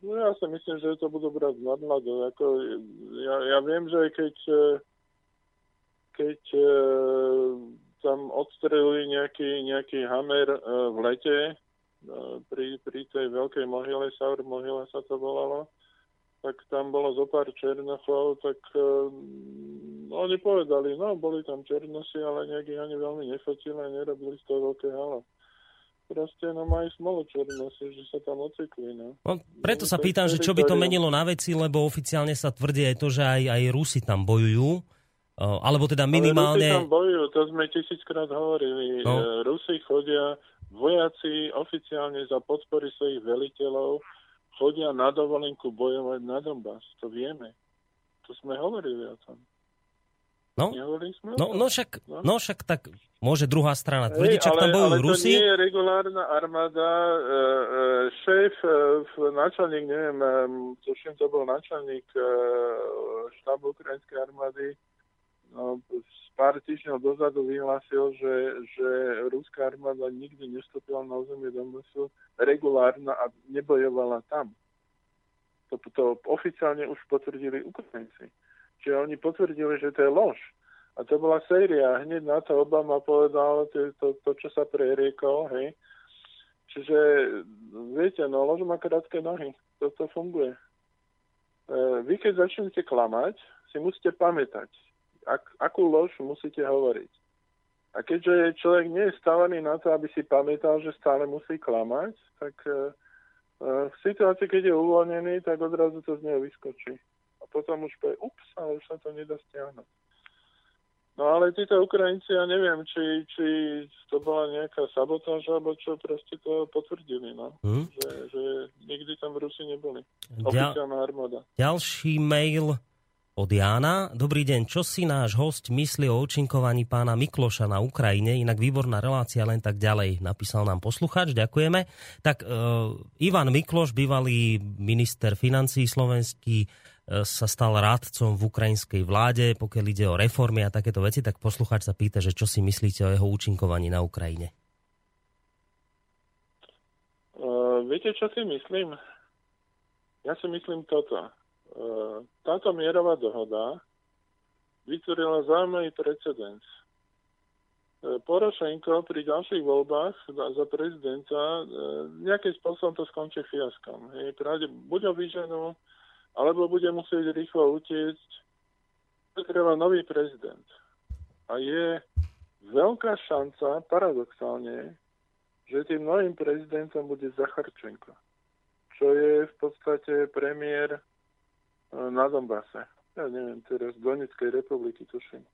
No ja si myslím, že to budú brať nadhľadu. Ako, ja, ja viem, že keď, e, keď e, tam odstrelili nejaký, nejaký hamer e, v lete pri, pri tej veľkej mohyle, Saur mohyle sa to volalo, tak tam bolo zo pár černochov, tak um, oni povedali, no boli tam černosi, ale nejaký ani veľmi nefotili a nerobili z toho veľké halo proste no majú smolu černosi, že sa tam ocikli. No. no preto sa pýtam, že čo by to menilo na veci, lebo oficiálne sa tvrdí aj to, že aj, aj Rusi tam bojujú. Alebo teda minimálne... Ale Rusi tam bojujú, to sme tisíckrát hovorili. No. E, Rusi chodia, vojaci oficiálne za podpory svojich veliteľov chodia na dovolenku bojovať na Donbass. To vieme. To sme hovorili o tom. No, no, no, však, no? no však tak môže druhá strana tvrdiť, čak tam bojujú ale Rusi. to nie je regulárna armáda. E, e, šéf, e, načalník, neviem, tuším, to bol načalník e, štábu ukrajinskej armády, no, pár týždňov dozadu vyhlásil, že, že ruská armáda nikdy nestúpila na územie Donbasu regulárna a nebojovala tam. To, to oficiálne už potvrdili Ukrajinci. Čiže oni potvrdili, že to je lož. A to bola séria. Hneď na to Obama povedal to, to, to čo sa preriekol. Hej. Čiže, viete, no lož má krátke nohy. Toto funguje. E, vy, keď začnete klamať, si musíte pamätať, ak, akú lož musíte hovoriť. A keďže človek nie je stávaný na to, aby si pamätal, že stále musí klamať, tak e, e v situácii, keď je uvoľnený, tak odrazu to z neho vyskočí potom už povie, ups, ale už sa to nedá stiahnuť. No ale títo Ukrajinci, ja neviem, či, či to bola nejaká sabotáž, alebo čo, proste to potvrdili, no. Hmm? Že, že nikdy tam v Rusi neboli. Oficiálna armáda. Ďalší mail od Jána. Dobrý deň, čo si náš host myslí o účinkovaní pána Mikloša na Ukrajine? Inak výborná relácia, len tak ďalej, napísal nám posluchač, ďakujeme. Tak uh, Ivan Mikloš, bývalý minister financí slovenský, sa stal rádcom v ukrajinskej vláde, pokiaľ ide o reformy a takéto veci, tak poslucháč sa pýta, že čo si myslíte o jeho účinkovaní na Ukrajine? Uh, viete, čo si myslím? Ja si myslím toto. Uh, táto mierová dohoda vytvorila zaujímavý precedens. Uh, Porošenko pri ďalších voľbách za, prezidenta uh, nejakým spôsobom to skončí fiaskom. Buď ho vyženú, alebo bude musieť rýchlo utiecť. Treba nový prezident. A je veľká šanca, paradoxálne, že tým novým prezidentom bude Zacharčenko, čo je v podstate premiér e, na Donbase. Ja neviem, teraz Donetskej republiky, tuším.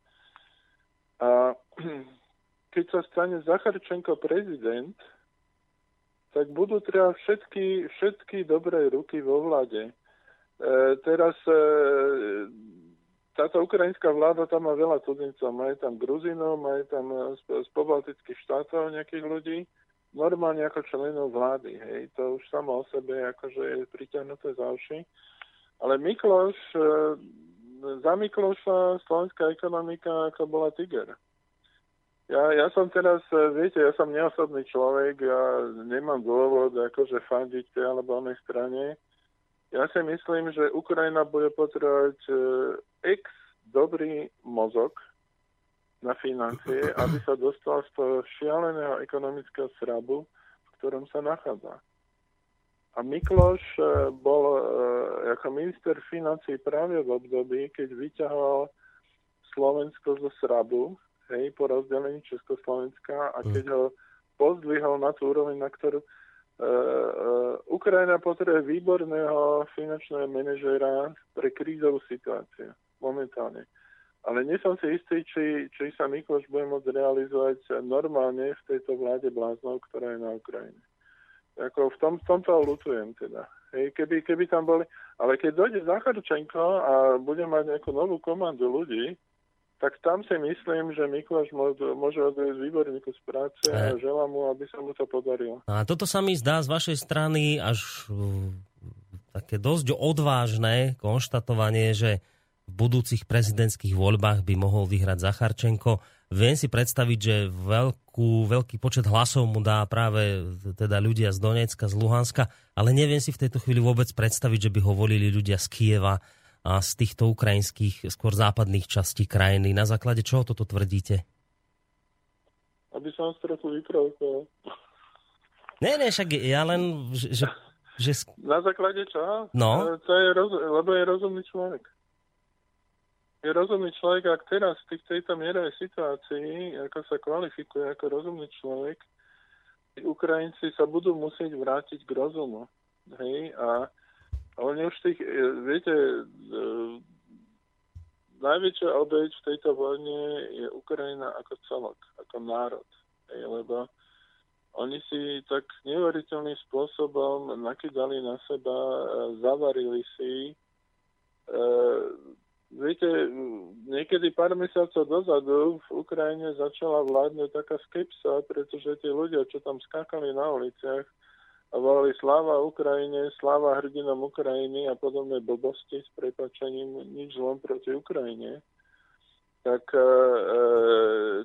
A keď sa stane Zacharčenko prezident, tak budú treba všetky, všetky dobré ruky vo vláde E, teraz e, táto ukrajinská vláda tam má veľa cudzincov. Majú tam Gruzinov, majú tam z, z pobaltických štátov nejakých ľudí, normálne ako členov vlády. Hej. To už samo o sebe akože je priťahnuté za uši. Ale Mikloš, e, za Mikloša slovenská ekonomika ako bola tiger. Ja, ja som teraz, viete, ja som neosobný človek, ja nemám dôvod akože fandiť tej alebo onej strane ja si myslím, že Ukrajina bude potrebovať e, ex dobrý mozog na financie, aby sa dostal z toho šialeného ekonomického srabu, v ktorom sa nachádza. A Mikloš e, bol e, ako minister financí práve v období, keď vyťahoval Slovensko zo srabu, hej, po rozdelení Československa a keď ho pozdvihol na tú úroveň, na ktorú uh, Ukrajina potrebuje výborného finančného manažera pre krízovú situáciu momentálne. Ale nie som si istý, či, či sa Mikloš bude môcť realizovať normálne v tejto vláde bláznov, ktorá je na Ukrajine. Ako v, tom, v tomto lutujem teda. Hej, keby, keby tam boli... Ale keď dojde Zacharčenko a bude mať nejakú novú komandu ľudí, tak tam si myslím, že Mikláš môže odviesť výborný kus práce a eh. želám mu, aby sa mu to podarilo. A toto sa mi zdá z vašej strany až uh, také dosť odvážne konštatovanie, že v budúcich prezidentských voľbách by mohol vyhrať Zacharčenko. Viem si predstaviť, že veľkú, veľký počet hlasov mu dá práve teda ľudia z Donecka, z Luhanska, ale neviem si v tejto chvíli vôbec predstaviť, že by ho volili ľudia z Kieva a z týchto ukrajinských, skôr západných častí krajiny. Na základe čoho toto tvrdíte? Aby som trochu vyprovokoval. Ne, ne, však ja len, že, že... Na základe čo? No. To je roz, lebo je rozumný človek. Je rozumný človek, ak teraz v tejto mierovej situácii, ako sa kvalifikuje ako rozumný človek, Ukrajinci sa budú musieť vrátiť k rozumu. Hej? A oni už tých, e, viete, e, najväčšia obeď v tejto vojne je Ukrajina ako celok, ako národ. Hej? Lebo oni si tak neuveriteľným spôsobom nakydali na seba, e, zavarili si. E, viete, niekedy pár mesiacov dozadu v Ukrajine začala vládnuť taká skepsa, pretože tí ľudia, čo tam skákali na uliciach a volali sláva Ukrajine, sláva hrdinom Ukrajiny a podobné blbosti s prepačením nič len proti Ukrajine, tak e, e,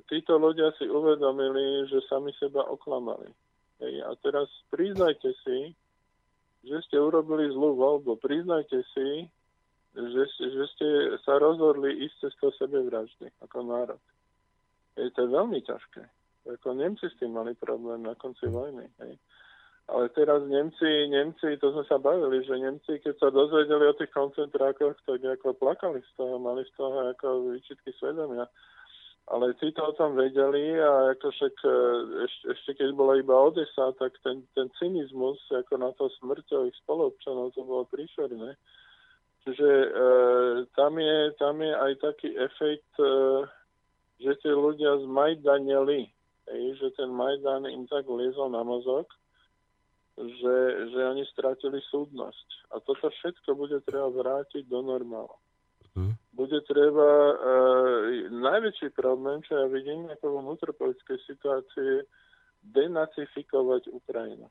títo ľudia si uvedomili, že sami seba oklamali. Hej, a teraz priznajte si, že ste urobili zlú voľbu. Priznajte si, že, že ste sa rozhodli ísť cestou sebevraždy ako národ. Je to veľmi ťažké. Ako Nemci s tým mali problém na konci vojny. Hej. Ale teraz Nemci, Nemci, to sme sa bavili, že Nemci, keď sa dozvedeli o tých koncentrákoch, tak ako plakali z toho, mali z toho ako výčitky svedomia. Ale tí to o tom vedeli a ako však e, ešte, ešte keď bola iba Odesa, tak ten, ten cynizmus ako na to smrťou ich spolupčanov, to bolo príšerné. Čiže e, tam, je, tam je aj taký efekt, e, že tie ľudia zmajdaneli, že ten Majdan im tak liezol na mozog, že, že oni stratili súdnosť. A toto všetko bude treba vrátiť do normálu. Hmm. Bude treba, uh, najväčší problém, čo ja vidím ako vnútropolitickej situácii, denacifikovať Ukrajinu.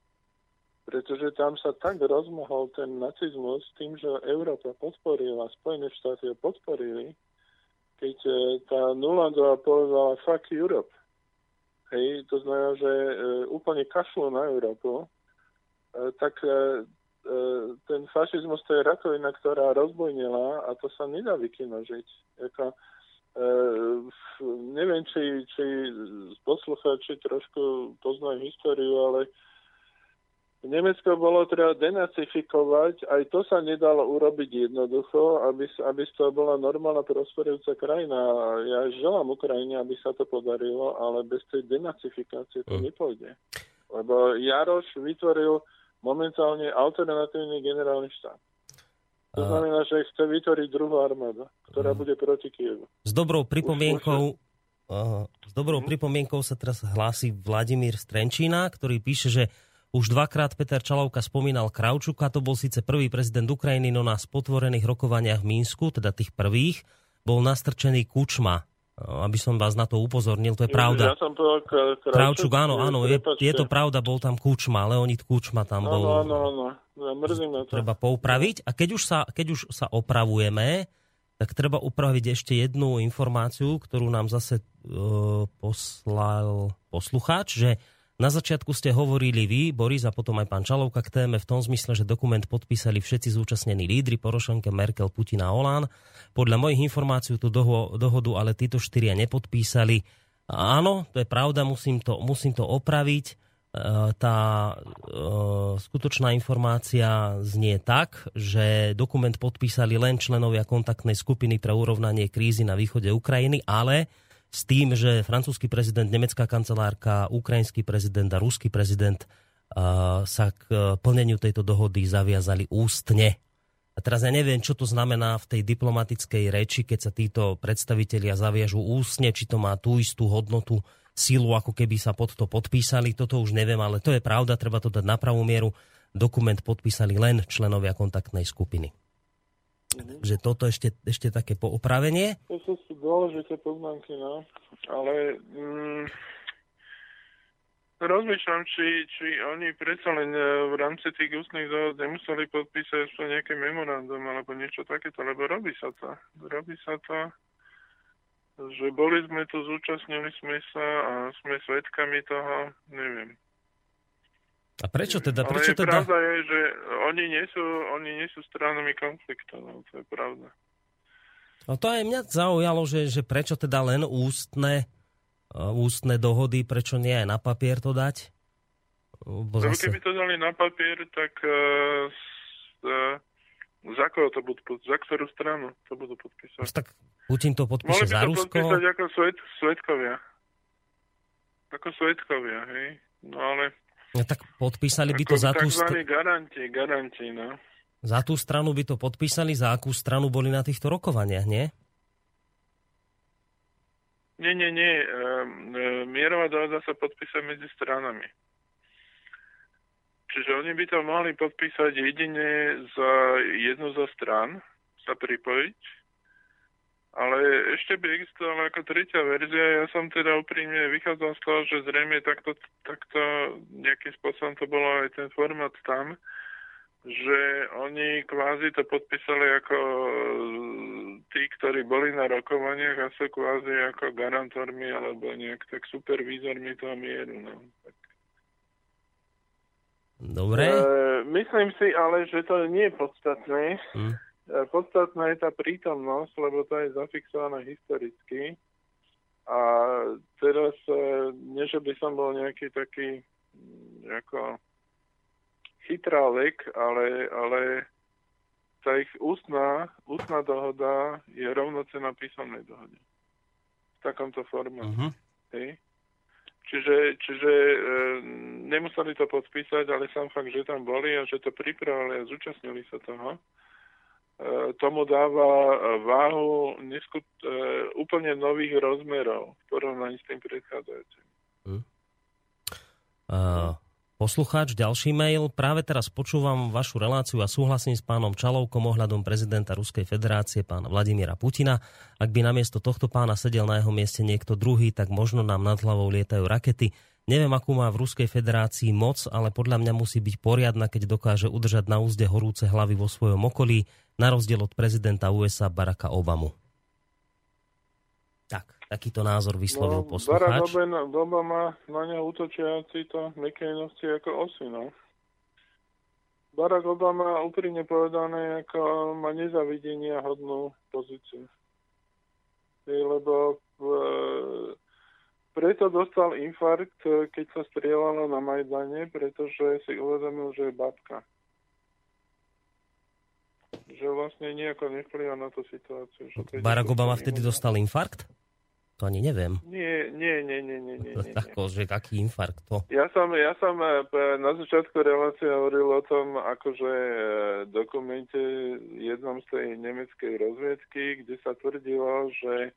Pretože tam sa tak rozmohol ten nacizmus tým, že Európa podporila, Spojené štáty ho podporili, keď uh, tá Nulandová povedala fuck Europe. Hej, to znamená, že uh, úplne kašlo na Európu E, tak e, e, ten fašizmus to je rakovina, ktorá rozbojnila a to sa nedá vykinožiť. Jako, neviem, či, či poslucháči trošku poznajú históriu, ale Nemecko bolo treba denacifikovať, aj to sa nedalo urobiť jednoducho, aby, aby to bola normálna prosperujúca krajina. Ja želám Ukrajine, aby sa to podarilo, ale bez tej denacifikácie to mm. nepôjde. Lebo Jaroš vytvoril momentálne alternatívny generálny štát. To znamená, že chce vytvoriť druhú armádu, ktorá bude proti Kievu. S dobrou pripomienkou, s dobrou hmm. pripomienkou sa teraz hlási Vladimír Strenčína, ktorý píše, že už dvakrát Peter Čalovka spomínal Kravčuka, to bol síce prvý prezident Ukrajiny, no na spotvorených rokovaniach v Mínsku, teda tých prvých, bol nastrčený Kučma aby som vás na to upozornil, to je pravda. Ja som povedal Kravčuk, Kravčuk áno, áno, je, je to pravda, bol tam Kučma, Leonid Kučma tam bol. Áno, áno, áno, mrzí ma to. Treba poupraviť a keď už sa, keď už sa opravujeme, tak treba upraviť ešte jednu informáciu, ktorú nám zase uh, poslal poslucháč, že na začiatku ste hovorili vy, Boris, a potom aj pán Čalovka k téme v tom zmysle, že dokument podpísali všetci zúčastnení lídry, Porošenke, Merkel, Putin a Olán. Podľa mojich informácií tú doho- dohodu ale títo štyria nepodpísali. Áno, to je pravda, musím to, musím to opraviť. E, tá e, skutočná informácia znie tak, že dokument podpísali len členovia kontaktnej skupiny pre urovnanie krízy na východe Ukrajiny, ale s tým, že francúzsky prezident, nemecká kancelárka, ukrajinský prezident a ruský prezident uh, sa k uh, plneniu tejto dohody zaviazali ústne. A teraz ja neviem, čo to znamená v tej diplomatickej reči, keď sa títo predstavitelia zaviažú ústne, či to má tú istú hodnotu, silu, ako keby sa pod to podpísali. Toto už neviem, ale to je pravda, treba to dať na pravú mieru. Dokument podpísali len členovia kontaktnej skupiny. Mm-hmm. Že toto ešte, ešte také poopravenie. To sú dôležité poznámky, no. Ale mm, rozmýšľam, či, či oni predsa len e, v rámci tých ústnych dohod nemuseli podpísať ešte nejaké memorandum alebo niečo takéto, lebo robí sa to. Robí sa to. že boli sme tu, zúčastnili sme sa a sme svedkami toho, neviem. A prečo teda? Ale Prečo je teda? pravda je, že oni nie sú, oni nie sú stranami konfliktu, no, to je pravda. No to aj mňa zaujalo, že, že prečo teda len ústne, uh, ústne dohody, prečo nie aj na papier to dať? Lebo zase... keby to dali na papier, tak uh, uh, za koho to budú, za ktorú stranu to budú podpísať? Tak Putin to Mohli podpíše by za to Rusko. podpísať ako svet, svetkovia. Ako svetkovia, hej? No ale... No, tak podpísali by to za tú, takzvaní str- garanti, garanti, no. za tú stranu by to podpísali, za akú stranu boli na týchto rokovaniach, nie? Nie, nie, nie. E, mierová dohoda sa podpísať medzi stranami. Čiže oni by to mohli podpísať jedine za jednu zo stran, sa pripojiť. Ale ešte by existovala ako tretia verzia. Ja som teda úprimne vychádzal z toho, že zrejme takto, takto nejakým spôsobom to bolo aj ten formát tam, že oni kvázi to podpísali ako e, tí, ktorí boli na rokovaniach a sú kvázi ako garantormi alebo nejak tak supervízormi toho mieru. No. Tak, Dobre. e, myslím si ale, že to nie je podstatné. Hm. E, Podstatná je tá prítomnosť, lebo to je zafixované historicky. A teraz, e, nie že by som bol nejaký taký mm, ako chytrálek, ale, ale tá ich ústna, ústna dohoda je rovnocená písomnej dohode. V takomto formáte. Mhm. Hej. Čiže, čiže e, nemuseli to podpísať, ale sám fakt, že tam boli a že to pripravili a zúčastnili sa toho, tomu dáva váhu neskut, e, úplne nových rozmerov v porovnaní s tým predchádzajúcim. Uh, poslucháč, ďalší mail. Práve teraz počúvam vašu reláciu a súhlasím s pánom Čalovkom ohľadom prezidenta Ruskej federácie, pána Vladimíra Putina. Ak by namiesto tohto pána sedel na jeho mieste niekto druhý, tak možno nám nad hlavou lietajú rakety. Neviem, akú má v Ruskej federácii moc, ale podľa mňa musí byť poriadna, keď dokáže udržať na úzde horúce hlavy vo svojom okolí, na rozdiel od prezidenta USA Baracka Obamu. Tak, takýto názor vyslovil No, Barack poslucháč. Obama, Obama na neho útočiaci to McCainovci ako osy, no. Barack Obama úprimne povedané ako má nezavidenia hodnú pozíciu. Lebo v, preto dostal infarkt, keď sa strieľalo na Majdane, pretože si uvedomil, že je babka. Že vlastne nejako nevplyva na tú situáciu. Že Barack Obama vtedy dostal infarkt? To ani neviem. Nie, nie, nie, nie, nie, nie. nie. Ako, že aký infarkt to? Ja som, ja som p- na začiatku relácie hovoril o tom, akože eh, dokumente jednom z tej nemeckej rozviedky, kde sa tvrdilo, že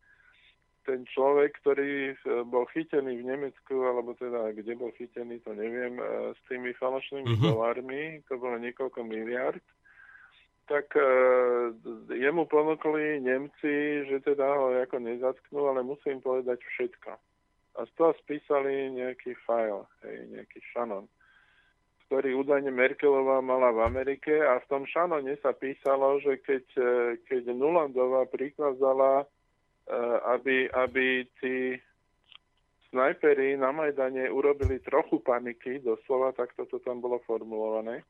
ten človek, ktorý eh, bol chytený v Nemecku, alebo teda kde bol chytený, to neviem, eh, s tými falošnými Mhm. dolármi, to bolo niekoľko miliard, tak e, jemu ponúkli Nemci, že teda ho ako nezatknú, ale musím povedať všetko. A z toho spísali nejaký file, hej, nejaký šanon, ktorý údajne Merkelová mala v Amerike a v tom šanone sa písalo, že keď, e, keď Nulandová prikázala, e, aby, aby tí snajperi na Majdane urobili trochu paniky, doslova takto to tam bolo formulované,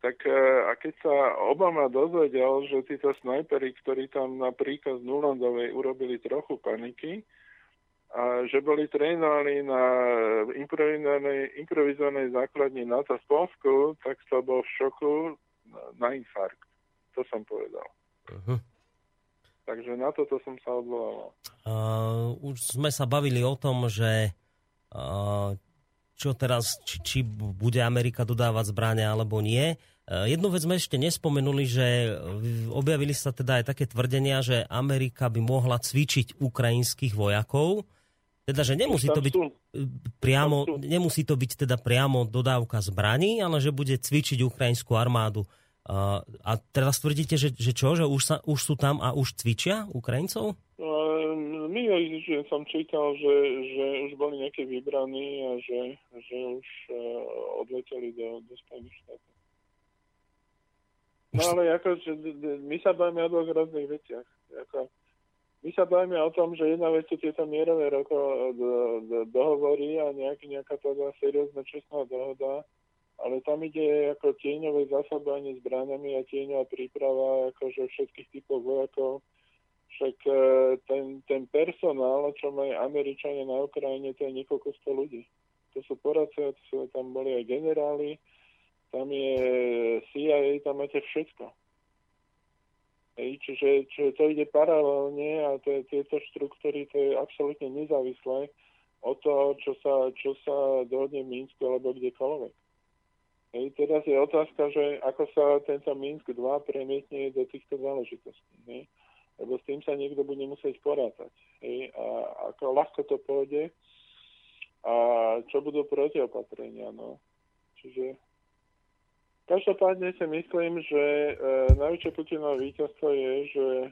tak e, a keď sa Obama dozvedel, že títo snajperi, ktorí tam na príkaz Nulandovej urobili trochu paniky, a že boli trénovaní na improvizovanej, improvizovanej základni NATO v Polsku, tak to bol v šoku na infarkt. To som povedal. Uh-huh. Takže na toto som sa odvolával. Uh, už sme sa bavili o tom, že uh, čo teraz, či, či bude Amerika dodávať zbrania alebo nie. Uh, jednu vec sme ešte nespomenuli, že objavili sa teda aj také tvrdenia, že Amerika by mohla cvičiť ukrajinských vojakov. Teda, že nemusí to byť priamo, nemusí to byť teda priamo dodávka zbraní, ale že bude cvičiť ukrajinskú armádu. Uh, a teraz tvrdíte, že, že čo, že už, sa, už sú tam a už cvičia Ukrajincov? Minulý týždeň som čítal, že, že už boli nejaké vybraní a že, že už uh, odleteli do, do Spojených štátov. No ale ako, že, my sa bavíme o dvoch rôznych veciach. Ako, my sa bavíme o tom, že jedna vec sú tieto mierové roko, do, do, dohovory a nejak, nejaká teda seriózna čestná dohoda, ale tam ide ako tieňové zasobanie zbránami a tieňová príprava akože všetkých typov vojakov. Však e, ten, ten personál, čo majú Američania na Ukrajine, to je niekoľko sto ľudí. To sú poradce, to sú, tam boli aj generáli, tam je CIA, tam máte všetko. Hej, čiže, čiže to ide paralelne a to je, tieto štruktúry to je absolútne nezávislé od toho, čo sa, čo sa dohodne v Minsku alebo kdekoľvek. Hej, teraz je otázka, že ako sa tento Minsk 2 premietne do týchto záležitostí. Hej? Lebo s tým sa niekto bude musieť porátať. Hej? A ako ľahko to pôjde a čo budú protiopatrenia. No. Čiže Každopádne si myslím, že e, najväčšie Putinové víťazstvo je, že e,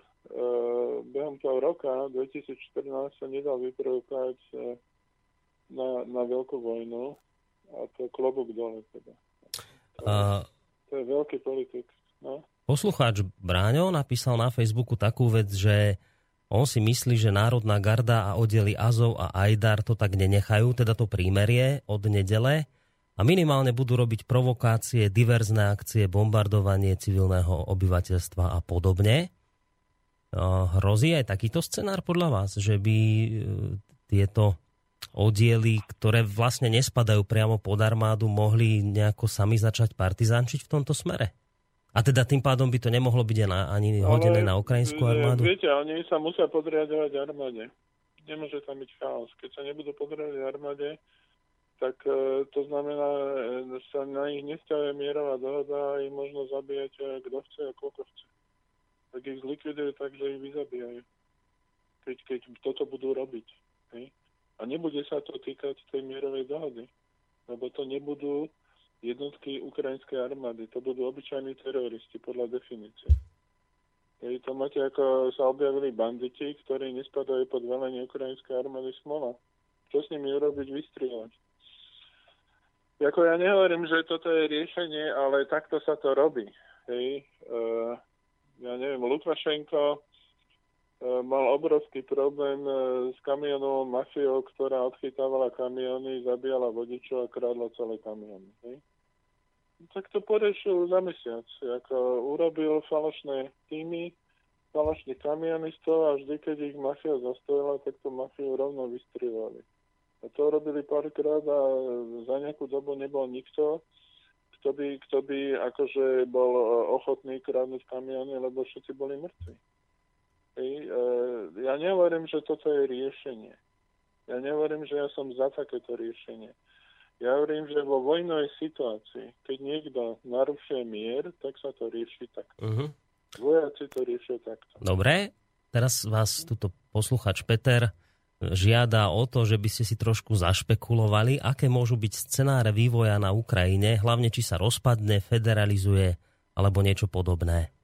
behom toho roka 2014 sa nedal vyprovokovať e, na, na veľkú vojnu a to klobúk dole teda. To, uh, to je veľký politik. No? Poslucháč Bráňo napísal na Facebooku takú vec, že on si myslí, že Národná garda a oddely Azov a Ajdar to tak nenechajú, teda to prímerie od nedele, a minimálne budú robiť provokácie, diverzné akcie, bombardovanie civilného obyvateľstva a podobne. Hrozí aj takýto scenár podľa vás, že by e, tieto oddiely, ktoré vlastne nespadajú priamo pod armádu, mohli nejako sami začať partizančiť v tomto smere? A teda tým pádom by to nemohlo byť ani hodené na ukrajinskú armádu? Viete, oni sa musia podriadovať armáde. Nemôže tam byť chaos. Keď sa nebudú podriadovať armáde, tak e, to znamená, e, sa na nich nesťahuje mierová dohoda a im možno zabíjať e, kto chce a koľko chce. Tak ich zlikvidujú tak, že ich vyzabíjajú. Keď, keď toto budú robiť. Hej? A nebude sa to týkať tej mierovej dohody. Lebo to nebudú jednotky ukrajinskej armády. To budú obyčajní teroristi podľa definície. Hej, to máte, ako sa objavili banditi, ktorí nespadajú pod velenie ukrajinskej armády Smola. Čo s nimi urobiť? Vystrieľať. Jako ja nehovorím, že toto je riešenie, ale takto sa to robí. Hej. Uh, ja neviem, Lukašenko mal obrovský problém uh, s kamionovou mafiou, ktorá odchytávala kamiony, zabíjala vodičov a krádla celé kamiony. Hej. Tak to porešil za mesiac. Jako urobil falošné týmy, falošných kamionistov a vždy, keď ich mafia zastavila, tak to mafiu rovno vystrivali. A to robili párkrát a za nejakú dobu nebol nikto, kto by, kto by akože bol ochotný krádnuť kamiony, lebo všetci boli mŕtvi. Hej, e, ja nehovorím, že toto je riešenie. Ja nehovorím, že ja som za takéto riešenie. Ja hovorím, že vo vojnovej situácii, keď niekto narušuje mier, tak sa to rieši takto. Uh-huh. Vojaci to riešia takto. Dobre, teraz vás tuto posluchač Peter žiada o to, že by ste si trošku zašpekulovali, aké môžu byť scenáre vývoja na Ukrajine, hlavne či sa rozpadne, federalizuje alebo niečo podobné.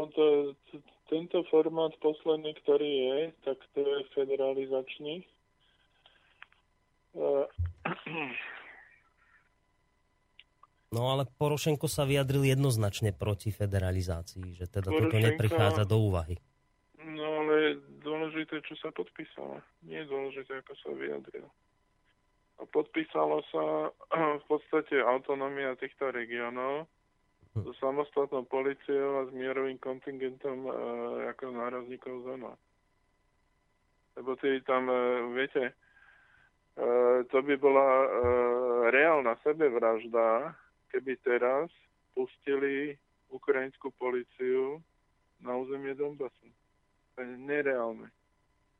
No, to, tento formát posledný, ktorý je, tak to je federalizačný. No ale Porošenko sa vyjadril jednoznačne proti federalizácii, že teda Porošenko... toto neprichádza do úvahy. No ale dôležité, čo sa podpísalo. Nie je dôležité, ako sa vyjadril. A podpísalo sa v podstate autonómia týchto regiónov. So samostatnou policiou a s mierovým kontingentom e, ako nárazníkov zóna. Lebo ty tam, e, viete, e, to by bola e, reálna sebevražda, keby teraz pustili ukrajinskú policiu na územie Donbasu nereálne.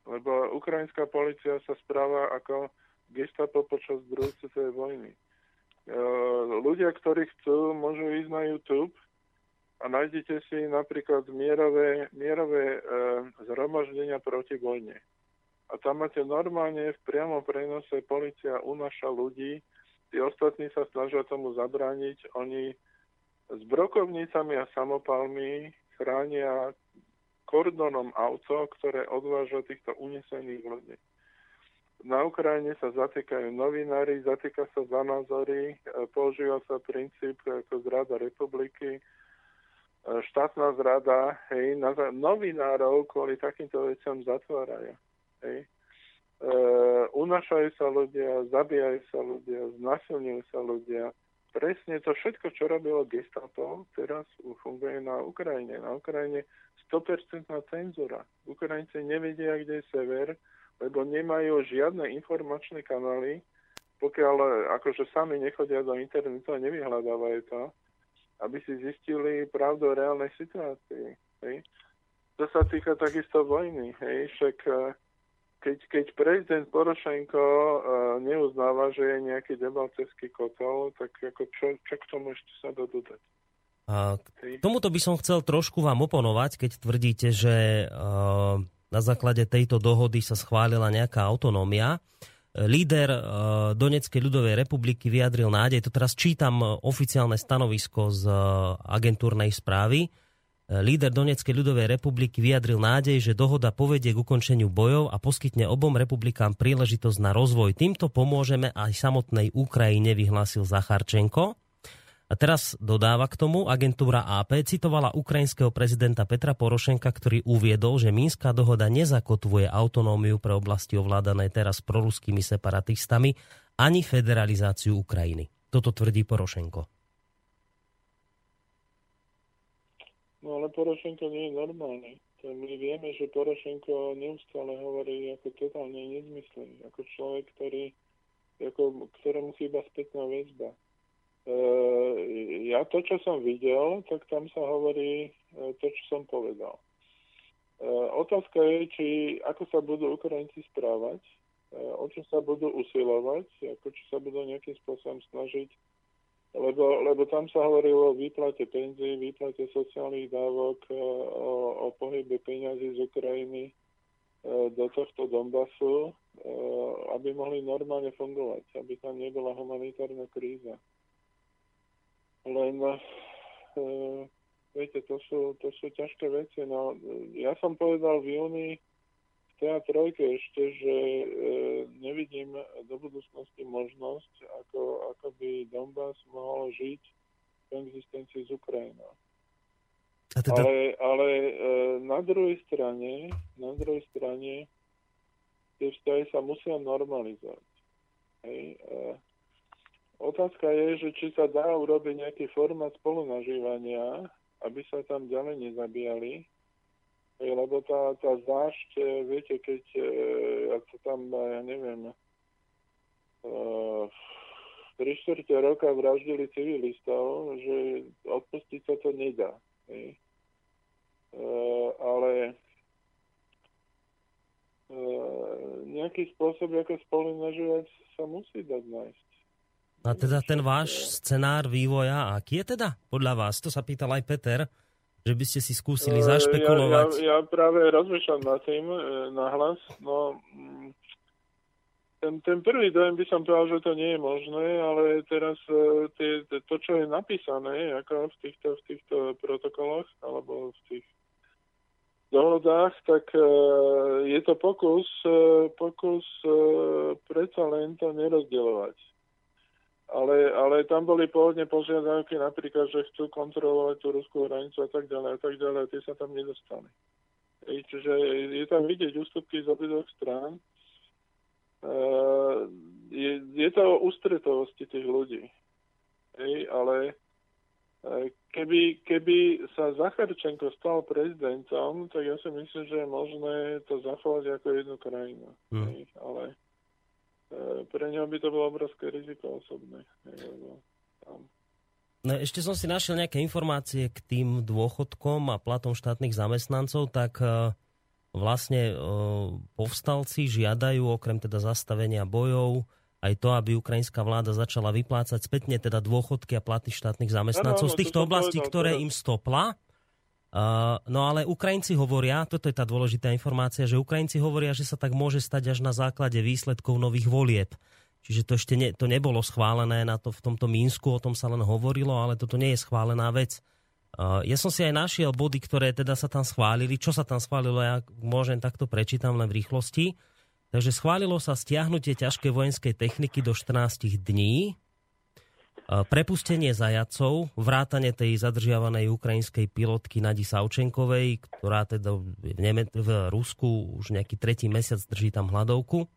Lebo ukrajinská policia sa správa ako gestapo počas druhej svetovej vojny. E, ľudia, ktorí chcú, môžu ísť na YouTube a nájdete si napríklad mierové, mierové e, zhromaždenia proti vojne. A tam máte normálne v priamom prenose policia unaša ľudí, tí ostatní sa snažia tomu zabrániť, oni s brokovnicami a samopalmi chránia kordonom auto, ktoré odváža týchto unesených ľudí. Na Ukrajine sa zatýkajú novinári, zatýka sa za názory, e, používa sa princíp ako zrada republiky. štátna zrada, hej, novinárov kvôli takýmto veciam zatvárajú. Hej. E, unašajú sa ľudia, zabíjajú sa ľudia, znasilňujú sa ľudia. Presne to všetko, čo robilo gestapo, teraz funguje na Ukrajine. Na Ukrajine 100% cenzúra. Ukrajinci nevedia, kde je sever, lebo nemajú žiadne informačné kanály, pokiaľ akože sami nechodia do internetu a nevyhľadávajú to, aby si zistili pravdu o reálnej situácii. Hej. To sa týka takisto vojny. Hej. Však e, keď, keď prezident Porošenko uh, neuznáva, že je nejaký debalcerský kotol, tak ako čo, čo k tomu ešte sa dá dodať? A k tomuto by som chcel trošku vám oponovať, keď tvrdíte, že uh, na základe tejto dohody sa schválila nejaká autonómia. Líder uh, Doneckej ľudovej republiky vyjadril nádej, to teraz čítam oficiálne stanovisko z uh, agentúrnej správy, Líder Donetskej ľudovej republiky vyjadril nádej, že dohoda povedie k ukončeniu bojov a poskytne obom republikám príležitosť na rozvoj. Týmto pomôžeme aj samotnej Ukrajine, vyhlásil Zacharčenko. A teraz dodáva k tomu, agentúra AP citovala ukrajinského prezidenta Petra Porošenka, ktorý uviedol, že Minská dohoda nezakotvuje autonómiu pre oblasti ovládané teraz proruskými separatistami ani federalizáciu Ukrajiny. Toto tvrdí Porošenko. No ale Porošenko nie je normálny. My vieme, že Porošenko neustále hovorí ako totálne nezmysly. Ako človek, ktorý, ako, ktorému chýba spätná väzba. E, ja to, čo som videl, tak tam sa hovorí e, to, čo som povedal. E, otázka je, či ako sa budú Ukrajinci správať, o čo sa budú usilovať, ako či sa budú nejakým spôsobom snažiť lebo, lebo tam sa hovorilo o výplate penzí, výplate sociálnych dávok, o, o pohybe peňazí z Ukrajiny do tohto Donbasu, aby mohli normálne fungovať, aby tam nebola humanitárna kríza. Len, viete, to sú, to sú ťažké veci. No, ja som povedal v júni, TA3 ešte, že e, nevidím do budúcnosti možnosť, ako, ako by Donbass mohol žiť v existencii z Ukrajinou. Teda... Ale, ale e, na druhej strane, na druhej strane tie vzťahy sa musia normalizovať. Hej. E, otázka je, že či sa dá urobiť nejaký formát spolunažívania, aby sa tam ďalej nezabíjali, lebo tá, tá zášť, e, viete, keď e, ja sa tam, e, ja neviem, tri štvrte roka vraždili civilistov, že odpustiť sa to nedá. Hej. Ale nejaký spôsob, ako spolu nažívať, sa musí dať nájsť. A teda ten váš scenár vývoja, aký je teda podľa vás? To sa pýtal aj Peter že by ste si skúsili e, zašpekulovať? Ja, ja, ja práve rozmýšľam nad tým e, nahlas. No, mm, ten, ten prvý dojem by som povedal, že to nie je možné, ale teraz e, tie, to, čo je napísané ako v týchto, v týchto protokoloch alebo v tých dohodách, tak je to pokus, pokus predsa len to nerozdeľovať ale, ale tam boli pôvodne požiadavky napríklad, že chcú kontrolovať tú ruskú hranicu a tak ďalej a tak ďalej, a tie sa tam nedostali. Ej, čiže je tam vidieť ústupky z obidvoch strán. E, je, je to o ústretovosti tých ľudí. Ej, ale e, keby, keby sa Zacharčenko stal prezidentom, tak ja si myslím, že je možné to zachovať ako jednu krajinu. Ej, ale pre neho by to bolo obrovské riziko osobné. No, ešte som si našiel nejaké informácie k tým dôchodkom a platom štátnych zamestnancov, tak e, vlastne e, povstalci žiadajú okrem teda zastavenia bojov aj to, aby ukrajinská vláda začala vyplácať spätne teda dôchodky a platy štátnych zamestnancov z týchto oblastí, ktoré im stopla no ale Ukrajinci hovoria, toto je tá dôležitá informácia, že Ukrajinci hovoria, že sa tak môže stať až na základe výsledkov nových volieb. Čiže to ešte ne, to nebolo schválené na to v tomto Mínsku, o tom sa len hovorilo, ale toto nie je schválená vec. Uh, ja som si aj našiel body, ktoré teda sa tam schválili. Čo sa tam schválilo, ja môžem takto prečítam len v rýchlosti. Takže schválilo sa stiahnutie ťažkej vojenskej techniky do 14 dní, prepustenie zajacov, vrátane tej zadržiavanej ukrajinskej pilotky Nadi Savčenkovej, ktorá teda v, Neme- v Rusku už nejaký tretí mesiac drží tam hladovku.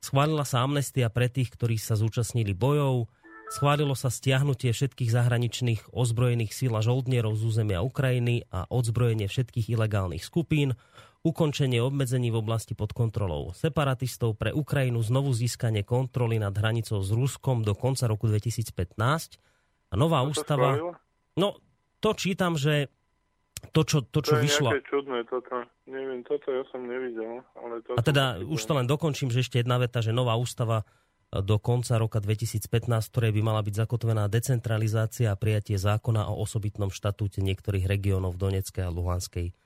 Schválila sa amnestia pre tých, ktorí sa zúčastnili bojov, schválilo sa stiahnutie všetkých zahraničných ozbrojených síl a žoldnierov z územia Ukrajiny a odzbrojenie všetkých ilegálnych skupín, ukončenie obmedzení v oblasti pod kontrolou separatistov pre Ukrajinu, znovu získanie kontroly nad hranicou s Ruskom do konca roku 2015 a nová To ústava... schválilo? No, to čítam, že to, čo, to, čo To je vyšlo... čudné toto. Neviem, toto ja som nevidel. Ale toto A teda už to len dokončím, že ešte jedna veta, že nová ústava e, do konca roka 2015, v ktorej by mala byť zakotvená decentralizácia a prijatie zákona o osobitnom štatúte niektorých regiónov Donetskej a Luhanskej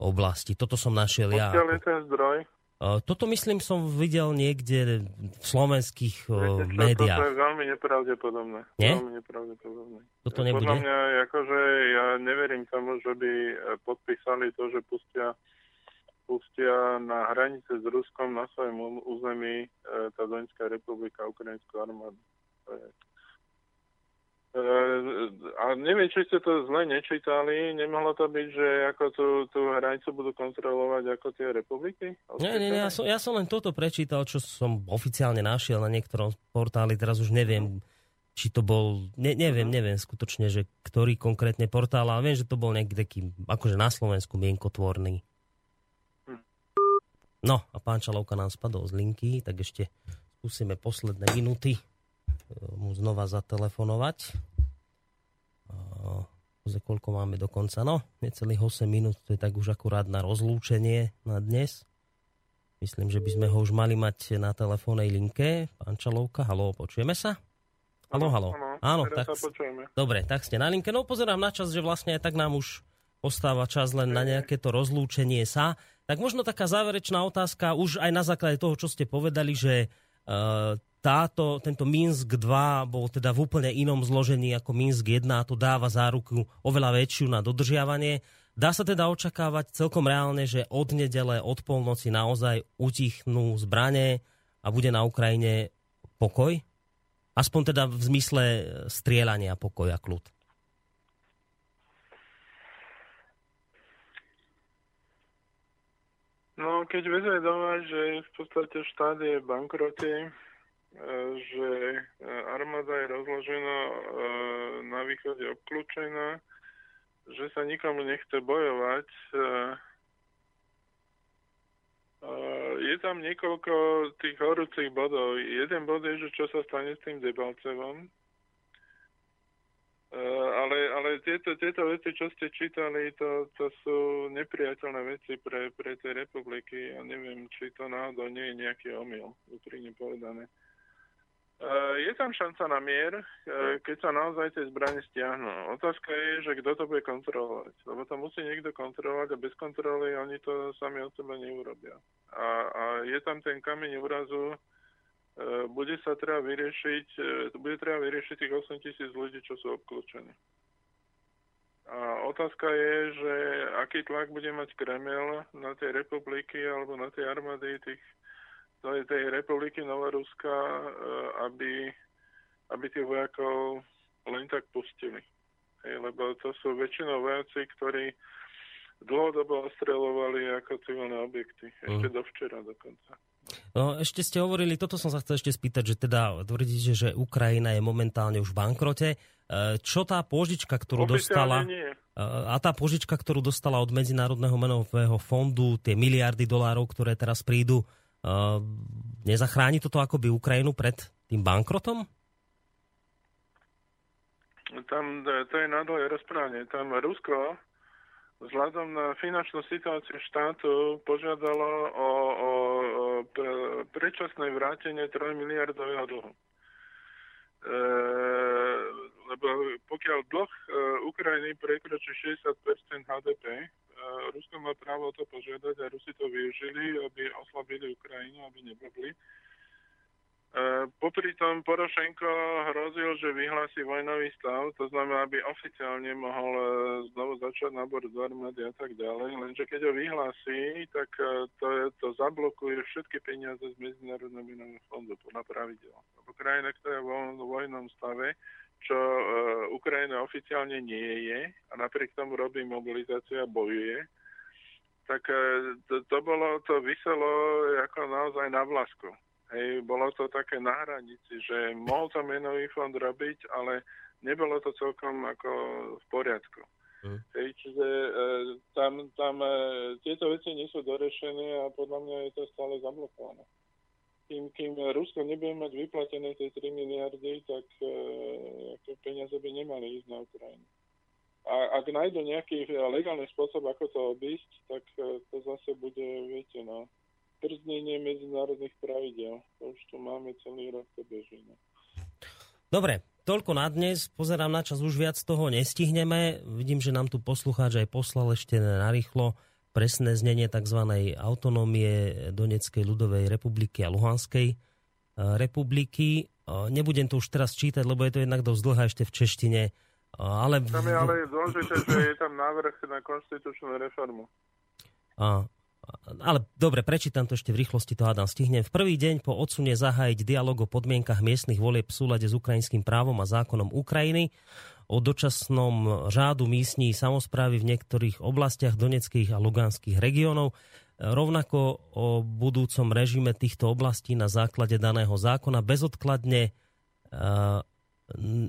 oblasti. Toto som našiel ja. Odkiaľ je ten zdroj? Toto myslím som videl niekde v slovenských Viete čo, médiách. Toto je veľmi nepravdepodobné. Nie? Veľmi nepravdepodobné. Toto Podľa nebude? mňa, akože ja neverím tomu, že by e, podpísali to, že pustia, pustia na hranice s Ruskom na svojom území e, tá Donetská republika, Ukrajinskú armádu. To je... E, a neviem, či ste to zle nečítali. Nemohlo to byť, že ako tú, tú hranicu budú kontrolovať ako tie republiky? Nie, nie, nie, ja som, ja som len toto prečítal, čo som oficiálne našiel na niektorom portáli, teraz už neviem, či to bol, ne, neviem, neviem skutočne, že ktorý konkrétne portál, ale viem, že to bol nejaký taký, akože na Slovensku mienkotvorný. No a pán Čalovka nám spadol z linky, tak ešte skúsime posledné minúty e, mu znova zatelefonovať. Pozri, koľko máme do konca. No, necelých 8 minút, to je tak už akurát na rozlúčenie na dnes. Myslím, že by sme ho už mali mať na telefónnej linke. Pán Čalovka, halo, počujeme sa? Halo, halo. Áno, tak, sa počujeme. dobre, tak ste na linke. No pozerám na čas, že vlastne aj tak nám už ostáva čas len na nejaké to rozlúčenie sa. Tak možno taká záverečná otázka, už aj na základe toho, čo ste povedali, že uh, táto, tento Minsk 2 bol teda v úplne inom zložení ako Minsk 1 a to dáva záruku oveľa väčšiu na dodržiavanie. Dá sa teda očakávať celkom reálne, že od nedele, od polnoci naozaj utichnú zbranie a bude na Ukrajine pokoj? Aspoň teda v zmysle strieľania pokoja kľud. No, keď vezme doma, že v podstate štát je bankrote, e, že e, armáda je rozložená e, na východe obklúčená, že sa nikomu nechce bojovať. e, e, Je tam niekoľko tých horúcich bodov. Jeden bod je, že čo sa stane s tým Debalcevom. E, ale, ale tieto, tieto veci, čo ste čítali, to, to sú nepriateľné veci pre, pre tie republiky. Ja neviem, či to náhodou nie je nejaký omyl, úprimne povedané. E, je tam šanca na mier, e, keď sa naozaj tie zbranie stiahnu. Otázka je, že kto to bude kontrolovať. Lebo to musí niekto kontrolovať a bez kontroly oni to sami od seba neurobia. A, a je tam ten kameň úrazu, E, bude sa treba vyriešiť, e, bude treba vyriešiť tých 8 tisíc ľudí, čo sú obklúčení. A otázka je, že aký tlak bude mať Kreml na tie republiky alebo na tie armády tých, tej, tej republiky Novoruska, e, aby, aby tých vojakov len tak pustili. Hej, lebo to sú väčšinou vojaci, ktorí dlhodobo ostreľovali ako civilné objekty. Ešte Mm. do včera dokonca. No, ešte ste hovorili, toto som sa chcel ešte spýtať, že teda tvrdíte, že Ukrajina je momentálne už v bankrote. E, Čo tá požička, ktorú dostala... Oficiálne nie. E, A tá požička, ktorú dostala od Medzinárodného menového fondu, tie miliardy dolárov, ktoré teraz prídu, nezachráni toto akoby Ukrajinu pred tým bankrotom? Tam e, to je dlhé rozprávanie. Tam Rusko vzhľadom na finančnú situáciu štátu požiadalo o, o, o pre, predčasné vrátenie 3 miliardového dlhu. E, lebo pokiaľ dlh e, Ukrajiny prekročí 60 HDP, Rusko má právo to požiadať a Rusi to využili, aby oslabili Ukrajinu, aby nebudli. E, popri tom Porošenko hrozil, že vyhlási vojnový stav, to znamená, aby oficiálne mohol e, znovu začať nábor do armády a tak ďalej, lenže keď ho vyhlási, tak e, to, je, to zablokuje všetky peniaze z Medzinárodného menového fondu podľa pravidel. Lebo krajina, ktorá je vo vojnom stave, čo uh, Ukrajina oficiálne nie je a napriek tomu robí mobilizáciu a bojuje, tak uh, to, to bolo, to vyselo ako naozaj na vlasku. Hej, bolo to také na hranici, že mohol to menový fond robiť, ale nebolo to celkom ako v poriadku. Mm. Hej, čiže e, tam, tam e, tieto veci nie sú dorešené a podľa mňa je to stále zablokované. Kým, kým Rusko nebude mať vyplatené tie 3 miliardy, tak e, peniaze by nemali ísť na Ukrajinu. A ak nájdu nejaký legálny spôsob, ako to obísť, tak e, to zase bude, viete, no, prznenie medzinárodných pravidel. To už tu máme celý rok, to beží. No. Dobre, toľko na dnes. Pozerám na čas, už viac toho nestihneme. Vidím, že nám tu poslucháč aj poslal ešte narýchlo presné znenie tzv. autonómie Donetskej ľudovej republiky a Luhanskej e, republiky. E, nebudem to už teraz čítať, lebo je to jednak dosť dlhé ešte v češtine. E, ale... Tam je ale dôležité, že je tam návrh na konštitučnú reformu. A, ale dobre, prečítam to ešte v rýchlosti, to hádam stihnem. V prvý deň po odsune zahájiť dialog o podmienkach miestnych volieb v súlade s ukrajinským právom a zákonom Ukrajiny, o dočasnom řádu místní samozprávy v niektorých oblastiach Doneckých a Luganských regiónov, rovnako o budúcom režime týchto oblastí na základe daného zákona bezodkladne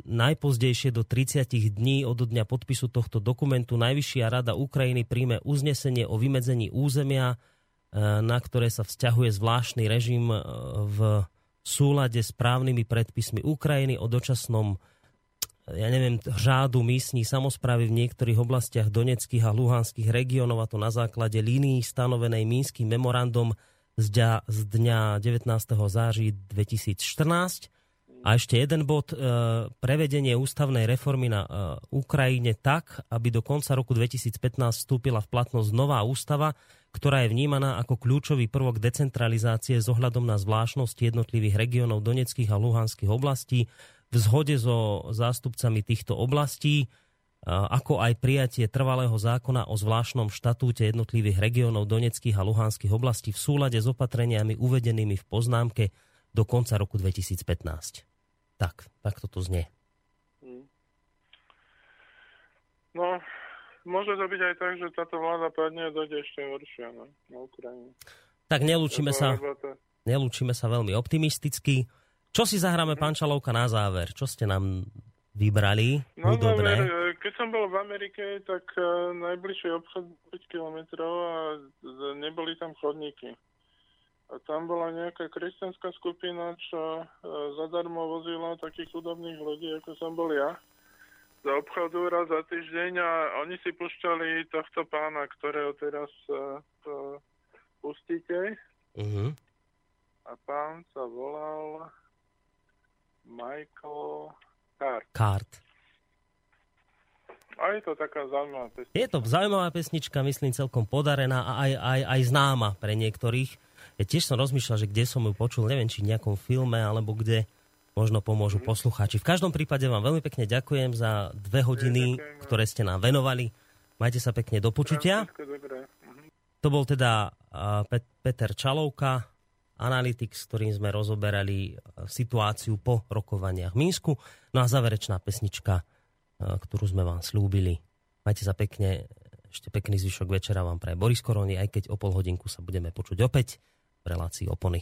najpozdejšie do 30 dní od dňa podpisu tohto dokumentu Najvyššia rada Ukrajiny príjme uznesenie o vymedzení územia, e, na ktoré sa vzťahuje zvláštny režim e, v súlade s právnymi predpismi Ukrajiny o dočasnom ja neviem, řádu místní samozprávy v niektorých oblastiach Doneckých a Luhanských regiónov a to na základe línii stanovenej Mínským memorandum z dňa, z dňa 19. září 2014 a ešte jeden bod, e, prevedenie ústavnej reformy na e, Ukrajine tak, aby do konca roku 2015 vstúpila v platnosť nová ústava, ktorá je vnímaná ako kľúčový prvok decentralizácie s ohľadom na zvláštnosti jednotlivých regiónov Doneckých a Luhanských oblastí v zhode so zástupcami týchto oblastí, ako aj prijatie trvalého zákona o zvláštnom štatúte jednotlivých regiónov Doneckých a Luhanských oblastí v súlade s opatreniami uvedenými v poznámke do konca roku 2015. Tak, tak toto znie. Hmm. No, môže to byť aj tak, že táto vláda padne a dojde ešte horšia no, na Ukrajine. Tak nelúčime sa, nelúčime sa veľmi optimisticky. Čo si zahráme, pán Čalovka, na záver? Čo ste nám vybrali? No, Hudobné? Záver, keď som bol v Amerike, tak uh, najbližšie obchod 5 km a neboli tam chodníky. A tam bola nejaká kresťanská skupina, čo e, zadarmo vozila takých chudobných ľudí, ako som bol ja, za obchodu raz za týždeň a oni si pušťali tohto pána, ktorého teraz uh, pustíte. Uh-huh. A pán sa volal Michael Cart. Cart. A je to taká zaujímavá pesnička. Je to zaujímavá pesnička, myslím, celkom podarená a aj, aj, aj známa pre niektorých. Ja tiež som rozmýšľal, že kde som ju počul, neviem, či v nejakom filme, alebo kde možno pomôžu mm-hmm. poslucháči. V každom prípade vám veľmi pekne ďakujem za dve hodiny, ďakujem. ktoré ste nám venovali. Majte sa pekne do počutia. Mhm. To bol teda Pet- Peter Čalovka, analytik, s ktorým sme rozoberali situáciu po rokovaniach v Mínsku. No a záverečná pesnička, ktorú sme vám slúbili. Majte sa pekne, ešte pekný zvyšok večera vám pre Boris Koroni, aj keď o pol hodinku sa budeme počuť opäť relácii opony.